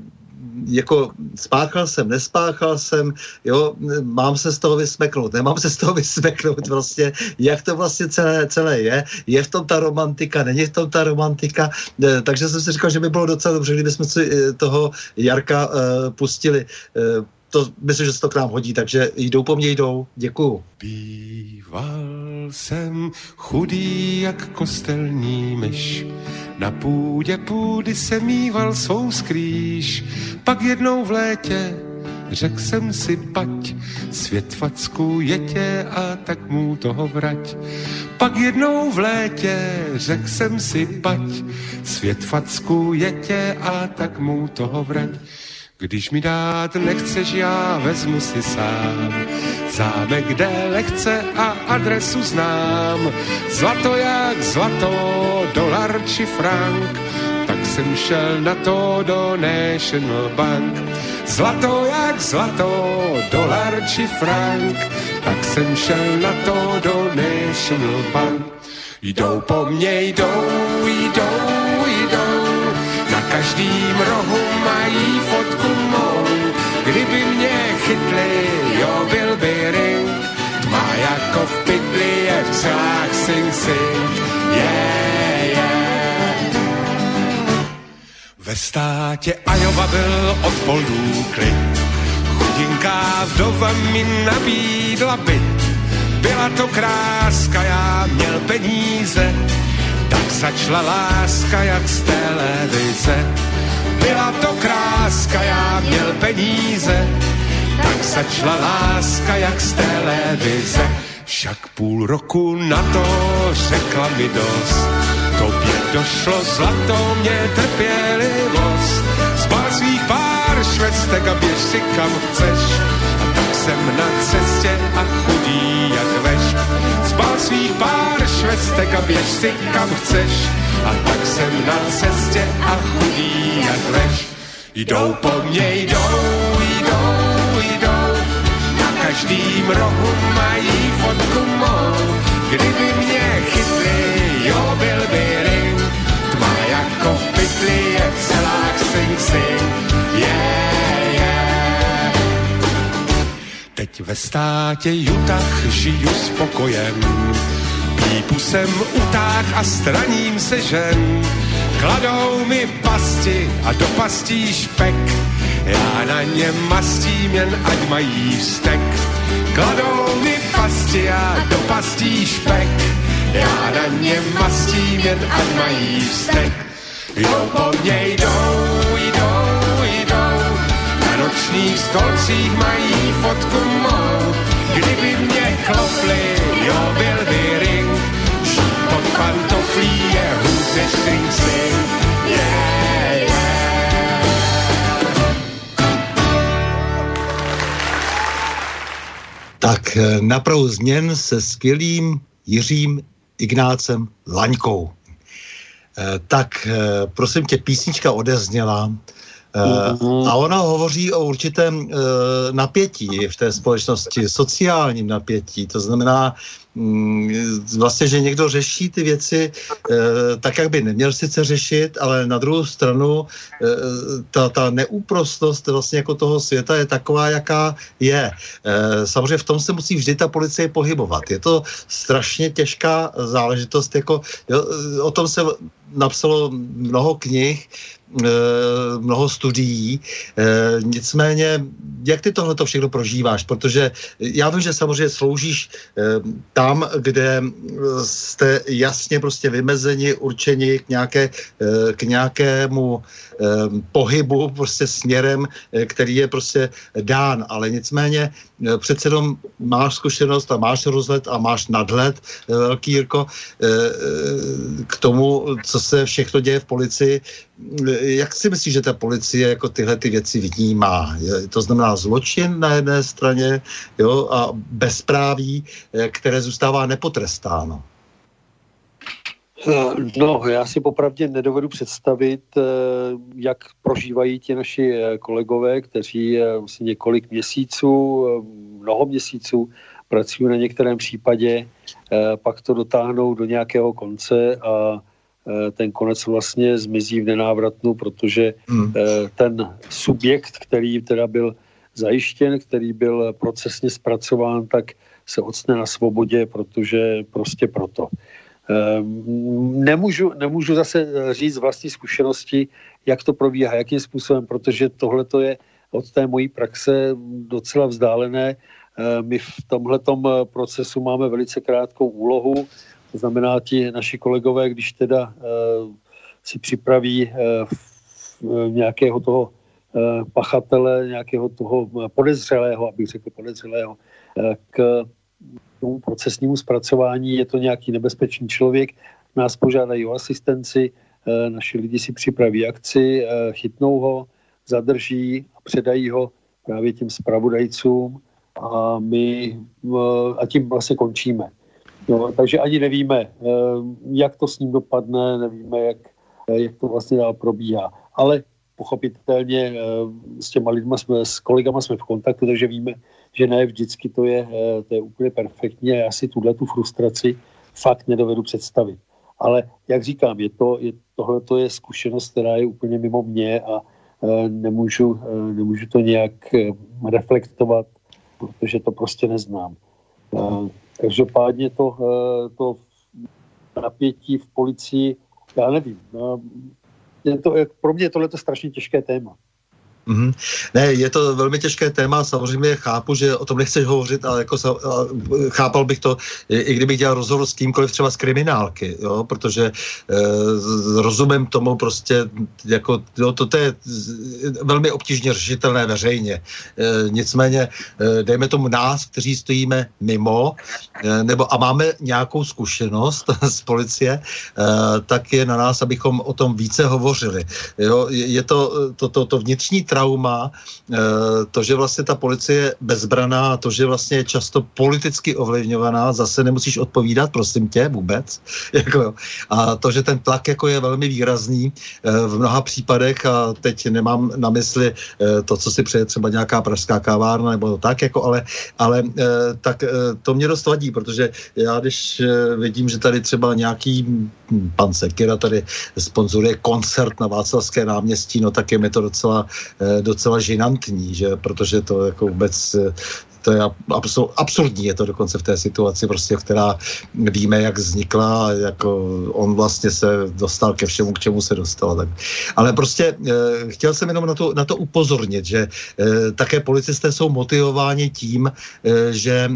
jako spáchal jsem, nespáchal jsem, jo, mám se z toho vysmeknout, nemám se z toho vysmeknout vlastně, jak to vlastně celé, celé je, je v tom ta romantika, není v tom ta romantika, e, takže jsem si říkal, že by bylo docela dobře, kdybychom si e, toho Jarka uh, pustili. Uh, to myslím, že se to k nám hodí, takže jdou po mně, jdou. Děkuju. Býval jsem chudý jak kostelní myš, na půdě půdy se mýval svou skrýš, pak jednou v létě Řekl jsem si, pať, svět facku jetě a tak mu toho vrať. Pak jednou v létě řekl jsem si, pať, svět facku jetě a tak mu toho vrať. Když mi dát nechceš, já vezmu si sám. Zámek, kde lehce a adresu znám. Zlato jak zlato, dolar či frank. Tak jsem šel na to do National Bank. Zlato jak zlato, dolar či frank. Tak jsem šel na to do National Bank. Jdou po mně, jdou, jdou, jdou. Každým rohu mají fotku mou. Kdyby mě chytli, jo, byl by ring. Tma jako v pytli je v celách sing sing. Yeah, yeah. Ve státě Ajova byl od poldů klid. Chudinká vdova mi nabídla byt. Byla to kráska, já měl peníze, začala láska jak z televize. Byla to kráska, já měl peníze, tak začala láska jak z televize. Však půl roku na to řekla mi dost, Tobě došlo zlato, mě trpělivost. Zbal svých pár švestek a běž si kam chceš. A tak jsem na cestě a chudý jak veš. Zbal svých pár švestek a běž si kam chceš. A tak jsem na cestě a chudý jak veš. Jdou po mně, jdou, jdou, jdou. Na každým rohu mají fotku mou. Kdyby mě chytli, jo, byl by ring. Tma jako v pytli je v celách sing sing. Yeah, yeah. Teď ve státě Jutach žiju s pokojem. Pípu jsem utáh a straním se žen. Kladou mi pasti a do pastí špek. Já na ně mastím jen ať mají vztek. Kladou mi pasti a do pastí špek. Já na ně mastím jen ať mají vztek. Jdou po mně, jdou, jdou, jdou. Na nočních stolcích mají fotku mou. Kdyby mě klopli, jo, byl než sing sing. Yeah, yeah. Tak eh, naprou změn se skvělým Jiřím Ignácem Laňkou. Eh, Tak eh, prosím tě, písnička odezněla a ona hovoří o určitém eh, napětí v té společnosti, sociálním napětí. To znamená, mm, vlastně, že někdo řeší ty věci eh, tak, jak by neměl sice řešit, ale na druhou stranu eh, ta, ta neúprostnost vlastně jako toho světa je taková, jaká je. Eh, Samozřejmě v tom se musí vždy ta policie pohybovat. Je to strašně těžká záležitost, jako, jo, o tom se napsalo mnoho knih, eh, mnoho studií. Eh, Nicméně, jak ty tohle to všechno prožíváš? Protože já vím, že samozřejmě sloužíš eh, tam, kde eh, jste jasně prostě vymezeni, určeni k, nějaké, eh, k nějakému eh, pohybu prostě směrem, eh, který je prostě dán, ale nicméně eh, přece jenom máš zkušenost a máš rozhled a máš nadhled, eh, velký Jirko, eh, eh, k tomu, co se všechno děje v policii. Eh, Jak si myslíš, že ta policie jako tyhle ty věci vnímá? To znamená zločin na jedné straně jo, a bezpráví, eh, které zůstává nepotrestáno. Eh, No, já si popravdě nedovedu představit, eh, jak prožívají ti naši eh, kolegové, kteří eh, vlastně několik měsíců, mnoho měsíců pracují na některém případě, pak to dotáhnou do nějakého konce a ten konec vlastně zmizí v nenávratnu, protože Hmm. ten subjekt, který teda byl zajištěn, který byl procesně zpracován, tak se ocne na svobodě, protože prostě proto. Ehm, Nemůžu, nemůžu zase říct z vlastní zkušenosti, jak to probíhá, jakým způsobem, protože tohle to je od té mojí praxe docela vzdálené. Ehm, My v tomhletom eh, procesu máme velice krátkou úlohu, to znamená ti naši kolegové, když teda eh, si připraví eh, nějakého toho eh, pachatele, nějakého toho podezřelého, abych řekl podezřelého, eh, k tomu procesnímu zpracování. Je to nějaký nebezpečný člověk, nás požádají o asistenci, eh, naši lidi si připraví akci, eh, chytnou ho, zadrží a předají ho právě těm spravodajcům a my eh, a tím vlastně končíme. No, takže ani nevíme, jak to s ním dopadne, nevíme, jak, jak to vlastně dál probíhá. Ale pochopitelně s těma lidma jsme, s kolegama jsme v kontaktu, takže víme, že ne vždycky to je, eh, to je úplně perfektní a já si tuhle tu frustraci fakt nedovedu představit. Ale jak říkám, je to, je, tohle to je zkušenost, která je úplně mimo mě a eh, nemůžu, eh, nemůžu to nějak reflektovat, protože to prostě neznám. Každopádně to, to napětí v policii, já nevím. Je to, pro mě je tohle strašně těžké téma. Mm-hmm. Ne, je to velmi těžké téma, samozřejmě chápu, že o tom nechceš hovořit, ale jako chápal bych to, i kdybych dělal rozhovor s kýmkoliv třeba z kriminálky, jo, protože e, rozumím tomu prostě, jako, jo, to, to je velmi obtížně řešitelné veřejně. E, nicméně, e, dejme tomu nás, kteří stojíme mimo, e, nebo a máme nějakou zkušenost z policie, e, tak je na nás, abychom o tom více hovořili. Jo, je to, to, to, to vnitřní trauma, eh, to, že vlastně ta policie je bezbraná, to, že vlastně je často politicky ovlivňovaná, zase nemusíš odpovídat, prosím tě, vůbec. Jako, a to, že ten tlak jako je velmi výrazný eh, v mnoha případech a teď nemám na mysli eh, to, co si přeje třeba nějaká pražská kávárna nebo tak, jako, ale, ale tak to mě dost vadí, protože já když vidím, že tady třeba nějaký hm, pan Sekira tady sponzoruje koncert na Václavské náměstí, no tak je mi to docela docela žinantní, že? Protože to jako vůbec to je absurdní, je to dokonce v té situaci, prostě, která víme, jak vznikla, jako on vlastně se dostal ke všemu, k čemu se dostal. Tak. Ale prostě e, chtěl jsem jenom na to, na to upozornit, že e, také policisté jsou motivováni tím, e, že e,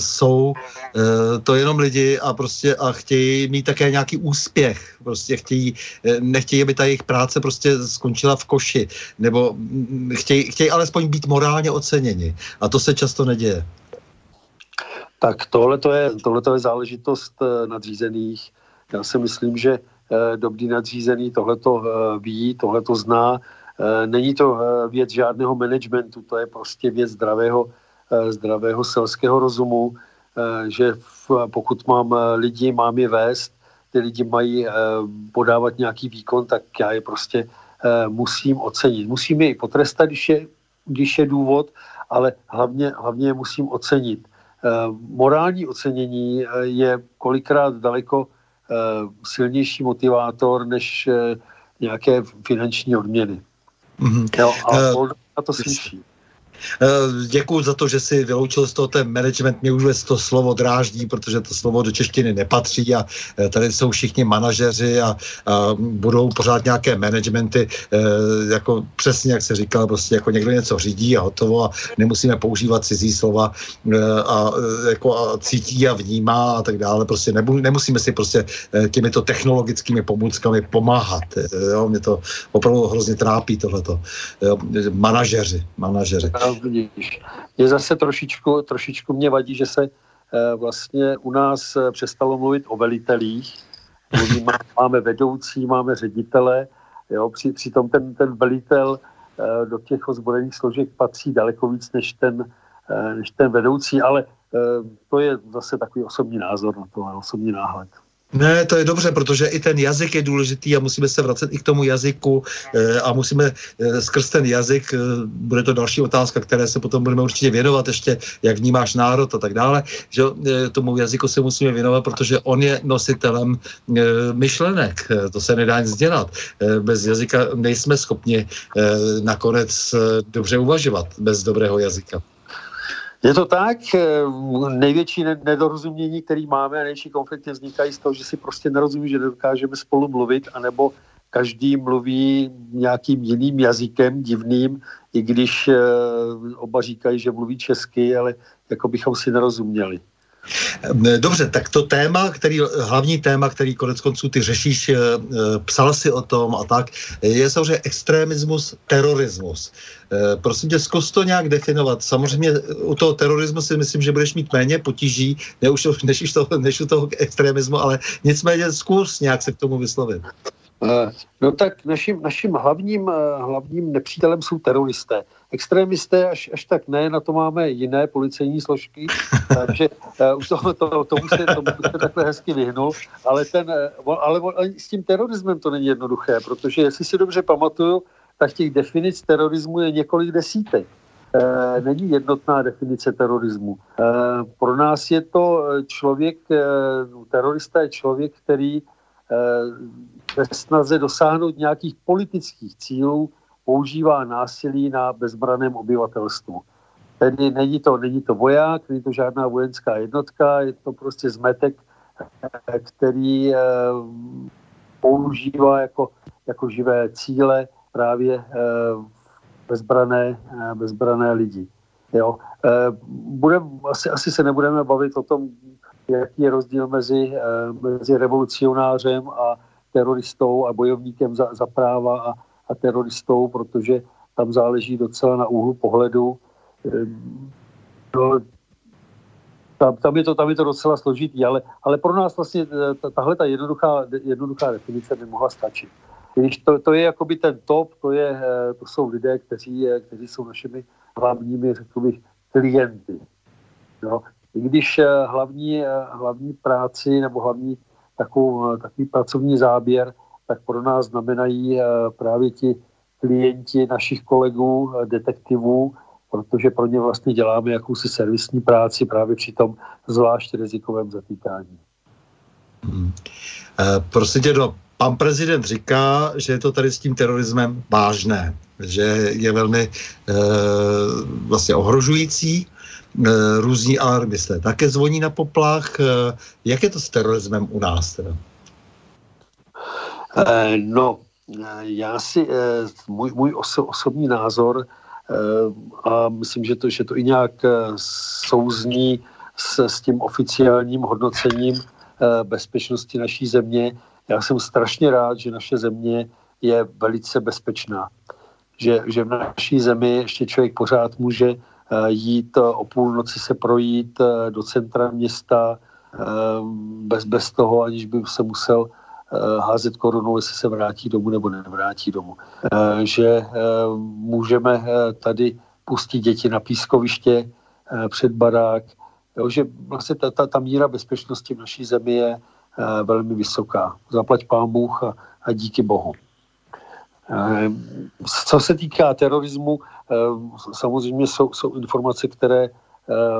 jsou e, to jenom lidi a prostě a chtějí mít také nějaký úspěch. Prostě chtějí, e, nechtějí, aby ta jejich práce prostě skončila v koši, nebo chtějí, chtějí alespoň být morálně oceněni. A to se často neděje? Tak tohle je, tohleto je záležitost eh, nadřízených. Já si myslím, že eh, dobrý nadřízený tohleto eh, ví, tohleto zná. Není to věc žádného managementu, to je prostě věc zdravého, zdravého selského rozumu, že pokud mám lidi, mám je vést, ty lidi mají podávat nějaký výkon, tak já je prostě musím ocenit. Musím je i potrestat, když je, když je důvod, ale hlavně, hlavně je musím ocenit. Eh, morální ocenění eh, je kolikrát daleko eh, silnější motivátor než nějaké finanční odměny. Mm-hmm. Jo, a to slyší. Eh, Děkuji za to, že si vyloučil z toho ten management. Mě už to slovo dráždí, protože to slovo do češtiny nepatří a eh, tady jsou všichni manažeři a, a budou pořád nějaké managementy, eh, jako přesně jak se říkal, prostě jako někdo něco řídí a hotovo a nemusíme používat cizí slova a, jako a cítí a vnímá a tak dále. Prostě nemusíme si prostě těmito technologickými pomůckami pomáhat. Jo? Mě to opravdu hrozně trápí tohleto. Manažeři, manažeři vidíš. Je zase trošičku, trošičku mě vadí, že se eh, vlastně u nás eh, přestalo mluvit o velitelích. Máme vedoucí, máme ředitele, jo, při, přitom ten, ten velitel eh, do těch ozbrojených složek patří daleko víc než ten, než ten vedoucí, ale to je zase takový osobní názor na to, osobní náhled. Ne, to je dobře, protože i ten jazyk je důležitý a musíme se vracet i k tomu jazyku e, a musíme e, skrz ten jazyk, e, bude to další otázka, které se potom budeme určitě věnovat ještě, jak vnímáš národ a tak dále, že tomu jazyku se musíme věnovat, protože on je nositelem myšlenek, to se nedá nic dělat. Bez jazyka nejsme schopni nakonec dobře uvažovat, bez dobrého jazyka. Je to tak, eh, největší nedorozumění, který máme a největší konflikty vznikají z toho, že si prostě nerozumí, že nedokážeme spolu mluvit, anebo každý mluví nějakým jiným jazykem, divným, i když eh, oba říkají, že mluví česky, ale jako bychom si nerozuměli. Dobře, tak to téma, který, hlavní téma, který konec konců ty řešíš, eh, psal si o tom a tak, je samozřejmě extremismus, terorismus. Eh, prosím tě, zkus to nějak definovat. Samozřejmě u toho terorismu si myslím, že budeš mít méně potíží, než, to, než u toho extremismu, ale nicméně zkus nějak se k tomu vyslovit. Eh, no tak naším, naším hlavním, eh, hlavním nepřítelem jsou teroristé. Extrémisté až, až tak ne, na to máme jiné policejní složky, takže už to, to, tomu, se, tomu se takhle hezky vyhnul, ale, ten, ale, ale s tím terorismem to není jednoduché, protože jestli si dobře pamatuju, tak těch definic terorismu je několik desítek. E, není jednotná definice terorismu. E, pro nás je to člověk, e, terorista je člověk, který ve snaze dosáhnout nějakých politických cílů používá násilí na bezbraném obyvatelstvu. Tedy není to, není to voják, není to žádná vojenská jednotka, je to prostě zmetek, který e, používá jako, jako živé cíle právě eh, bezbrané, bezbrané lidi. Jo. Budem, asi, asi se nebudeme bavit o tom, jaký je rozdíl mezi, mezi revolucionářem a teroristou a bojovníkem za, za práva a, a teroristou, protože tam záleží docela na úhlu pohledu. No, tam, tam, je to, tam je to docela složitý, ale, ale pro nás vlastně eh, tahle ta jednoduchá, jednoduchá definice nemohla stačit. Když to, to je jakoby ten top, to, je, eh, to jsou lidé, kteří, kteří jsou našimi hlavními, řekl bych, klienty. No, I když hlavní, hlavní práci nebo hlavní takovou, takový pracovní záběr, tak pro nás znamenají právě ti klienti našich kolegů, detektivů, protože pro ně vlastně děláme jakousi servisní práci právě při tom zvlášť rizikovém zatýkání. Hmm. E, prosím tě, no, pan prezident říká, že je to tady s tím terorismem vážné, že je velmi e, vlastně ohrožující. E, různí alarmisté také zvoní na poplach. E, jak je to s terorismem u nás teda? E, no, já si, můj, můj oso, osobní názor Eh, a myslím, že to, že to i nějak eh, souzní s, s tím oficiálním hodnocením eh, bezpečnosti naší země. Já jsem strašně rád, že naše země je velice bezpečná. Že, že v naší zemi ještě člověk pořád může jít o půlnoci se projít do centra města bez, bez toho, aniž by se musel Eh, házet korunou, jestli se vrátí domů nebo nevrátí domů. Eh, že eh, můžeme tady pustit děti na pískoviště před barák, jo, že vlastně ta, ta, ta míra bezpečnosti v naší zemi je velmi vysoká. Zaplať pán Bůh a, a díky Bohu. Co se týká terorismu, samozřejmě jsou, jsou informace, které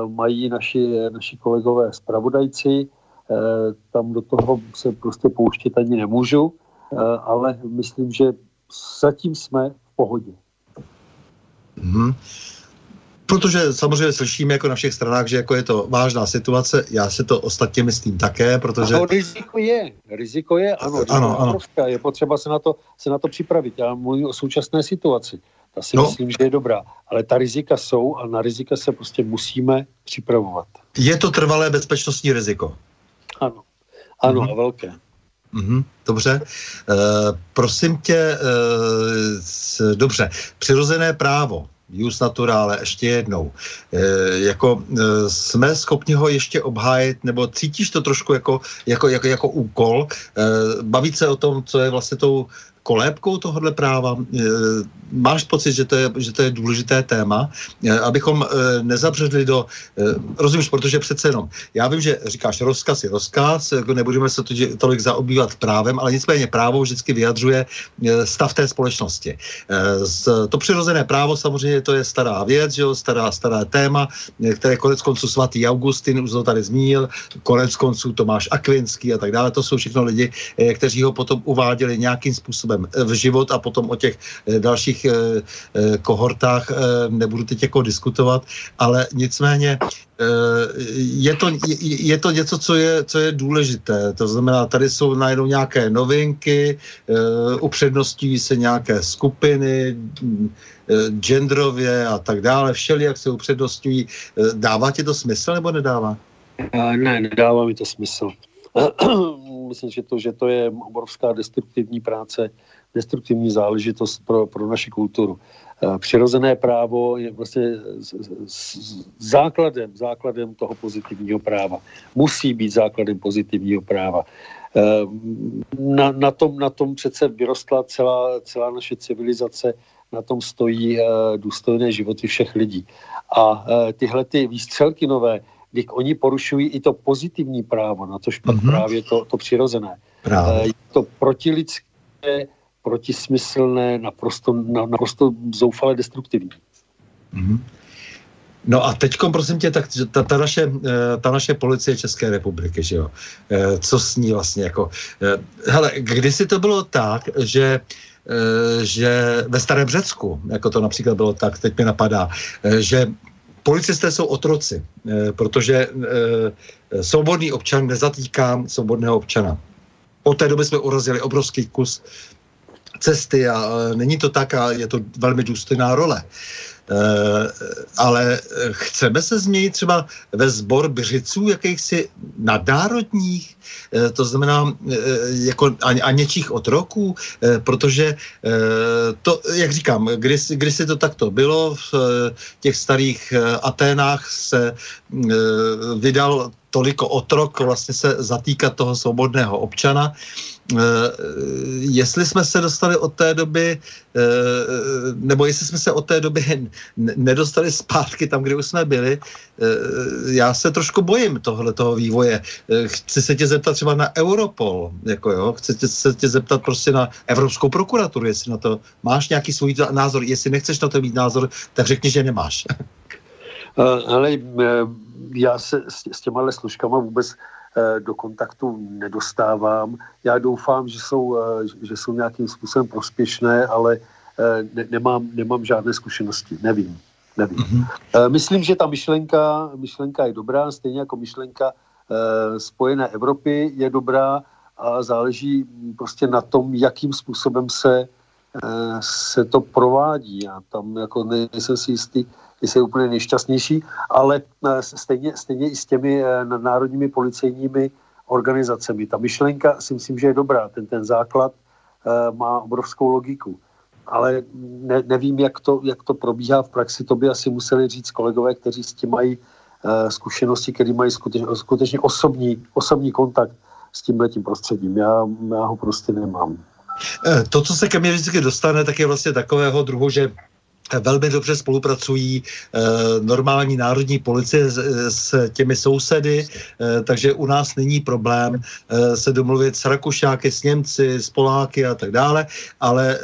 mají naši, naši kolegové zpravodajci, Eh, tam do toho se prostě pouštět ani nemůžu, eh, ale myslím, že zatím jsme v pohodě. Mm-hmm. Protože samozřejmě slyšíme jako na všech stranách, že jako je to vážná situace, já si to ostatně myslím také, protože... Ano, riziko je, riziko je, ano, riziko ano, ano. je potřeba se na, to, se na to připravit. Já mluvím o současné situaci. Ta si no. myslím, že je dobrá, ale ta rizika jsou a na rizika se prostě musíme připravovat. Je to trvalé bezpečnostní riziko? Ano, ano mm-hmm. a velké. Mm-hmm, dobře. E, prosím tě, e, s, dobře, přirozené právo, jus naturale, ještě jednou. E, jako e, jsme schopni ho ještě obhájit, nebo cítíš to trošku jako, jako, jako, jako úkol, e, bavit se o tom, co je vlastně tou kolébkou tohohle práva? E, máš pocit, že to je, že to je důležité téma, e, abychom e, nezabředli do, rozumíš, protože přece jenom, já vím, že říkáš rozkaz je rozkaz, jako nebudeme se tolik zaobývat právem, ale nicméně právo vždycky vyjadřuje stav té společnosti. To přirozené právo samozřejmě to je stará věc, že jo, stará, stará téma, které konec konců svatý Augustin už to tady zmínil, konec konců Tomáš Akvinský a tak dále, to jsou všechno lidi, kteří ho potom uváděli nějakým způsobem v život a potom o těch eh, dalších eh, eh, kohortách nebudu teď jako diskutovat, ale nicméně je to, je to něco, co je, co je důležité. To znamená, tady jsou najednou nějaké novinky, upředností se nějaké skupiny, genderově a tak dále, všeli, jak se upřednostňují. Dává ti to smysl nebo nedává? Ne, nedává mi to smysl. myslím, že to, že to je obrovská destruktivní práce, destruktivní záležitost pro, pro naši kulturu. Eh, přirozené právo je vlastně základem, základem toho pozitivního práva. Musí být základem pozitivního práva. Eh, na, na, tom, na tom přece vyrostla celá, celá naše civilizace, na tom stojí eh, důstojné životy všech lidí. A tyhle ty výstřelky nové, když oni porušují i to pozitivní právo, na což pak mm-hmm. právě to, to přirozené. Právě. Je to protilidské, protismyslné, naprosto, naprosto zoufale destruktivní. Mm-hmm. No a teď, prosím tě, tak ta, ta, naše, eh, ta naše policie České republiky, že jo, eh, co s ní vlastně, jako, eh, hele, kdysi to bylo tak, že že ve Starém Řecku, jako to například bylo tak, teď mi napadá, že policisté jsou otroci, protože svobodný občan nezatýká svobodného občana. Od té doby jsme urazili obrovský kus cesty a není to tak a je to velmi důstojná role. Eh, ale chceme se změnit třeba ve sbor břiců jakýchsi nadnárodních, eh, to znamená eh, jako a, a něčích otroků, protože to, jak říkám, když, když si to takto bylo, v těch starých Aténách se vydal toliko otrok vlastně se zatýkat toho svobodného občana. Eh, jestli jsme se dostali od té doby, eh, nebo jestli jsme se od té doby nedostali zpátky tam, kde už jsme byli, eh, já se trošku bojím tohle toho vývoje. Chci se tě zeptat třeba na Europol, jako jo, chci tě, se tě zeptat prostě na Evropskou prokuraturu, jestli na to máš nějaký svůj názor. Jestli nechceš na to mít názor, tak řekni, že nemáš. Ale já se s těma služkama vůbec Eh, do kontaktu nedostávám. Já doufám, že jsou, eh, že jsou nějakým způsobem prospěšné, ale eh, ne, nemám, nemám žádné zkušenosti. Nevím. nevím. Mm-hmm. Myslím, že ta myšlenka, myšlenka je dobrá, stejně jako myšlenka Spojené Evropy je dobrá a záleží prostě na tom, jakým způsobem se, se to provádí. Já tam jako nejsem si jistý, jestli je úplně nejšťastnější, ale eh, stejně, stejně i s těmi eh, národními policejními organizacemi. Ta myšlenka si myslím, že je dobrá. Ten, ten základ eh, má obrovskou logiku. Ale ne, nevím, jak to, jak to probíhá v praxi. To by asi museli říct kolegové, kteří s tím mají zkušenosti, kteří mají skutečně, skutečně osobní, osobní kontakt s tímhletím prostředím. Já, já ho prostě nemám. To, co se ke mně vždycky dostane, tak je vlastně takového druhu, že velmi dobře spolupracují e, normální národní policie s, s těmi sousedy, e, takže u nás není problém e, se domluvit s Rakušáky, s Němci, s Poláky a tak dále, ale e,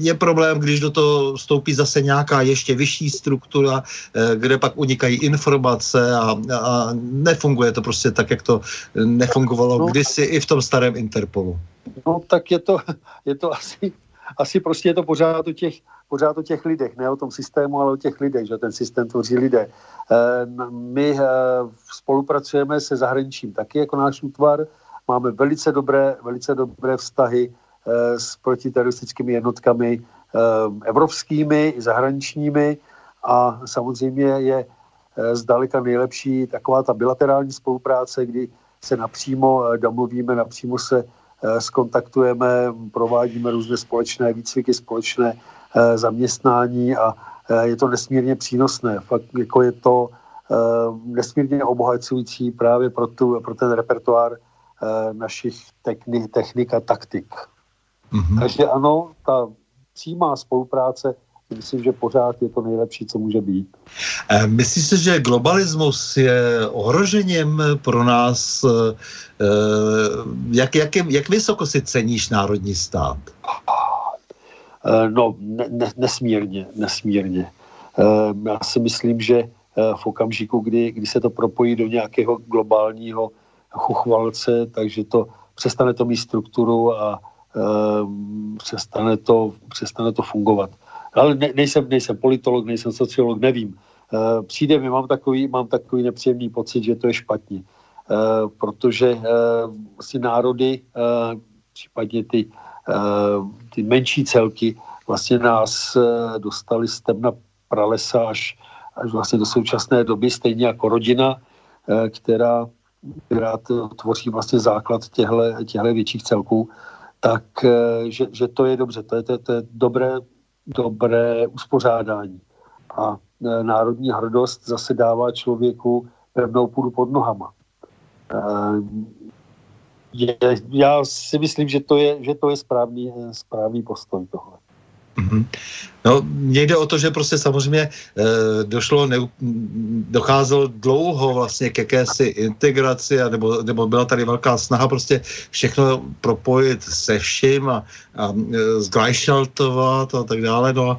je problém, když do toho vstoupí zase nějaká ještě vyšší struktura, e, kde pak unikají informace a, a nefunguje to prostě tak, jak to nefungovalo no, kdysi i v tom starém Interpolu. No tak je to, je to asi, asi prostě je to pořád u těch pořád o těch lidech, ne o tom systému, ale o těch lidech, že ten systém tvoří lidé. Eh, my eh, spolupracujeme se zahraničím taky jako náš útvar, máme velice dobré, velice dobré vztahy eh, s protiteroristickými jednotkami evropskými i zahraničními a samozřejmě je zdaleka nejlepší taková ta bilaterální spolupráce, kdy se napřímo domluvíme, napřímo se skontaktujeme, provádíme různé společné výcviky, společné Eh, zaměstnání a eh, je to nesmírně přínosné. Fakt jako je to eh, nesmírně obohacující právě pro, tu, pro ten repertoár našich technik, technik a taktik. Mm-hmm. Takže ano, ta přímá spolupráce myslím, že pořád je to nejlepší, co může být. Myslíš si, že globalismus je ohrožením pro nás? Jak, jak, jak vysoko si ceníš národní stát? Eh, no, ne, ne, nesmírně, nesmírně. Eh, já si myslím, že eh, v okamžiku, kdy, kdy se to propojí do nějakého globálního chuchvalce, takže to přestane to mít strukturu a přestane to, přestane to fungovat. Ale ne, nejsem, nejsem politolog, nejsem sociolog, nevím. Přijde mi, mám takový, mám takový nepříjemný pocit, že to je špatně. Protože si národy, případně ty Eh, ty menší celky vlastně nás eh, dostali z temna pralesa až, až vlastně do současné doby, stejně jako rodina, eh, která, která tvoří vlastně základ těchto větších celků, tak že, že to je dobře, to je, to, to je dobré, dobré uspořádání. A národní hrdost zase dává člověku pevnou půdu pod nohama je, já si myslím, že to je, že to je správný, správný postoj tohle. Mm-hmm. No, mně jde o to, že prostě samozřejmě e, došlo, ne, docházelo dlouho vlastně k jakési integraci, a nebo, nebo byla tady velká snaha prostě všechno propojit se vším a, a e, zglajšaltovat a tak dále. No a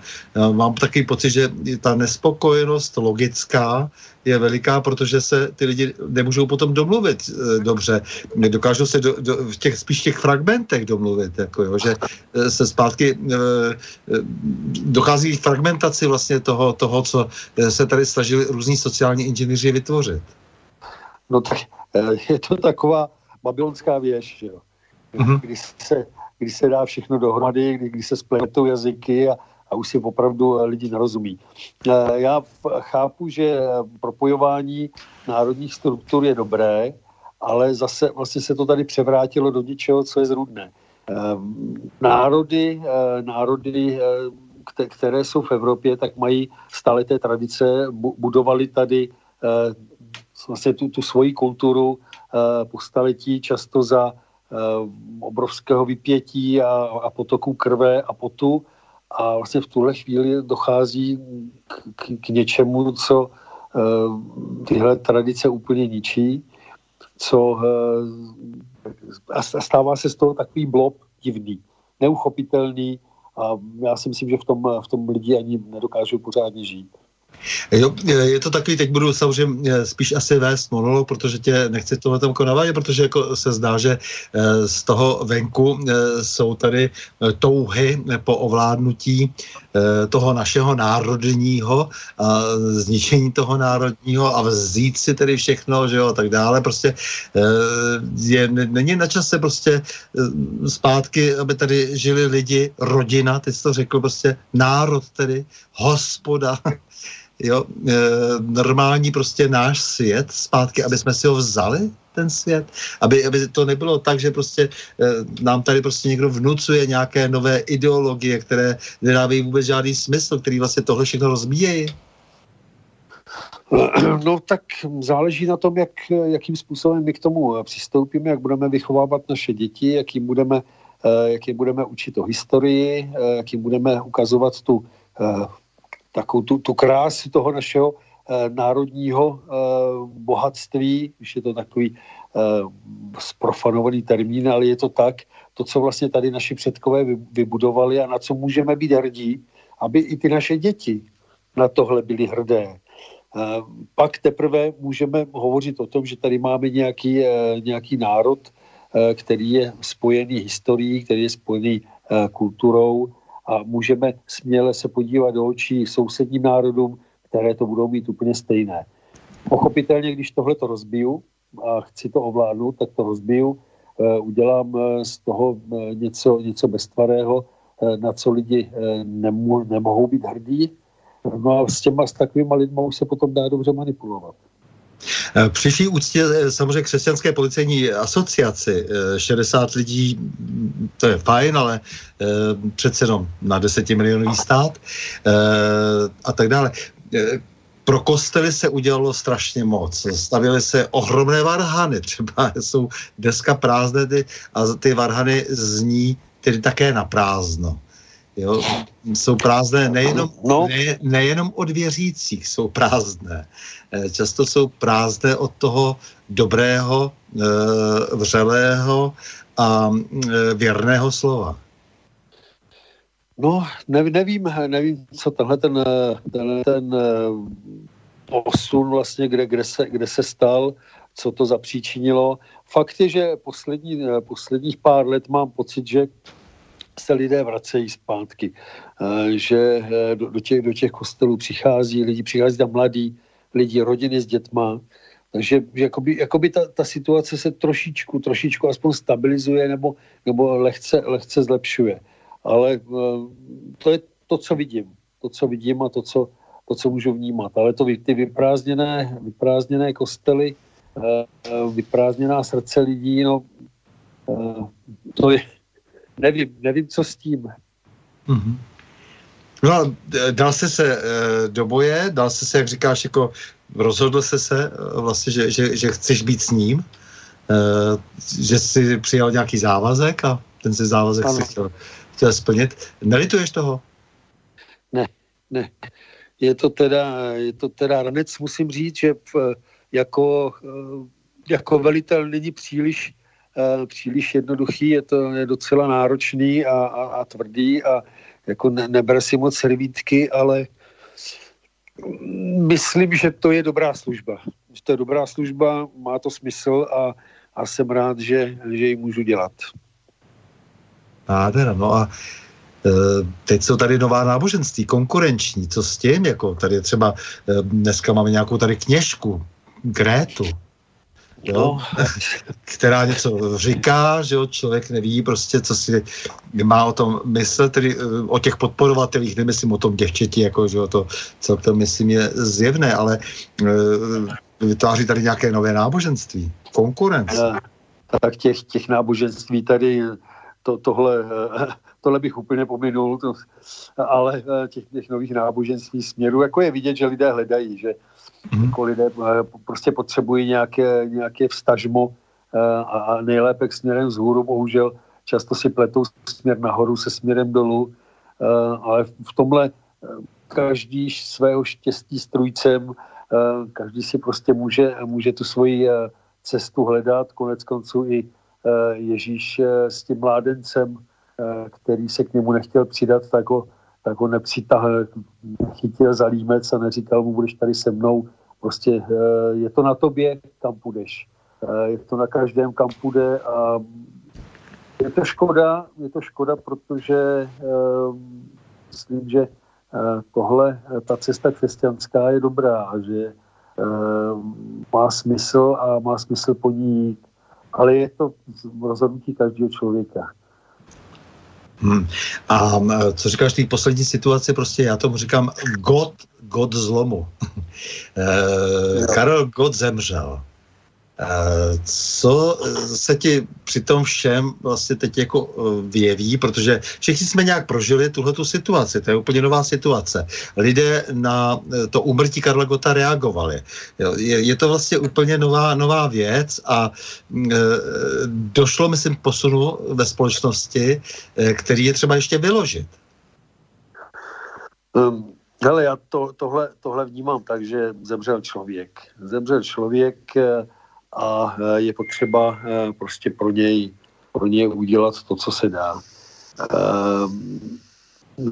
mám takový pocit, že ta nespokojenost logická je veliká, protože se ty lidi nemůžou potom domluvit e, dobře. Dokážou se do, do, v těch, spíš těch fragmentech domluvit, jako jo, že e, se zpátky e, dochází k fragmentaci vlastně toho, toho, co se tady snažili různí sociální inženýři vytvořit. No tak je to taková babylonská věž, že jo. Mm-hmm. Když se kdy se dá všechno dohromady, kdy, kdy se spletou jazyky a, a už si opravdu lidi nerozumí. Já chápu, že propojování národních struktur je dobré, ale zase vlastně se to tady převrátilo do něčeho, co je zrůdné. Národy, národy které jsou v Evropě, tak mají stále té tradice, budovali tady eh, vlastně tu, tu svoji kulturu eh, po staletí, často za eh, obrovského vypětí a, a potoku krve a potu. A vlastně v tuhle chvíli dochází k, k, k něčemu, co tyhle tradice úplně ničí, co a stává se z toho takový blob divný, neuchopitelný, a já si myslím, že v tom, v tom lidi ani nedokážou pořádně žít. Jo, je to takový, teď budu samozřejmě spíš asi vést monolog, protože tě nechci tohle tam navádět, protože jako se zdá, že eh, z toho venku eh, jsou tady eh, touhy po ovládnutí toho našeho národního a zničení toho národního a vzít si tedy všechno, že jo, a tak dále. Prostě je, není na čase prostě zpátky, aby tady žili lidi, rodina, teď to řekl, prostě národ tedy, hospoda, jo, e, normální prostě náš svět zpátky, aby jsme si ho vzali, ten svět, aby, aby to nebylo tak, že prostě e, nám tady prostě někdo vnucuje nějaké nové ideologie, které nedávají vůbec žádný smysl, který vlastně tohle všechno rozbíjejí. No tak záleží na tom, jak, jakým způsobem my k tomu přistoupíme, jak budeme vychovávat naše děti, jak jim budeme, e, jak jim budeme učit o historii, e, jak jim budeme ukazovat tu takovou tu, tu krásu toho našeho eh, národního eh, bohatství, když je to takový eh, sprofanovaný termín, ale je to tak, to, co vlastně tady naši předkové vybudovali a na co můžeme být hrdí, aby i ty naše děti na tohle byly hrdé. Eh, pak teprve můžeme hovořit o tom, že tady máme nějaký, eh, nějaký národ, eh, který je spojený historií, který je spojený kulturou, a můžeme směle se podívat do očí sousedním národům, které to budou mít úplně stejné. Pochopitelně, když tohle to rozbiju a chci to ovládnout, tak to rozbiju, eh, udělám eh, z toho eh, něco, něco beztvarého, na co lidi nemo, nemohou být hrdí. No a s těma, s takovými lidmi už se potom dá dobře manipulovat. Eh, při vší úctě eh, samozřejmě křesťanské policejní asociaci 60 eh, lidí, to je fajn, ale přece jenom na 10 milionový stát a tak dále pro kostely se udělalo strašně moc. Stavily se ohromné varhany, třeba jsou dneska prázdné ty, a ty varhany zní tedy také na prázdno. Jo? Jsou prázdné nejenom, no. ne, nejenom od věřících, jsou prázdné. Eh, často jsou prázdné od toho dobrého, eh, vřelého a eh, věrného slova. No, ne, nevím, nevím, co tenhle ten, tenhle ten posun vlastně, kde, kde, se, kde se stal, co to zapříčinilo. Fakt je, že poslední, posledních pár let mám pocit, že se lidé vracejí zpátky, že do, do, těch, do těch kostelů přichází lidi, přichází tam mladí, lidi, rodiny s dětma. Takže jakoby, jakoby ta, ta situace se trošičku, trošičku aspoň stabilizuje nebo, nebo lehce, lehce zlepšuje. Ale uh, to je to, co vidím. To, co vidím a to, co, to, co můžu vnímat. Ale to ty vyprázdněné, vyprázdněné kostely, vyprázdněná srdce lidí, no, to je, nevím, nevím, co s tím. Mm-hmm. No a e, dal jsi se e, do boje, dal jsi se, jak říkáš, jako rozhodl jsi se e, vlastně, že, že, že chceš být s ním, že jsi přijal nějaký závazek a ten si závazek ano. si chtěl, chtěl splnit. Nelituješ toho? Ne, ne. Je to teda, je to teda ranec, musím říct, že v, jako, jako velitel není příliš, příliš jednoduchý, je to je docela náročný a, a, a tvrdý a jako ne, neber si moc servítky, ale myslím, že to je dobrá služba. Že to je dobrá služba, má to smysl a, a jsem rád, že, že ji můžu dělat. Nádhera, no a e, teď jsou tady nová náboženství, konkurenční, co s tím, jako tady třeba e, dneska máme nějakou tady kněžku, Grétu, jo, no. která něco říká, že jo, člověk neví prostě, co si má o tom myslet, tedy eh, o těch podporovatelích, nemyslím o tom děvčeti, jako, že jo, to celkem myslím je zjevné, ale e, vytváří tady nějaké nové náboženství, konkurence. Tak těch, těch náboženství tady, to, tohle, tohle bych úplně pominul, to, ale těch, těch nových náboženství směru, jako je vidět, že lidé hledají, že Mm-hmm. Jako lidé eh, prostě potřebují nějaké, nějaké vstažmo eh, a nejlépe k směrem vzhůru, bohužel často si pletou směr nahoru se směrem dolů, eh, ale v tomhle každý svého štěstí strujcem, každý si prostě může, může tu svoji cestu hledat, konec konců i Ježíš s tím mládencem, který se k němu nechtěl přidat, tak ho tak ho nepřitahl, chytil za límec a neříkal mu, budeš tady se mnou. Prostě eh, je to na tobě, kam půjdeš. Eh, je to na každém, kam půjde a je to škoda, je to škoda, protože eh, myslím, že tohle, ta cesta křesťanská je dobrá že má smysl a má smysl po ní jít. Ale je to rozhodnutí každého člověka. Hmm. A co říkáš té poslední situaci, prostě já tomu říkám God, God zlomu. e, Karel God zemřel. Co se ti při tom všem vlastně teď jako vyjeví, protože všichni jsme nějak prožili tuhle situaci, to je úplně nová situace. Lidé na e, to umrtí Karla Gota reagovali. Je, je to vlastně úplně nová, nová věc a e, došlo, myslím, posunu ve společnosti, který je třeba ještě vyložit. Um, hele, já to, tohle, tohle vnímám tak, že zemřel člověk. Zemřel člověk, a e, je potřeba e, prostě pro něj, pro něj udělat to, co se dá.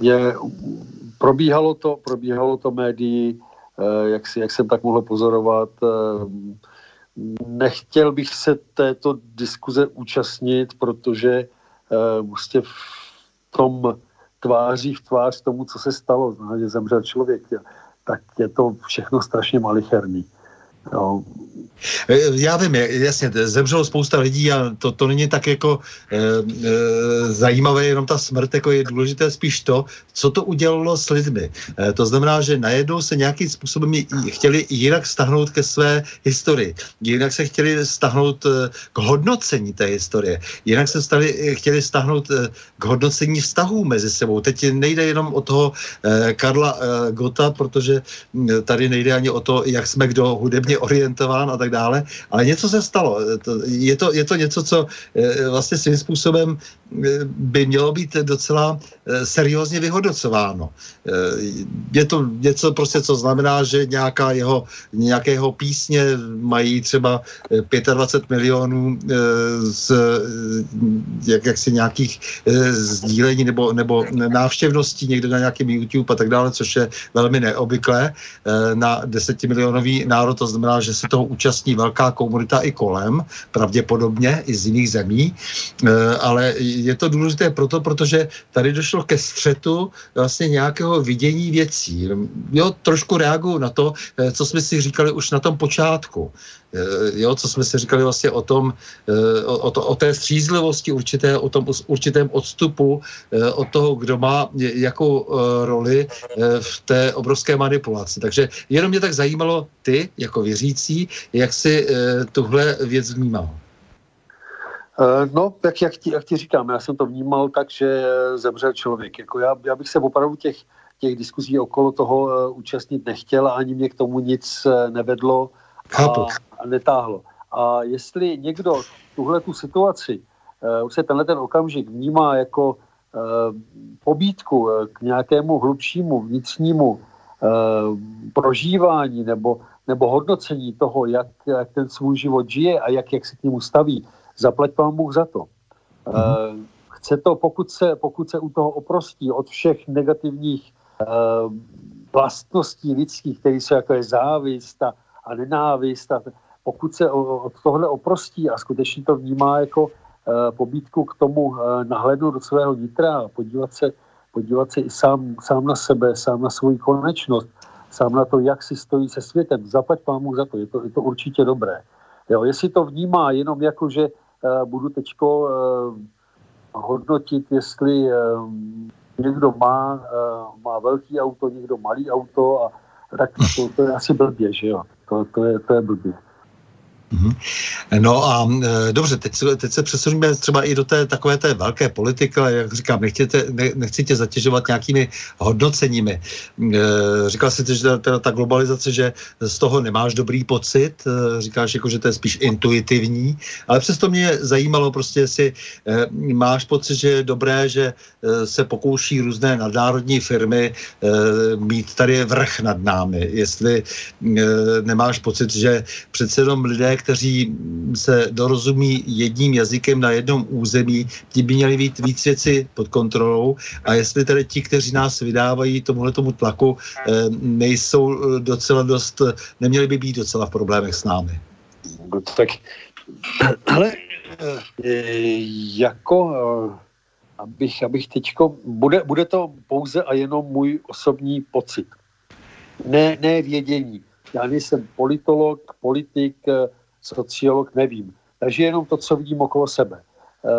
Je, probíhalo to, probíhalo to médií, e, jak, si, jak jsem tak mohl pozorovat. Nechtěl bych se této diskuze účastnit, protože prostě v tom tváří v tvář tomu, co se stalo, že zemřel člověk, tak je to všechno strašně malicherný. No. E, já vím, jasně, zemřelo spousta lidí a to, to není tak jako e, e, zajímavé, jenom ta smrt, jako je důležité spíš to, co to udělalo s lidmi. E, to znamená, že najednou se nějakým způsobem chtěli jinak stahnout ke své historii, jinak se chtěli stahnout e, k hodnocení té historie, jinak se stali, chtěli stahnout e, k hodnocení vztahů mezi sebou. Teď nejde jenom o toho e, Karla e, Gota, protože tady nejde ani o to, jak jsme kdo hudebně orientován a tak dále, ale něco se stalo. Je to, je to něco, co eh, vlastně svým způsobem by mělo být docela eh, seriózně vyhodnocováno. Je to něco prostě, co znamená, že nějaká jeho, nějakého písně mají třeba 25 milionů z jak, jaksi nějakých sdílení nebo, nebo návštěvností někde na nějakém YouTube a tak dále, což je velmi neobvyklé na desetimilionový národ, to znamená že se toho účastní velká komunita i kolem, pravděpodobně i z jiných zemí, ale je to důležité proto, protože tady došlo ke střetu vlastně nějakého vidění věcí. Jo, trošku reaguju na to, e, co jsme si říkali už na tom počátku. E, jo, co jsme si říkali vlastně o tom, o, to, o té střízlivosti určité, o tom určitém odstupu od toho, kdo má jakou roli v té obrovské manipulaci. Takže jenom mě tak zajímalo ty, jako věřící, jak si uh, tuhle věc vnímal? Uh, no, jak, jak, ti, jak ti říkám, já jsem to vnímal tak, že zemřel člověk. Jako já, já bych se opravdu těch, těch diskuzí okolo toho uh, účastnit nechtěl a ani mě k tomu nic uh, nevedlo a, a netáhlo. A jestli někdo tuhle tu situaci, uh, už se tenhle ten okamžik vnímá jako uh, pobídku k nějakému hlubšímu vnitřnímu uh, prožívání nebo nebo hodnocení toho, jak, jak ten svůj život žije a jak, jak se k němu staví, zaplať vám Bůh za to. Mm-hmm. Chce to, pokud se, pokud se u toho oprostí od všech negativních uh, vlastností lidských, které jsou jako je závist a, a nenávist, a pokud se od tohle oprostí a skutečně to vnímá jako uh, pobídku k tomu nahlédnout do svého nitra a podívat se, podívat se i sám, sám na sebe, sám na svou konečnost, sám na to, jak si stojí se světem. Zaplať pámu za to, je to, je to určitě dobré. Jo, jestli to vnímá jenom jako, že budu teďko uh, hodnotit, jestli uh, někdo má, má velký auto, někdo malý auto, a tak to, to je asi blbě, že jo. To, to, je, to je blbě. Mhm. No a e, dobře, teď, teď se přesuníme třeba i do té takové té velké politiky, ale jak říkám, nechtěte, ne, nechci tě zatěžovat nějakými hodnoceními. E, říkal jsi, že teda ta globalizace, že z toho nemáš dobrý pocit, e, říkáš jako, že to je spíš intuitivní, ale přesto mě zajímalo prostě, jestli e, máš pocit, že je dobré, že e, se pokouší různé nadnárodní firmy e, mít tady vrch nad námi, jestli e, nemáš pocit, že přece jenom lidé, kteří se dorozumí jedním jazykem na jednom území, ti by měli být víc věci pod kontrolou a jestli tedy ti, kteří nás vydávají tomuhle tomu tlaku, eh, nejsou eh, docela dost, neměli by být docela v problémech s námi. No, tak, ale eh, jako abych, abych teďko, bude, bude to pouze a jenom můj osobní pocit. Ne, ne vědění. Já nejsem politolog, politik, sociolog, nevím. Takže jenom to, co vidím okolo sebe. Eh,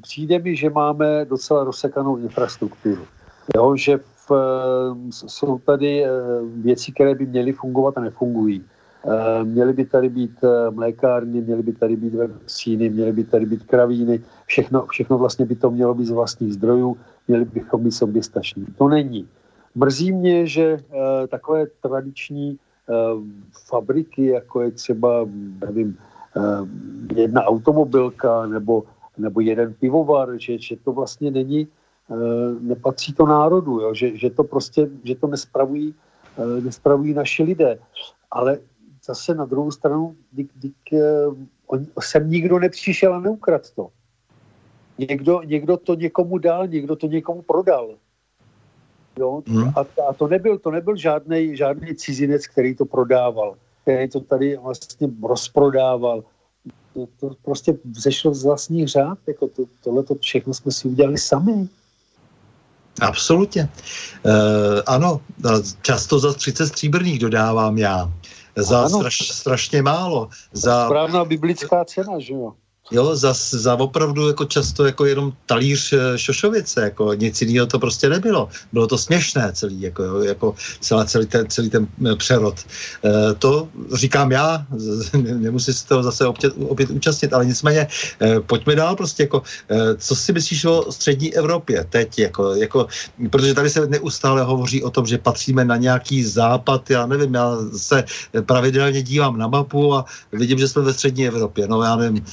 přijde mi, že máme docela rozsekanou infrastrukturu. Jo, že v, jsou tady eh, věci, které by měly fungovat a nefungují. Měly by tady být mlékárny, měly by tady být vakcíny, měly by tady být kravíny, všechno, všechno vlastně by to mělo být z vlastních zdrojů, měli bychom být soběstační. To není. Mrzí mě, že takové tradiční fabriky, jako je třeba, nevím, eh, jedna automobilka nebo, nebo jeden pivovar, že, že to vlastně není, eh, nepatří to národu, jo? Že, že to prostě, že to nespravují, nespravují naši lidé. Ale zase na druhou stranu, dík, dík, on, sem nikdo nepřišel a neukradl to. Někdo, někdo to někomu dal, někdo to někomu prodal. Jo? Hmm. A, a to nebyl, to nebyl žádný, žádný cizinec, který to prodával, který to tady vlastně rozprodával. To, to prostě zešlo z vlastních řád, jako to, tohle to všechno jsme si udělali sami. Absolutně. E, ano, často za 30 stříbrných dodávám já. Za straš, strašně málo. Za... Správná biblická cena, že jo? Jo, za, za opravdu jako často jako jenom talíř eh, šošovice, jako nic jiného to prostě nebylo. Bylo to směšné celý, jako, jo, jako celá, celý, ten, celý ten eh, přerod. E, to říkám já, nemusí se toho zase opět, opět účastnit, ale nicméně e, pojďme dál prostě, jako, e, co si myslíš o střední Evropě teď, jako, jako, protože tady se neustále hovoří o tom, že patříme na nějaký západ, já nevím, já se pravidelně dívám na mapu a vidím, že jsme ve střední Evropě, no já nevím,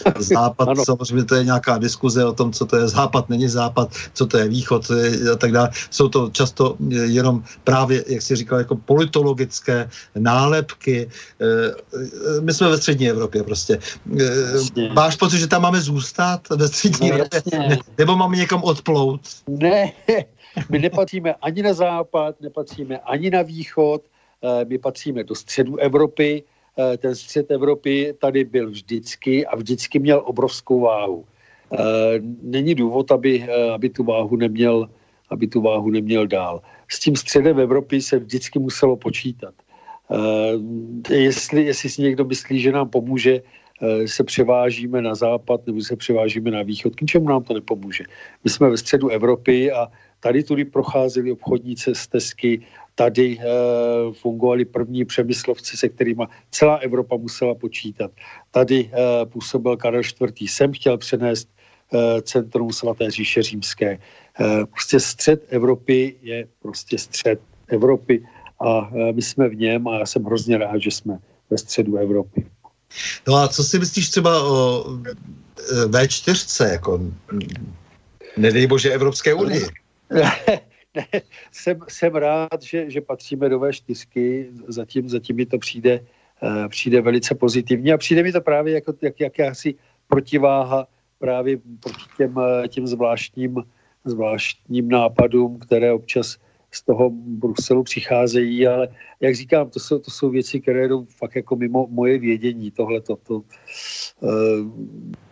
západ, ano. samozřejmě to je nějaká diskuze o tom, co to je západ, není západ, co to je východ a tak dále. Jsou to často jenom právě, jak si říkal, jako politologické nálepky. Eh, eh, my jsme ve střední Evropě prostě. Jasně. Máš pocit, že tam máme zůstat ve střední no, Evropě? Ne, nebo máme někam odplout? Ne, my nepatříme ani na západ, nepatříme ani na východ, my patříme do středu Evropy, ten střed Evropy tady byl vždycky a vždycky měl obrovskou váhu. Eh, není důvod, aby, eh, aby tu váhu neměl, aby tu váhu neměl dál. S tím středem Evropy se vždycky muselo počítat. Jestli, jestli si někdo myslí, že nám pomůže, se převážíme na západ nebo se převážíme na východ, k čemu nám to nepomůže. My jsme ve středu Evropy a tady tudy procházeli obchodní cestesky, tady e, fungovali první přemyslovci, se kterými celá Evropa musela počítat. Tady e, působil Karel IV. Jsem chtěl přenést e, centrum svaté říše římské. E, prostě střed Evropy je prostě střed Evropy a e, my jsme v něm a já jsem hrozně rád, že jsme ve středu Evropy. No a co si myslíš třeba o V4, jako nedej bože Evropské unii? jsem, jsem rád, že, že patříme do V4, zatím, zatím mi to přijde, uh, přijde velice pozitivně a přijde mi to právě jako jak, jakási protiváha právě proti těm, eh, těm zvláštním, zvláštním nápadům, které občas z toho Bruselu přicházejí, ale jak říkám, to jsou, to jsou věci, které jdou fakt jako mimo moje vědění, tohle to, to uh,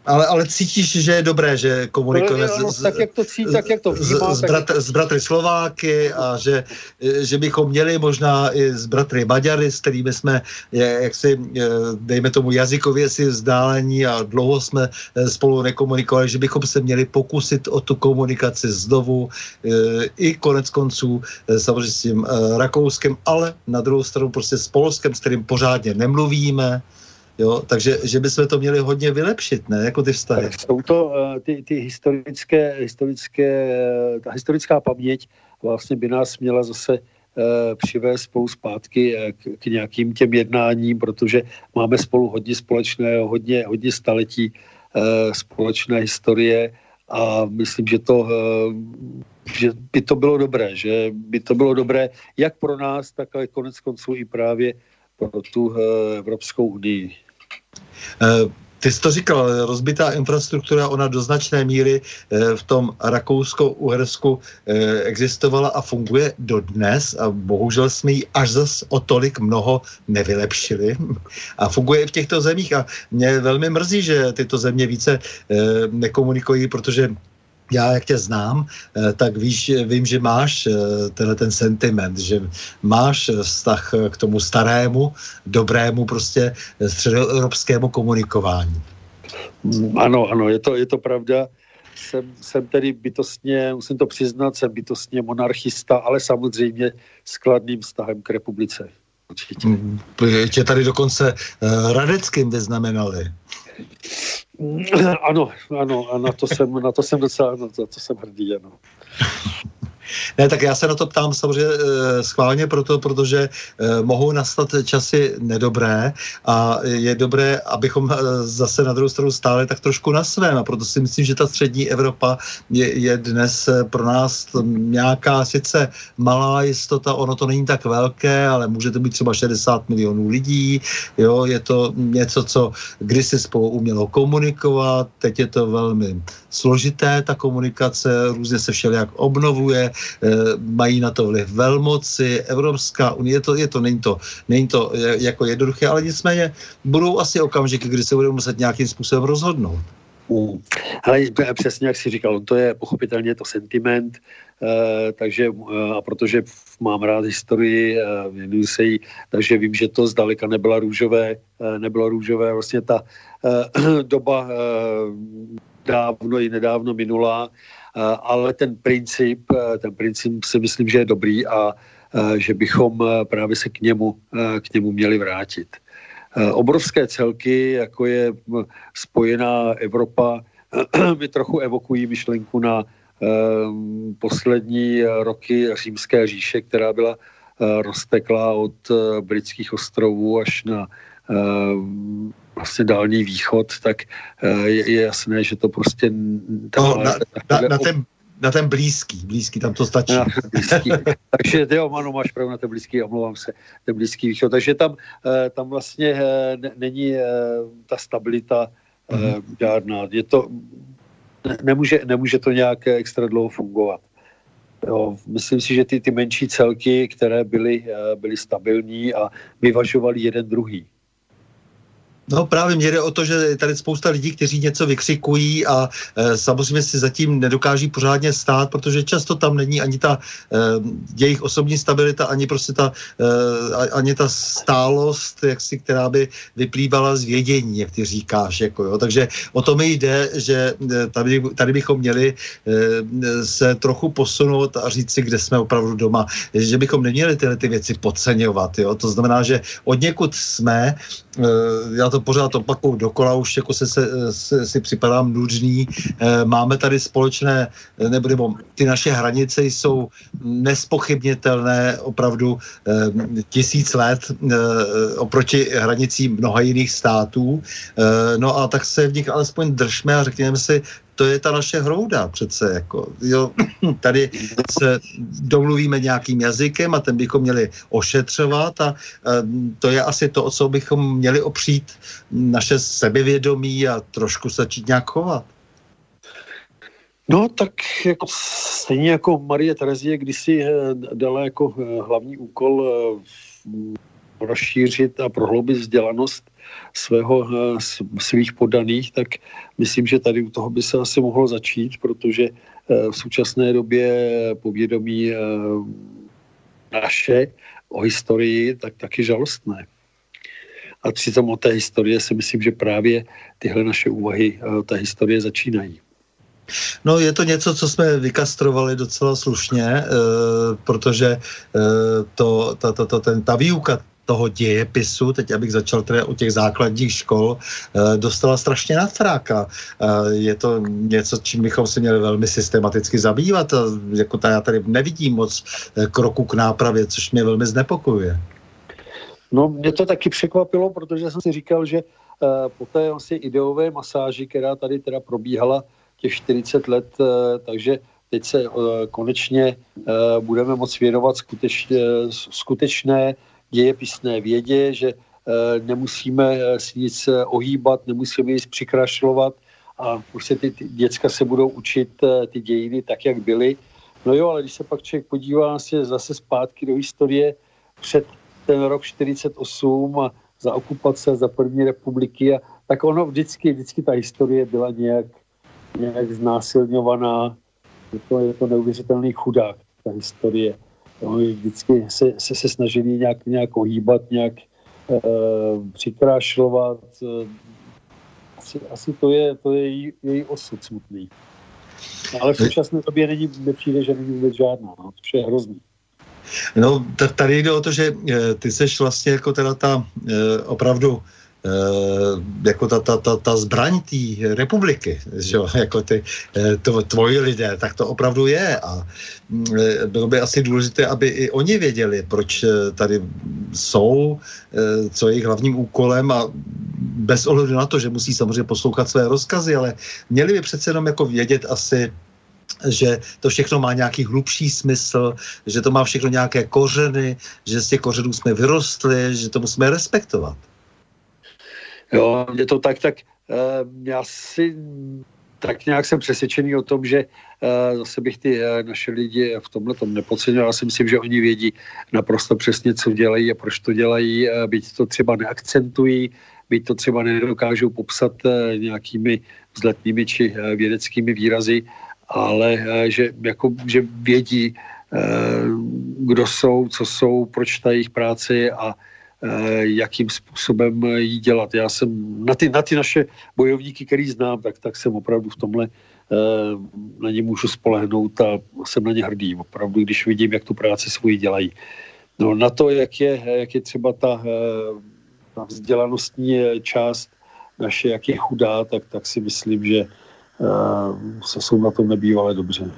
ale, ale cítíš, že je dobré, že komunikujeme no, no, s, tak, jak to cítí, tak, jak to vnímá, s, bratr, s bratry Slováky a že, že bychom měli možná i s bratry Maďary, s kterými jsme, jak si, dejme tomu jazykově si vzdálení a dlouho jsme spolu nekomunikovali, že bychom se měli pokusit o tu komunikaci znovu i konec konců samozřejmě s tím Rakouskem, ale na druhou stranu prostě s Polskem, s kterým pořádně nemluvíme, Jo, takže že bychom to měli hodně vylepšit, ne, jako ty vztahy. Jsou to uh, ty, ty historické, historické, uh, ta historická paměť vlastně by nás měla zase uh, přivést spolu zpátky k, k nějakým těm jednáním, protože máme spolu hodně společného, hodně, hodně staletí společné historie a myslím, že to, že by to bylo dobré, že by to bylo dobré jak pro nás, tak ale konec konců i právě pro tu Evropskou unii. Eh, ty jsi to říkal, rozbitá infrastruktura, ona do značné míry eh, v tom Rakousko-Uhersku eh, existovala a funguje dodnes a bohužel jsme ji až zas o tolik mnoho nevylepšili a funguje i v těchto zemích. A mě velmi mrzí, že tyto země více nekomunikují, protože já, jak tě znám, eh, tak víš, vím, že máš eh, tenhle ten sentiment, že máš vztah k tomu starému, dobrému prostě středoevropskému komunikování. Ano, ano, je to, je to pravda. Jsem, jsem tedy bytostně, musím to přiznat, jsem bytostně monarchista, ale samozřejmě s kladným vztahem k republice. Určitě. Mm, tě tady dokonce uh, Radeckým vyznamenali. Ano, ano, a na to jsem, na to jsem docela, na to, to jsem hrdý, ano. Ne, tak já se na to ptám samozřejmě e, schválně proto, protože e, mohou nastat časy nedobré a je dobré, abychom e, zase na druhou stranu stáli tak trošku na svém a proto si myslím, že ta střední Evropa je, je dnes pro nás nějaká sice malá jistota, ono to není tak velké, ale může to být třeba 60 milionů lidí, jo, je to něco, co kdysi spolu umělo komunikovat, teď je to velmi složité, ta komunikace, různě se všelijak obnovuje, Eh, mají na to vliv velmoci, Evropská unie, je to, je to, není to, není to jako jednoduché, ale nicméně budou asi okamžiky, kdy se budeme muset nějakým způsobem rozhodnout. Ale přesně jak jsi říkal, to je pochopitelně to sentiment, eh, takže eh, a protože mám rád historii, eh, věnuju se jí, takže vím, že to zdaleka nebyla růžové, eh, nebylo růžové, vlastně ta eh, doba eh, dávno i nedávno minulá, Eh, ale ten princip, eh, ten princip si myslím, že je dobrý a eh, že bychom právě se k němu, k němu měli vrátit. Obrovské celky, jako je spojená Evropa, mi trochu evokují myšlenku na poslední roky římské říše, která byla rozteklá od britských ostrovů až na vlastně dálný východ, tak eh, je, je jasné, že to prostě... No, na, na, na, ten, na ten blízký, blízký, tam to stačí. Na blízký. Takže jo, ano, máš pravdu na ten blízký, omlouvám se, ten blízký východ. Takže tam, eh, tam vlastně eh, není ta stabilita mm-hmm. žádná. Je to, nemůže, nemůže to nějak extra dlouho fungovat. Jo, myslím si, že ty, ty menší celky, které byly, byly stabilní a vyvažovaly jeden druhý. No právě mě jde o to, že je tady spousta lidí, kteří něco vykřikují a e, samozřejmě si zatím nedokáží pořádně stát, protože často tam není ani ta e, jejich osobní stabilita, ani prostě ta, e, ani ta stálost, jak si, která by vyplývala z vědění, jak ty říkáš. Jako, jo. Takže o to mi jde, že tady, tady bychom měli e, se trochu posunout a říct si, kde jsme opravdu doma. Že bychom neměli tyhle ty věci podceňovat. Jo. To znamená, že od někud jsme, e, já to to pořád opakuju dokola, už jako se, se, se si připadám nudný. Eh, máme tady společné, eh, nebo, nebo ty naše hranice jsou nespochybnitelné opravdu eh, tisíc let oproti hranicím mnoha jiných států. No a tak se v nich alespoň držme a řekněme si, to je ta naše hrouda přece. Jako, jo, tady se domluvíme nějakým jazykem a ten bychom měli ošetřovat a to je asi to, o co bychom měli opřít naše sebevědomí a trošku začít nějak chovat. No tak jako, stejně jako Marie Terezie kdysi eh, dala jako eh, hlavní úkol eh, rozšířit a prohloubit vzdělanost svého, svých podaných, tak myslím, že tady u toho by se asi mohlo začít, protože v současné době povědomí naše o historii tak taky žalostné. A přitom o té historie si myslím, že právě tyhle naše úvahy, ta historie začínají. No je to něco, co jsme vykastrovali docela slušně, e, protože e, to, ta, ta, ta, ten, ta výuka toho dějepisu, teď abych začal teda u těch základních škol, e, dostala strašně nadfráka. E, je to něco, čím bychom se měli velmi systematicky zabývat. A jako ta, já tady nevidím moc kroku k nápravě, což mě velmi znepokojuje. No, mě to taky překvapilo, protože jsem si říkal, že po té asi ideové masáži, která tady teda probíhala těch 40 let, takže teď se konečně budeme moct věnovat skutečně, skutečné dějepisné vědě, že uh, nemusíme si nic ohýbat, nemusíme nic přikrašlovat a se ty, ty děcka se budou učit ty dějiny tak, jak byly. No jo, ale když se pak člověk podívá se zase zpátky do historie před ten rok 48 a za okupace, za první republiky, a, tak ono vždycky, vždycky ta historie byla nějak, nějak znásilňovaná. Je to, je to neuvěřitelný chudák, ta historie. No, vždycky se, se, se snažili nějak, nějak ohýbat, nějak e, přikrášlovat. Asi, asi to je, to je její, její osud smutný. Ale v současné době není, nepřijde, že není vůbec žádná. No, to je hrozný. No, tady jde o to, že eh, ty seš vlastně jako teda ta eh, opravdu eh, jako ta, ta, ta, ta zbraň té republiky, že jo, jako ty to, tvoji lidé, tak to opravdu je a mm, bylo by asi důležité, aby i oni věděli, proč tady jsou, co je jejich hlavním úkolem a bez ohledu na to, že musí samozřejmě poslouchat své rozkazy, ale měli by přece jenom jako vědět asi, že to všechno má nějaký hlubší smysl, že to má všechno nějaké kořeny, že z těch kořenů jsme vyrostli, že to musíme respektovat. Jo, je to tak, tak já si tak nějak jsem přesvědčený o tom, že uh, zase bych ty uh, naše lidi v tomhle tom nepodcenil. Já si myslím, že oni vědí naprosto přesně, co dělají a proč to dělají, byť to třeba neakcentují, byť to třeba nedokážou popsat nějakými vzletnými či vědeckými výrazy, ale eh, že, jako, že vědí, eh, kdo jsou, co jsou, proč ta jejich práce a eh, jakým způsobem jí dělat. Já jsem na ty, na ty naše bojovníky, který znám, tak, tak jsem opravdu v tomhle na ně můžu spolehnout a jsem na ně hrdý. Opravdu, když vidím, jak tu práci svoji dělají. No na to, jak je, jak je třeba ta, ta vzdělanostní část naše, jak je chudá, tak, tak si myslím, že Eh, se jsou na tom nebývalé dobře.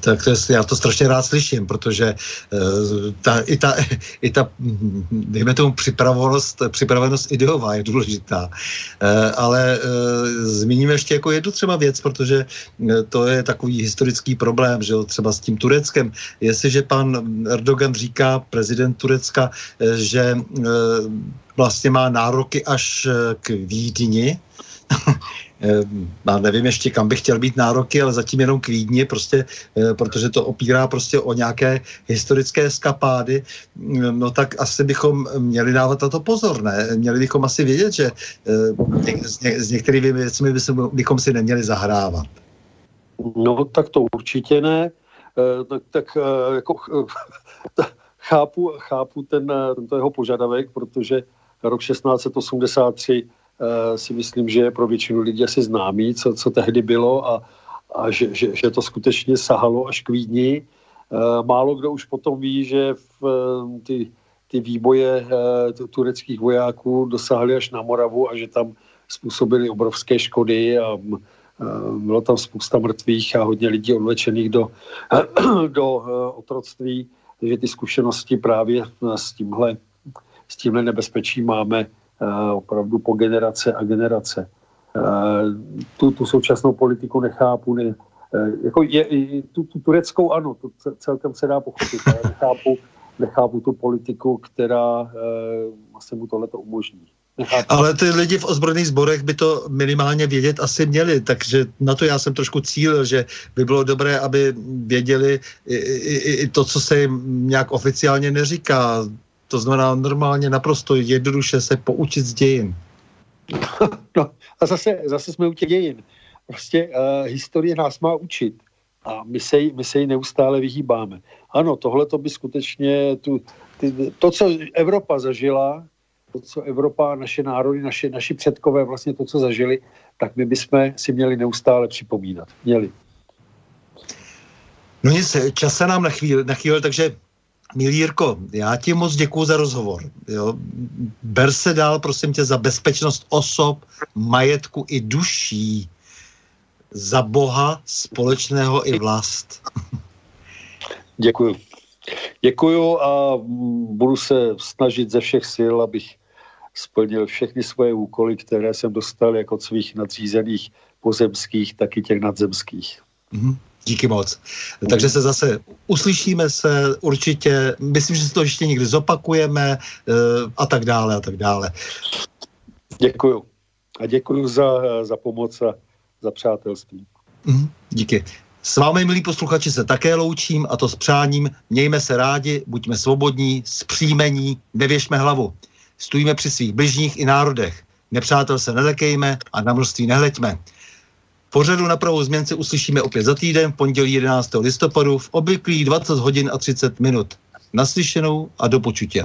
Tak to je, já to strašně rád slyším, protože uh, ta, i, ta, i ta, dejme tomu, připravenost, připravenost ideová je důležitá. Uh, ale uh, zmíníme ještě jako jednu třeba věc, protože uh, to je takový historický problém, že jo, třeba s tím Tureckem. Jestliže pan Erdogan říká, prezident Turecka, že uh, vlastně má nároky až k Vídni, já nevím ještě, kam bych chtěl být nároky, ale zatím jenom k Vídni, prostě, eh, protože to opírá prostě o nějaké historické skapády, mm, no tak asi bychom měli dávat na to pozor, ne? Měli bychom asi vědět, že eh, s, s některými věcmi bychom si neměli zahrávat. No tak to určitě ne. Eh, tak, tak jako chápu, chápu ten, tento jeho požadavek, protože rok 1683 Eh, si myslím, že je pro většinu lidí asi známý, co, co tehdy bylo a, a že, že, že to skutečně sahalo až k Vídni. Eh, málo kdo už potom ví, že v, eh, ty, ty výboje tureckých vojáků dosáhly až na Moravu a že tam způsobili obrovské škody a bylo tam spousta mrtvých a hodně lidí odvlečených do, do otroctví, takže ty zkušenosti právě s tímhle, s tímhle nebezpečím máme Eh, opravdu po generace a generace. Eh, tu, tu současnou politiku nechápu, ne, eh, jako je, tu, tu tureckou ano, to celkem se dá pochopit, ale nechápu, nechápu tu politiku, která se mu tohle umožní. Nechápu. Ale ty lidi v ozbrojených sborech by to minimálně vědět asi měli, takže na to já jsem trošku cílil, že by bylo dobré, aby věděli i, i, i to, co se jim nějak oficiálně neříká, To znamená normálně naprosto jednoduše se poučit z dějin. No a zase, zase jsme u těch dějin. Prostě uh, historie nás má učit a my se, my se jí neustále vyhýbáme. Ano, tohle to by skutečně, tu, ty, to, co Evropa zažila, to, co Evropa, naše národy, naše, naši předkové vlastně to, co zažili, tak my bychom si měli neustále připomínat. Měli. No nic, čas se nám nachvíl, nachvíl takže Milý Jirko, já ti moc děkuji za rozhovor. Jo. Ber se dál, prosím tě, za bezpečnost osob, majetku i duší. Za Boha společného i vlast. Děkuji. Děkuji a budu se snažit ze všech sil, abych splnil všechny svoje úkoly, které jsem dostal jako svých nadřízených pozemských, tak i těch nadzemských. Mm-hmm. Díky moc. Takže se zase uslyšíme se určitě, myslím, že si to ještě někdy zopakujeme uh, a tak dále a tak dále. Děkuju. A děkuju za, za pomoc a za přátelství. Mm, díky. S vámi, milí posluchači, se také loučím a to s přáním. Mějme se rádi, buďme svobodní, zpříjmení, nevěšme hlavu. Stůjme při svých bližních i národech. Nepřátel se nedekejme a na množství nehleďme. Pořadu na pravou změnce uslyšíme opět za týden, v pondělí 11. listopadu v obvyklých 20 hodin a 30 minut. Naslyšenou a do počutě.